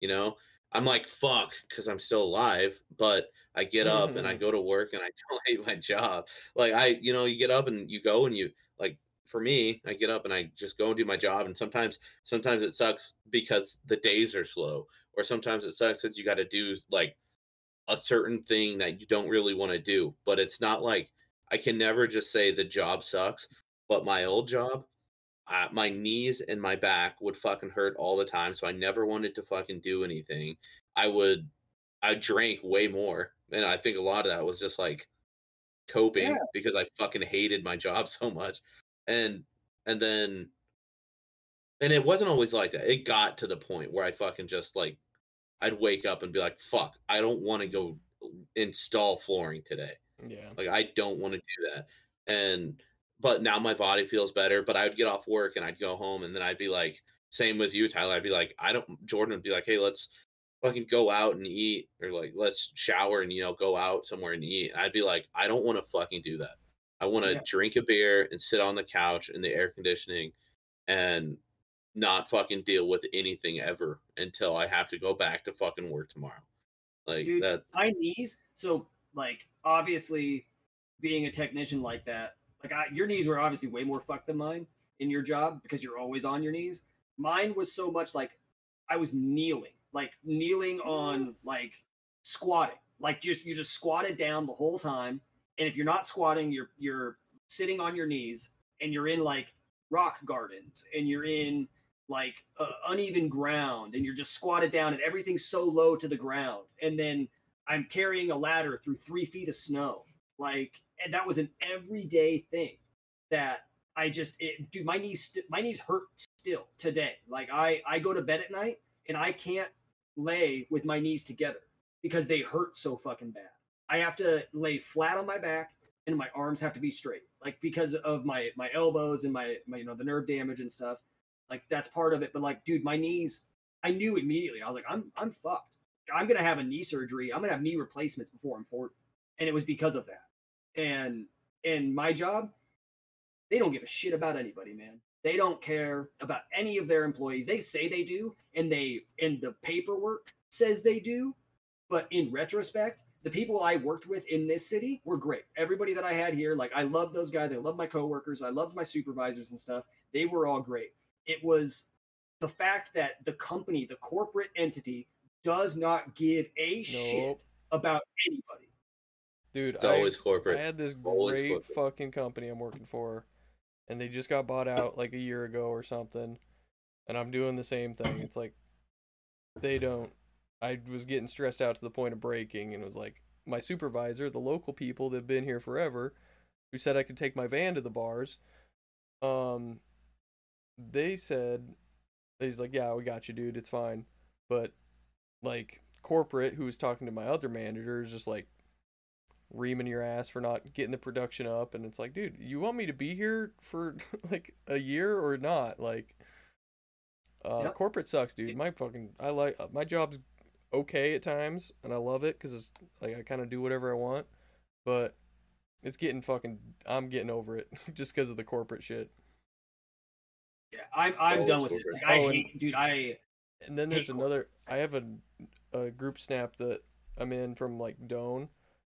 A: You know? I'm like, fuck, because I'm still alive, but I get up and I
C: Mhm.
A: go to work and I don't hate my job. Like I, you know, you get up and you go and you like for me, I get up and I just go and do my job and sometimes sometimes it sucks because the days are slow or sometimes it sucks because you got to do like a certain thing that you don't really want to do. But it's not like I can never just say the job sucks. But my old job, uh, my knees and my back would fucking hurt all the time, so I never wanted to fucking do anything. I would, I drank way more, and I think a lot of that was just like coping
B: Yeah.
A: because I fucking hated my job so much, and and then and it wasn't always like that. It got to the point where I fucking just like I'd wake up and be like, "Fuck, I don't want to go install flooring today."
C: Yeah.
A: Like I don't want to do that. And but now my body feels better. But I would get off work and I'd go home and then I'd be like, same with you, Tyler. I'd be like, I don't. Jordan would be like, hey, let's fucking go out and eat, or like let's shower and you know go out somewhere and eat. And I'd be like, I don't want to fucking do that. I want to
B: Yeah.
A: drink a beer and sit on the couch in the air conditioning and not fucking deal with anything ever until I have to go back to fucking work tomorrow. Like
B: Dude,
A: that.
B: my knees. So like obviously, being a technician like that, like I, your knees were obviously way more fucked than mine in your job because you're always on your knees. Mine was so much like I was kneeling, like kneeling on mm. like squatting, like just you just squatted down the whole time. And if you're not squatting, you're you're sitting on your knees and you're in like rock gardens and you're in like uh, uneven ground and you're just squatted down and everything's so low to the ground. And then i'm carrying a ladder through three feet of snow. Like and that was an everyday thing that i just it, dude my knees st- my knees hurt still today. Like i i go to bed at night and i can't lay with my knees together because they hurt so fucking bad i have to lay flat on my back and my arms have to be straight like because of my my elbows and my, my you know the nerve damage and stuff. Like that's part of it but like dude my knees i knew immediately. I was like i'm i'm fucked. I'm gonna have a knee surgery. I'm gonna have knee replacements before i'm 40 and it was because of that. And and my job they don't give a shit about anybody man. They don't care about any of their employees. They say they do and they and the paperwork says they do. But in retrospect the people i worked with in this city were great everybody that i had here like i love those guys i love my coworkers i loved my supervisors and stuff they were all great it was the fact that the company the corporate entity does not give a
C: Nope.
B: shit about anybody
C: Dude,
A: It's
C: I,
A: always corporate.
C: I had this
A: Always
C: great
A: corporate.
C: fucking company I'm working for, and they just got bought out like a year ago or something. And I'm doing the same thing. It's like they don't. I was getting stressed out to the point of breaking, and it was like my supervisor, the local people that've been here forever, who said I could take my van to the bars. Um, they said he's like, yeah, we got you, dude. It's fine. But like corporate, who was talking to my other manager, is just like reaming your ass for not getting the production up and it's like dude you want me to be here for like a year or not like uh
B: Yep.
C: corporate sucks dude my fucking i like uh, my job's okay at times and i love it because it's like i kind of do whatever i want but it's getting fucking i'm getting over it just because of the corporate shit
B: yeah i'm i'm
A: Always
B: done with it
A: corporate.
B: like, i
C: Oh, and-
B: hate dude i
C: and then there's
B: corporate.
C: another i have a, a group snap that i'm in from like Doane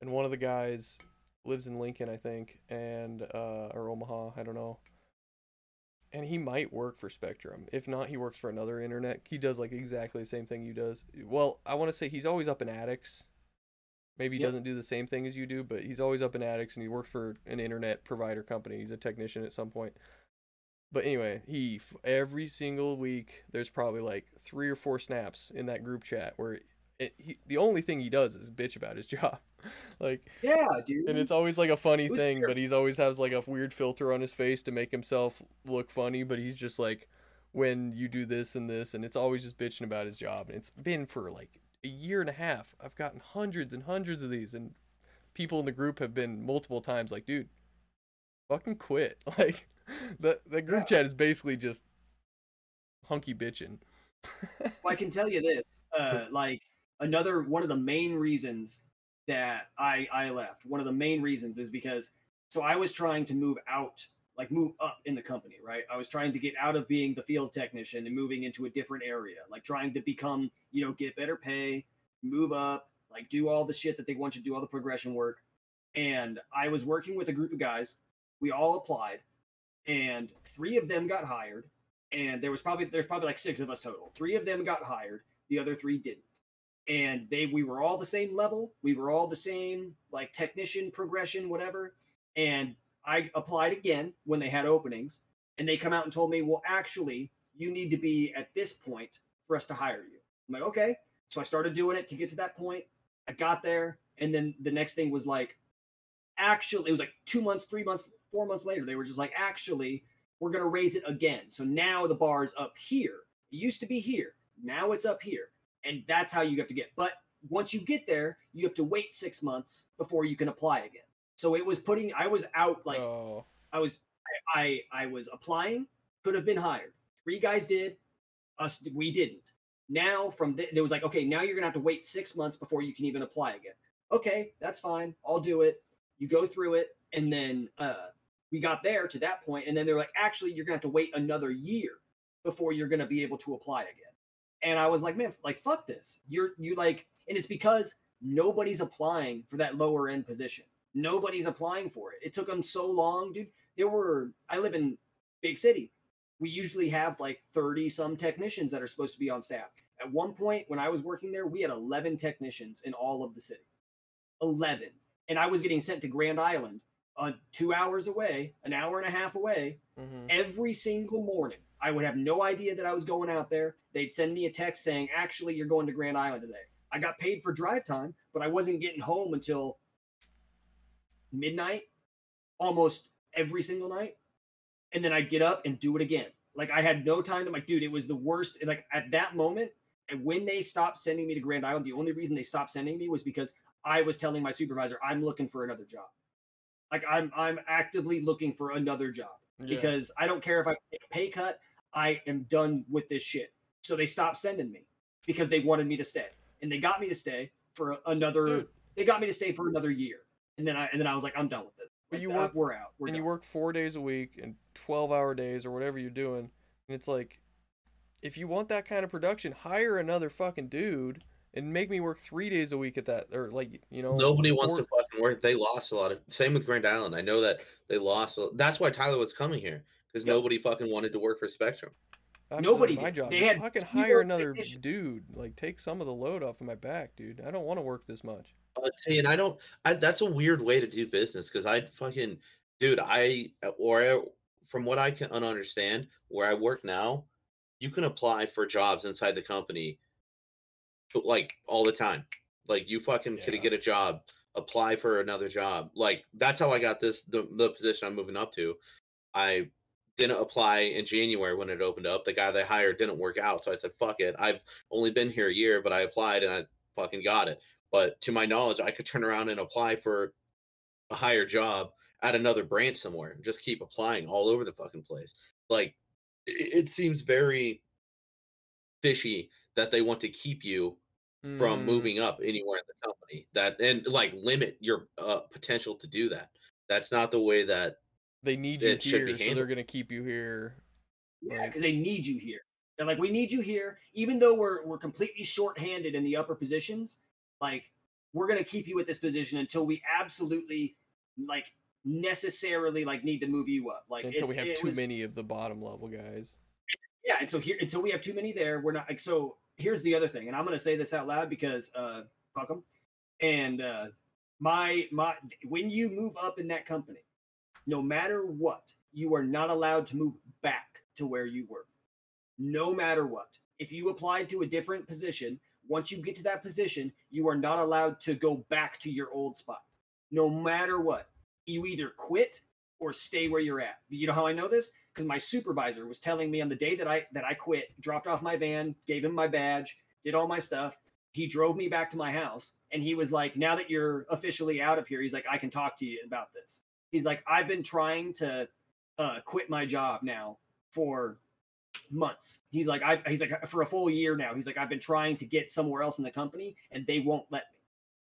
C: and one of the guys lives in lincoln i think and uh or omaha i don't know and he might work for spectrum. If not he works for another internet. He does like exactly the same thing you does. Well i want to say he's always up in attics. Maybe he
B: Yep.
C: doesn't do the same thing as you do but he's always up in attics and he works for an internet provider company. He's a technician at some point. But anyway, he every single week there's probably like three or four snaps in that group chat where it, he, the only thing he does is bitch about his job, like,
B: yeah dude
C: and it's always like a funny thing,
B: weird.
C: but he's always has like a weird filter on his face to make himself look funny, but he's just like, when you do this and this, and it's always just bitching about his job, and it's been for like a year and a half. I've gotten hundreds and hundreds of these, and people in the group have been multiple times like, dude, fucking quit. Like the the group
B: Yeah.
C: chat is basically just hunky bitching.
B: Well, I can tell you this, uh, like another one of the main reasons that I I left. One of the main reasons is because So I was trying to move out, like move up in the company, right? I was trying to get out of being the field technician and moving into a different area, like trying to become, you know, get better pay, move up, like do all the shit that they want you to do, all the progression work. And I was working with a group of guys. We all applied, and three of them got hired. And there was probably there's probably like six of us total. Three of them got hired. The other three didn't and they we were all the same level. We were all the same like technician progression whatever. And i applied again when they had openings and they come out and told me well actually you need to be at this point for us to hire you. I'm like okay. So i started doing it to get to that point. I got there and then the next thing was like actually it was like two months three months four months later they were just like actually we're going to raise it again. So now the bar is up here. It used to be here. Now it's up here and that's how you have to get. But once you get there, you have to wait six months before you can apply again. So it was putting. I was out like
C: oh.
B: I was. I, I I was applying. Could have been hired. Three guys did. Us we didn't. Now from the, it was like okay now you're gonna have to wait six months before you can even apply again. Okay, that's fine. I'll do it. You go through it, and then uh, we got there to that point, and then they're like, actually, you're gonna have to wait another year before you're gonna be able to apply again and I was like, man, like fuck this. You're you like, and it's because nobody's applying for that lower end position. Nobody's applying for it. It took them so long, dude. There were I live in big city. We usually have like 30 some technicians that are supposed to be on staff. At one point when I was working there, we had 11 technicians in all of the city. 11. And I was getting sent to Grand Island, uh, two hours away, an hour and a half away,
C: Mhm.
B: every single morning. I would have no idea that I was going out there. They'd send me a text saying, actually, you're going to Grand Island today. I got paid for drive time, but I wasn't getting home until midnight almost every single night. And then I'd get up and do it again. Like I had no time to like, dude, it was the worst. And like at that moment, and when they stopped sending me to Grand Island, the only reason they stopped sending me was because I was telling my supervisor, I'm looking for another job. Like I'm I'm actively looking for another job
C: Yeah.
B: because I don't care if I take a pay cut. I am done with this shit. So they stopped sending me because they wanted me to stay, and they got me to stay for another.
C: Dude.
B: They got me to stay for another year, and then I and then I was like, I'm done with this.
C: But you
B: uh,
C: work-
B: we're out. We're
C: and
B: done.
C: you work four days a week and 12 hour days or whatever you're doing and it's like if you want that kind of production hire another fucking dude and make me work three days a week at that or like you know
A: Nobody wants to fucking work. They lost a lot of. Same with Grand Island. I know that they lost. A, that's why Tyler was coming here because
B: Yep.
A: nobody fucking wanted to work for Spectrum.
C: That was
B: Nobody
C: my
B: did.
C: job
B: They had
C: fucking hire another
B: technicians.
C: dude like take some of the load off of my back dude i don't want to work this much
A: Uh, see, and I don't. I, that's a weird way to do business because I fucking, dude. I or I, from what I can understand, where I work now, you can apply for jobs inside the company, like all the time. Like you fucking
C: Yeah.
A: could get a job, apply for another job. Like that's how I got this the the position I'm moving up to. I didn't apply in January when it opened up. The guy they hired didn't work out, so I said, "Fuck it." I've only been here a year, but I applied and I fucking got it. But to my knowledge, I could turn around and apply for a higher job at another branch somewhere and just keep applying all over the fucking place. Like it, it seems very fishy that they want to keep you from
C: Mm,
A: moving up anywhere in the company. That and like limit your uh, potential to do that. That's not the way that
C: they need you here
A: be
C: so they're gonna keep you here
B: Yeah,
C: Like-
B: because they need you here. They're like, we need you here, even though we're we're completely short-handed in the upper positions. Like, we're gonna keep you at this position until we absolutely like necessarily like need to move you up. Like
C: until
B: it's,
C: we have too
B: was-
C: many of the bottom level guys
B: Yeah, and so here until we have too many there, we're not like so. Here's the other thing, and I'm gonna say this out loud because uh, fuck them. And uh, my my when you move up in that company, no matter what, you are not allowed to move back to where you were. No matter what, if you applied to a different position, once you get to that position, you are not allowed to go back to your old spot. No matter what, you either quit or stay where you're at. You know how I know this? Because my supervisor was telling me on the day that I that I quit, dropped off my van, gave him my badge, did all my stuff. He drove me back to my house, and he was like, "Now that you're officially out of here, he's like, I can talk to you about this." He's like, "I've been trying to uh, quit my job now for months." He's like, "I," he's like, "for a full year now." He's like, "I've been trying to get somewhere else in the company, and they won't let me."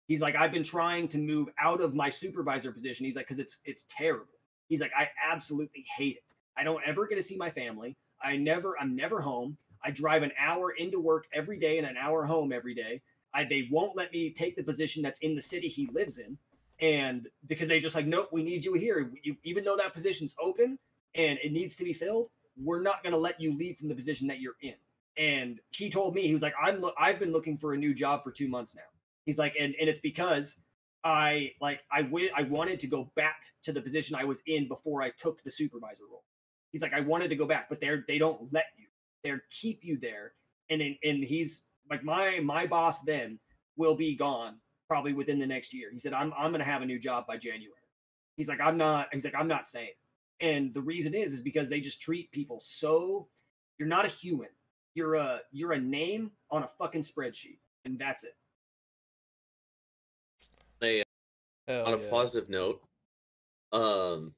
B: He's like, I've been trying to move out of my supervisor position. He's like, because it's it's terrible. He's like, I absolutely hate it. I don't ever get to see my family. I never, I'm never home. I drive an hour into work every day and an hour home every day. I, they won't let me take the position that's in the city he lives in, and because they just like, nope, we need you here. You, even though that position's open and it needs to be filled, we're not going to let you leave from the position that you're in. And he told me he was like, I'm lo- I've been looking for a new job for two months now. He's like, and and it's because I like I w- I wanted to go back to the position I was in before I took the supervisor role. He's like, I wanted to go back, but they're they don't let you. they're keep you there, and and, he's like my my boss then will be gone probably within the next year. He said, I'm I'm gonna have a new job by January. He's like, I'm not. He's like, I'm not staying. And the reason is is because they just treat people so. You're not a human. You're a you're a name on a fucking spreadsheet, and that's it.
A: Hey,
C: Hell
A: on a
C: yeah.
A: positive note, um,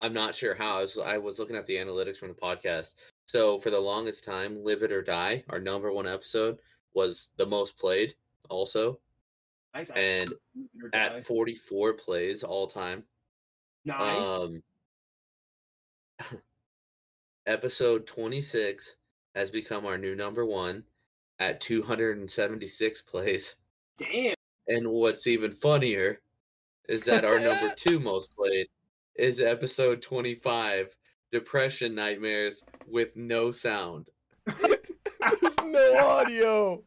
A: I'm not sure how. I was, I was looking at the analytics from the podcast. So for the longest time, "Live It or Die," our number one episode, was the most played. Also,
B: Nice.
A: And at 44 plays all time.
B: nice.
A: Um, episode 26 has become our new number one at 276 plays.
B: Damn.
A: And what's even funnier is that our number two most played is episode 25 Depression Nightmares with no sound.
C: There's no audio.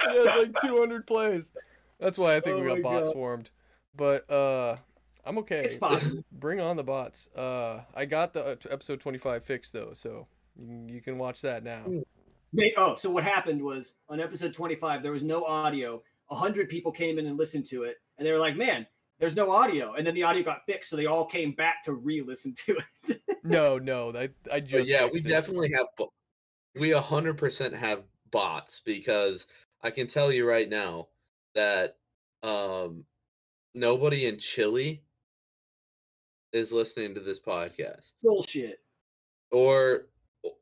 C: It has like 200 plays. That's why I think
B: Oh
C: we got
B: my
C: bot
B: God.
C: swarmed. But uh, I'm okay.
B: It's possible.
C: Bring on the bots. Uh, I got the uh, episode 25 fixed though, so you can, you can watch that now.
A: Mm.
B: Wait, oh, so what happened was on episode 25, there was no audio. A hundred people came in and listened to it, and they were like, "Man, there's no audio." And then the audio got fixed, so they all came back to re-listen to it.
C: No, no, I I
A: But
C: just
A: yeah, we
C: it.
A: definitely have, we 100% have bots because I can tell you right now that um, nobody in Chile is listening to this podcast.
B: Bullshit.
A: or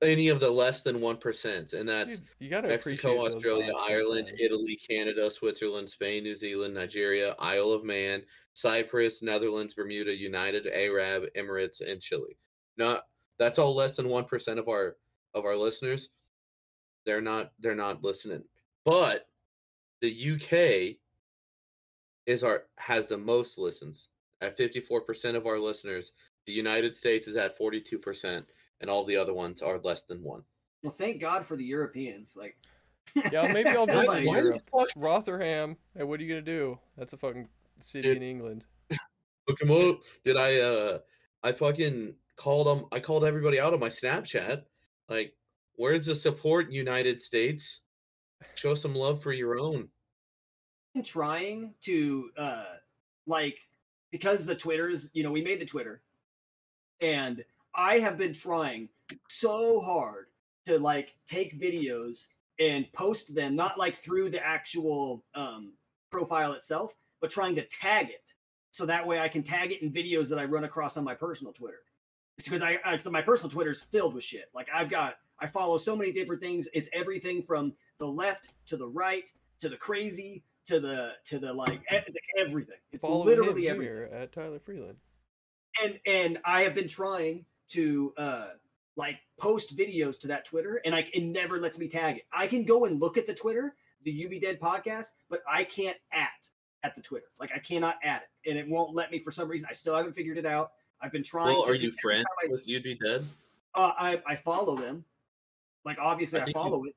A: any of the less than 1%, and that's
C: Dude, you gotta
A: Mexico,
C: appreciate those
A: Australia, Ireland,
C: sometimes.
A: Italy, Canada, Switzerland, Spain, New Zealand, Nigeria, Isle of Man, Cyprus, Netherlands, Bermuda, United Arab Emirates, and Chile. Not that's all less than 1% of our of our listeners. They're not they're not listening. But the UK is our has the most listens at 54% of our listeners. The United States is at 42% and all the other ones are less than 1.
B: Well, thank God for the Europeans. Like,
C: Yeah, maybe I'll
B: Why-
C: visit
B: why
A: the
C: Europe.
A: fuck
C: Rotherham. Hey, what are you gonna do? That's a fucking city
A: Dude.
C: in England.
A: Look him up. Did I uh I fucking called them I called everybody out on my Snapchat. Like, where's the support, United States? Show some love for your own.
B: been trying to uh like because the twitters you know we made the twitter and i have been trying so hard to like take videos and post them not like through the actual um profile itself but trying to tag it so that way i can tag it in videos that i run across on my personal twitter. It's because i, I so my personal twitter is filled with shit. Like i've got i follow so many different things. It's everything from the left to the right to the crazy to the to the like everything. It's
C: Follow
B: literally
C: him
B: everything.
C: here at Tyler Freeland.
B: And and I have been trying to uh like post videos to that Twitter, and I it never lets me tag it. I can go and look at the Twitter, the You Be Dead podcast, but I can't at at the Twitter. Like I cannot add it, and it won't let me for some reason. I still haven't figured it out. I've been trying.
A: Well,
B: to
A: are
B: just
A: you
B: every
A: friends
B: I-
A: with You'd Be Dead?
B: Uh, I I follow them. Like obviously
A: I
B: I,
A: think you-
B: follow it.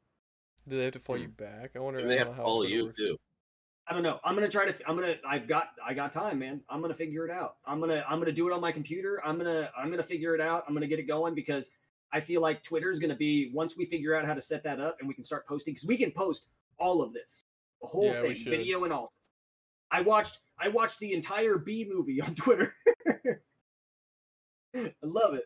C: Do they have to follow you back? I wonder.
A: And they have to
C: know how
A: follow
C: Twitter
A: you
C: works.
A: too.
B: I don't know. I'm gonna try to. I'm gonna. I've got. I got time, man. I'm gonna figure it out. I'm gonna. I'm gonna do it on my computer. I'm gonna. I'm gonna figure it out. I'm gonna get it going because I feel like Twitter is gonna be once we figure out how to set that up and we can start posting because we can post all of this, the whole
C: Yeah,
B: thing, video and all. I watched. I watched the entire B movie on Twitter. I love it.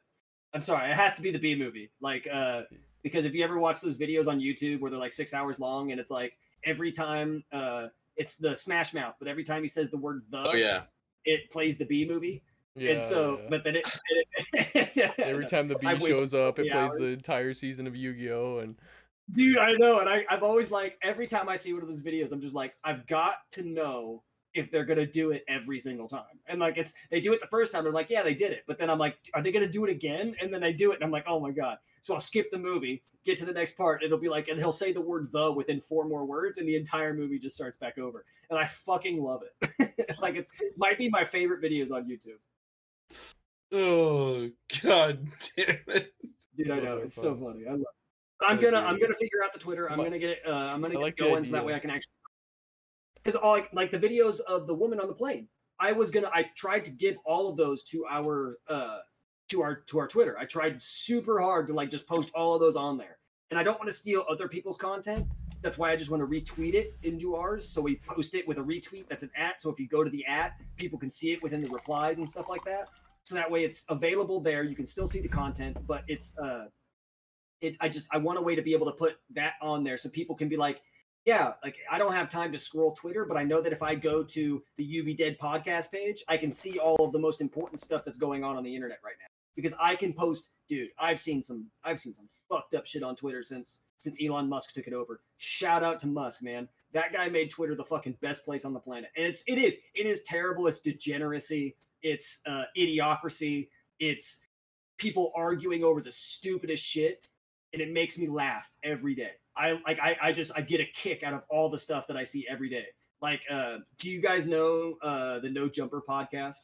B: I'm sorry. It has to be the B movie. Like, uh, because if you ever watch those videos on YouTube where they're like six hours long and it's like every time, uh, it's the Smash Mouth, but every time he says the word the,
A: Oh yeah.
B: it plays the B movie.
C: Yeah.
B: and so,
C: yeah.
B: but then it, it
C: every time the bee
B: I
C: shows up, it
B: three
C: plays
B: hours.
C: the entire season of Yu-Gi-Oh, and
B: Dude, I know, and I, I've always like every time I see one of those videos, I'm just like, I've got to know if they're gonna do it every single time. And like it's they do it the first time, they're like, yeah, they did it. But then I'm like, are they gonna do it again? And then they do it, and I'm like, oh my god. So I'll skip the movie, get to the next part, it'll be like, and he'll say the word the within four more words, and the entire movie just starts back over. And I fucking love it. like it's might be my favorite videos on YouTube.
A: Oh god damn it!
B: Dude, I know
C: are
B: it's so funny. I love. It. I'm
C: Those
B: gonna I'm gonna figure out the Twitter. I'm
C: But
B: gonna get it. Uh, I'm gonna
C: I
B: get
C: like
B: it
C: the
B: going so that way I can actually. Because all like, like the videos of the woman on the plane, I was gonna. I tried to give all of those to our uh to our to our Twitter. I tried super hard to like just post all of those on there, and I don't want to steal other people's content. That's why I just want to retweet it into ours. So we post it with a retweet that's an at. So if you go to the at, people can see it within the replies and stuff like that. So that way it's available there. You can still see the content, but it's uh it I just I want a way to be able to put that on there so people can be like, yeah, like I don't have time to scroll Twitter, but I know that if I go to the UB Dead podcast page, I can see all of the most important stuff that's going on on the internet right now. Because I can post, dude, I've seen some I've seen some fucked up shit on Twitter since since Elon Musk took it over. Shout out to Musk, man. That guy made Twitter the fucking best place on the planet. And it's it is it is terrible. It's degeneracy. It's uh, idiocracy. It's people arguing over the stupidest shit and it makes me laugh every day. I like I, I just I get a kick out of all the stuff that I see every day. Like uh do you guys know uh the No Jumper podcast?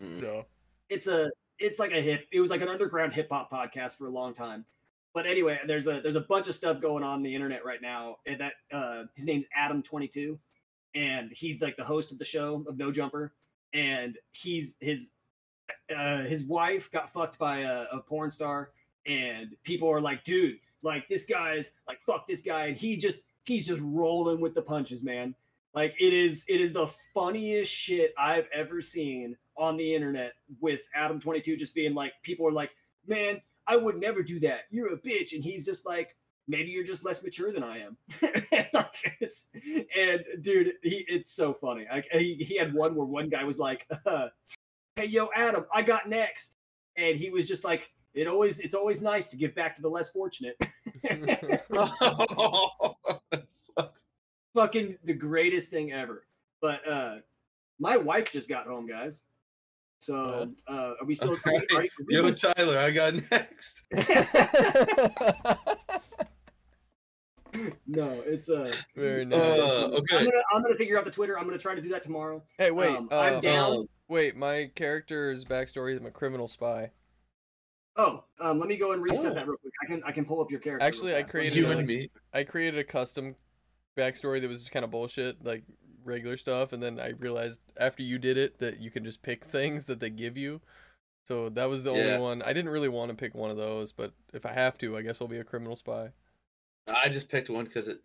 C: No.
B: It's a it's like a hip it was like an underground hip hop podcast for a long time. But anyway, there's a there's a bunch of stuff going on, on the internet right now and that uh his name's Adam22 and he's like the host of the show of No Jumper and he's his uh his wife got fucked by a, a porn star and people are like, dude, like this guy's like fuck this guy, and he just he's just rolling with the punches, man. Like it is it is the funniest shit I've ever seen on the internet with Adam 22 just being like people are like, man, I would never do that. You're a bitch, and he's just like, maybe you're just less mature than I am. and, like, it's, and dude, he it's so funny. Like he, he had one where one guy was like, "Hey, yo, Adam, I got next," and he was just like, "It always it's always nice to give back to the less fortunate." Fucking the greatest thing ever. But uh, my wife just got home, guys. So uh, are we still? Are we, are we-
A: Yo, Tyler, I got next.
B: no, it's uh.
C: Very nice.
A: Uh,
B: I'm
A: okay.
B: gonna I'm gonna figure out the Twitter. I'm gonna try to do that tomorrow.
C: hey, wait.
B: um,
C: uh,
B: I'm down.
A: Um,
C: Wait, my character's backstory is I'm a criminal spy.
B: Oh, um, let me go and reset
A: Oh.
B: that real quick. I can I can pull up your character.
C: Actually, I created
A: you
C: a-
A: and me.
C: I created a custom backstory that was just kind of bullshit, like regular stuff, and then I realized after you did it that you can just pick things that they give you. So that was the
A: Yeah.
C: only one. I didn't really want to pick one of those, but if I have to, I guess I'll be a criminal spy.
A: I just picked one because it.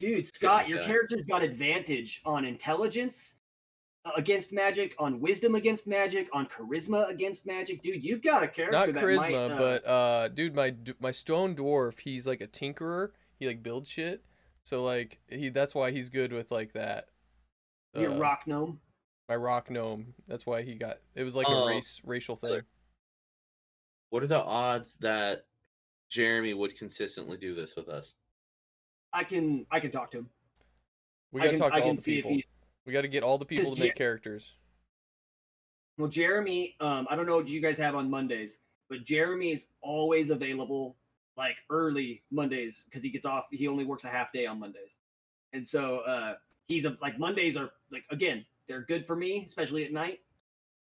B: Dude, Scott, your character's got advantage on intelligence uh, against magic, on wisdom against magic, on charisma against magic. Dude, you've got a character
C: Not
B: that
C: charisma,
B: might, uh,
C: but uh, dude, my my stone dwarf, he's like a tinkerer. He like builds shit. So like he, that's why he's good with like that.
B: your
C: uh,
B: rock gnome.
C: my rock gnome. That's why he got. It was like
A: Oh.
C: a race racial thing.
A: What are the odds that Jeremy would consistently do this with us?
B: I can I can talk to him.
C: We gotta
B: can,
C: talk
B: I
C: to all
B: can
C: the
B: see
C: people. We gotta get all the people to make
B: Jer-
C: characters.
B: well. Jeremy, um, I don't know what you guys have on Mondays, but Jeremy is always available like early Mondays because he gets off. He only works a half day on Mondays, and so uh, he's a, like Mondays are like again they're good for me, especially at night.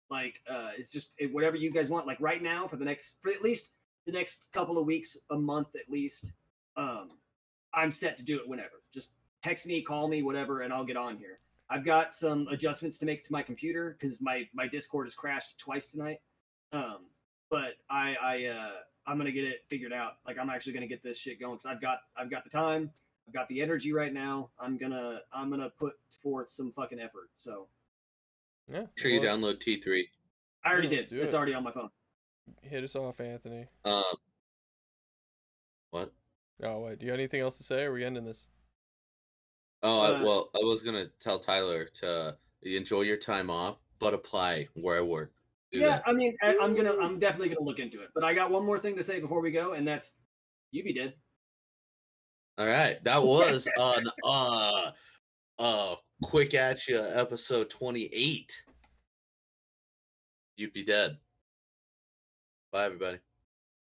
B: Like uh, it's just it, whatever you guys want. Like right now for the next for at least the next couple of weeks, a month at least. Um, I'm set to do it whenever. Just text me, call me, whatever, and I'll get on here. I've got some adjustments to make to my computer because my my Discord has crashed twice tonight. Um, but I I uh, I'm gonna get it figured out. Like I'm actually gonna get this shit going because I've got I've got the time, I've got the energy right now. I'm gonna I'm gonna put forth some fucking effort. So
C: Yeah.
A: Make sure you
C: well, let's-
A: download T3.
B: I already
C: Yeah,
B: did.
C: do
B: It's
C: it.
B: already on my phone.
C: Hit us off, Anthony.
A: Um, what?
C: Oh wait, do you have anything else to say? Or are we ending this?
A: Oh, I,
B: Uh,
A: well, I was gonna tell Tyler to enjoy your time off, but apply where I work
B: yeah,
A: that.
B: I mean, I, am gonna, I'm definitely gonna look into it. But I got one more thing to say before we go, and that's, you be dead.
A: All right, that was on uh, uh, quick at you episode 28. You be dead. Bye, everybody.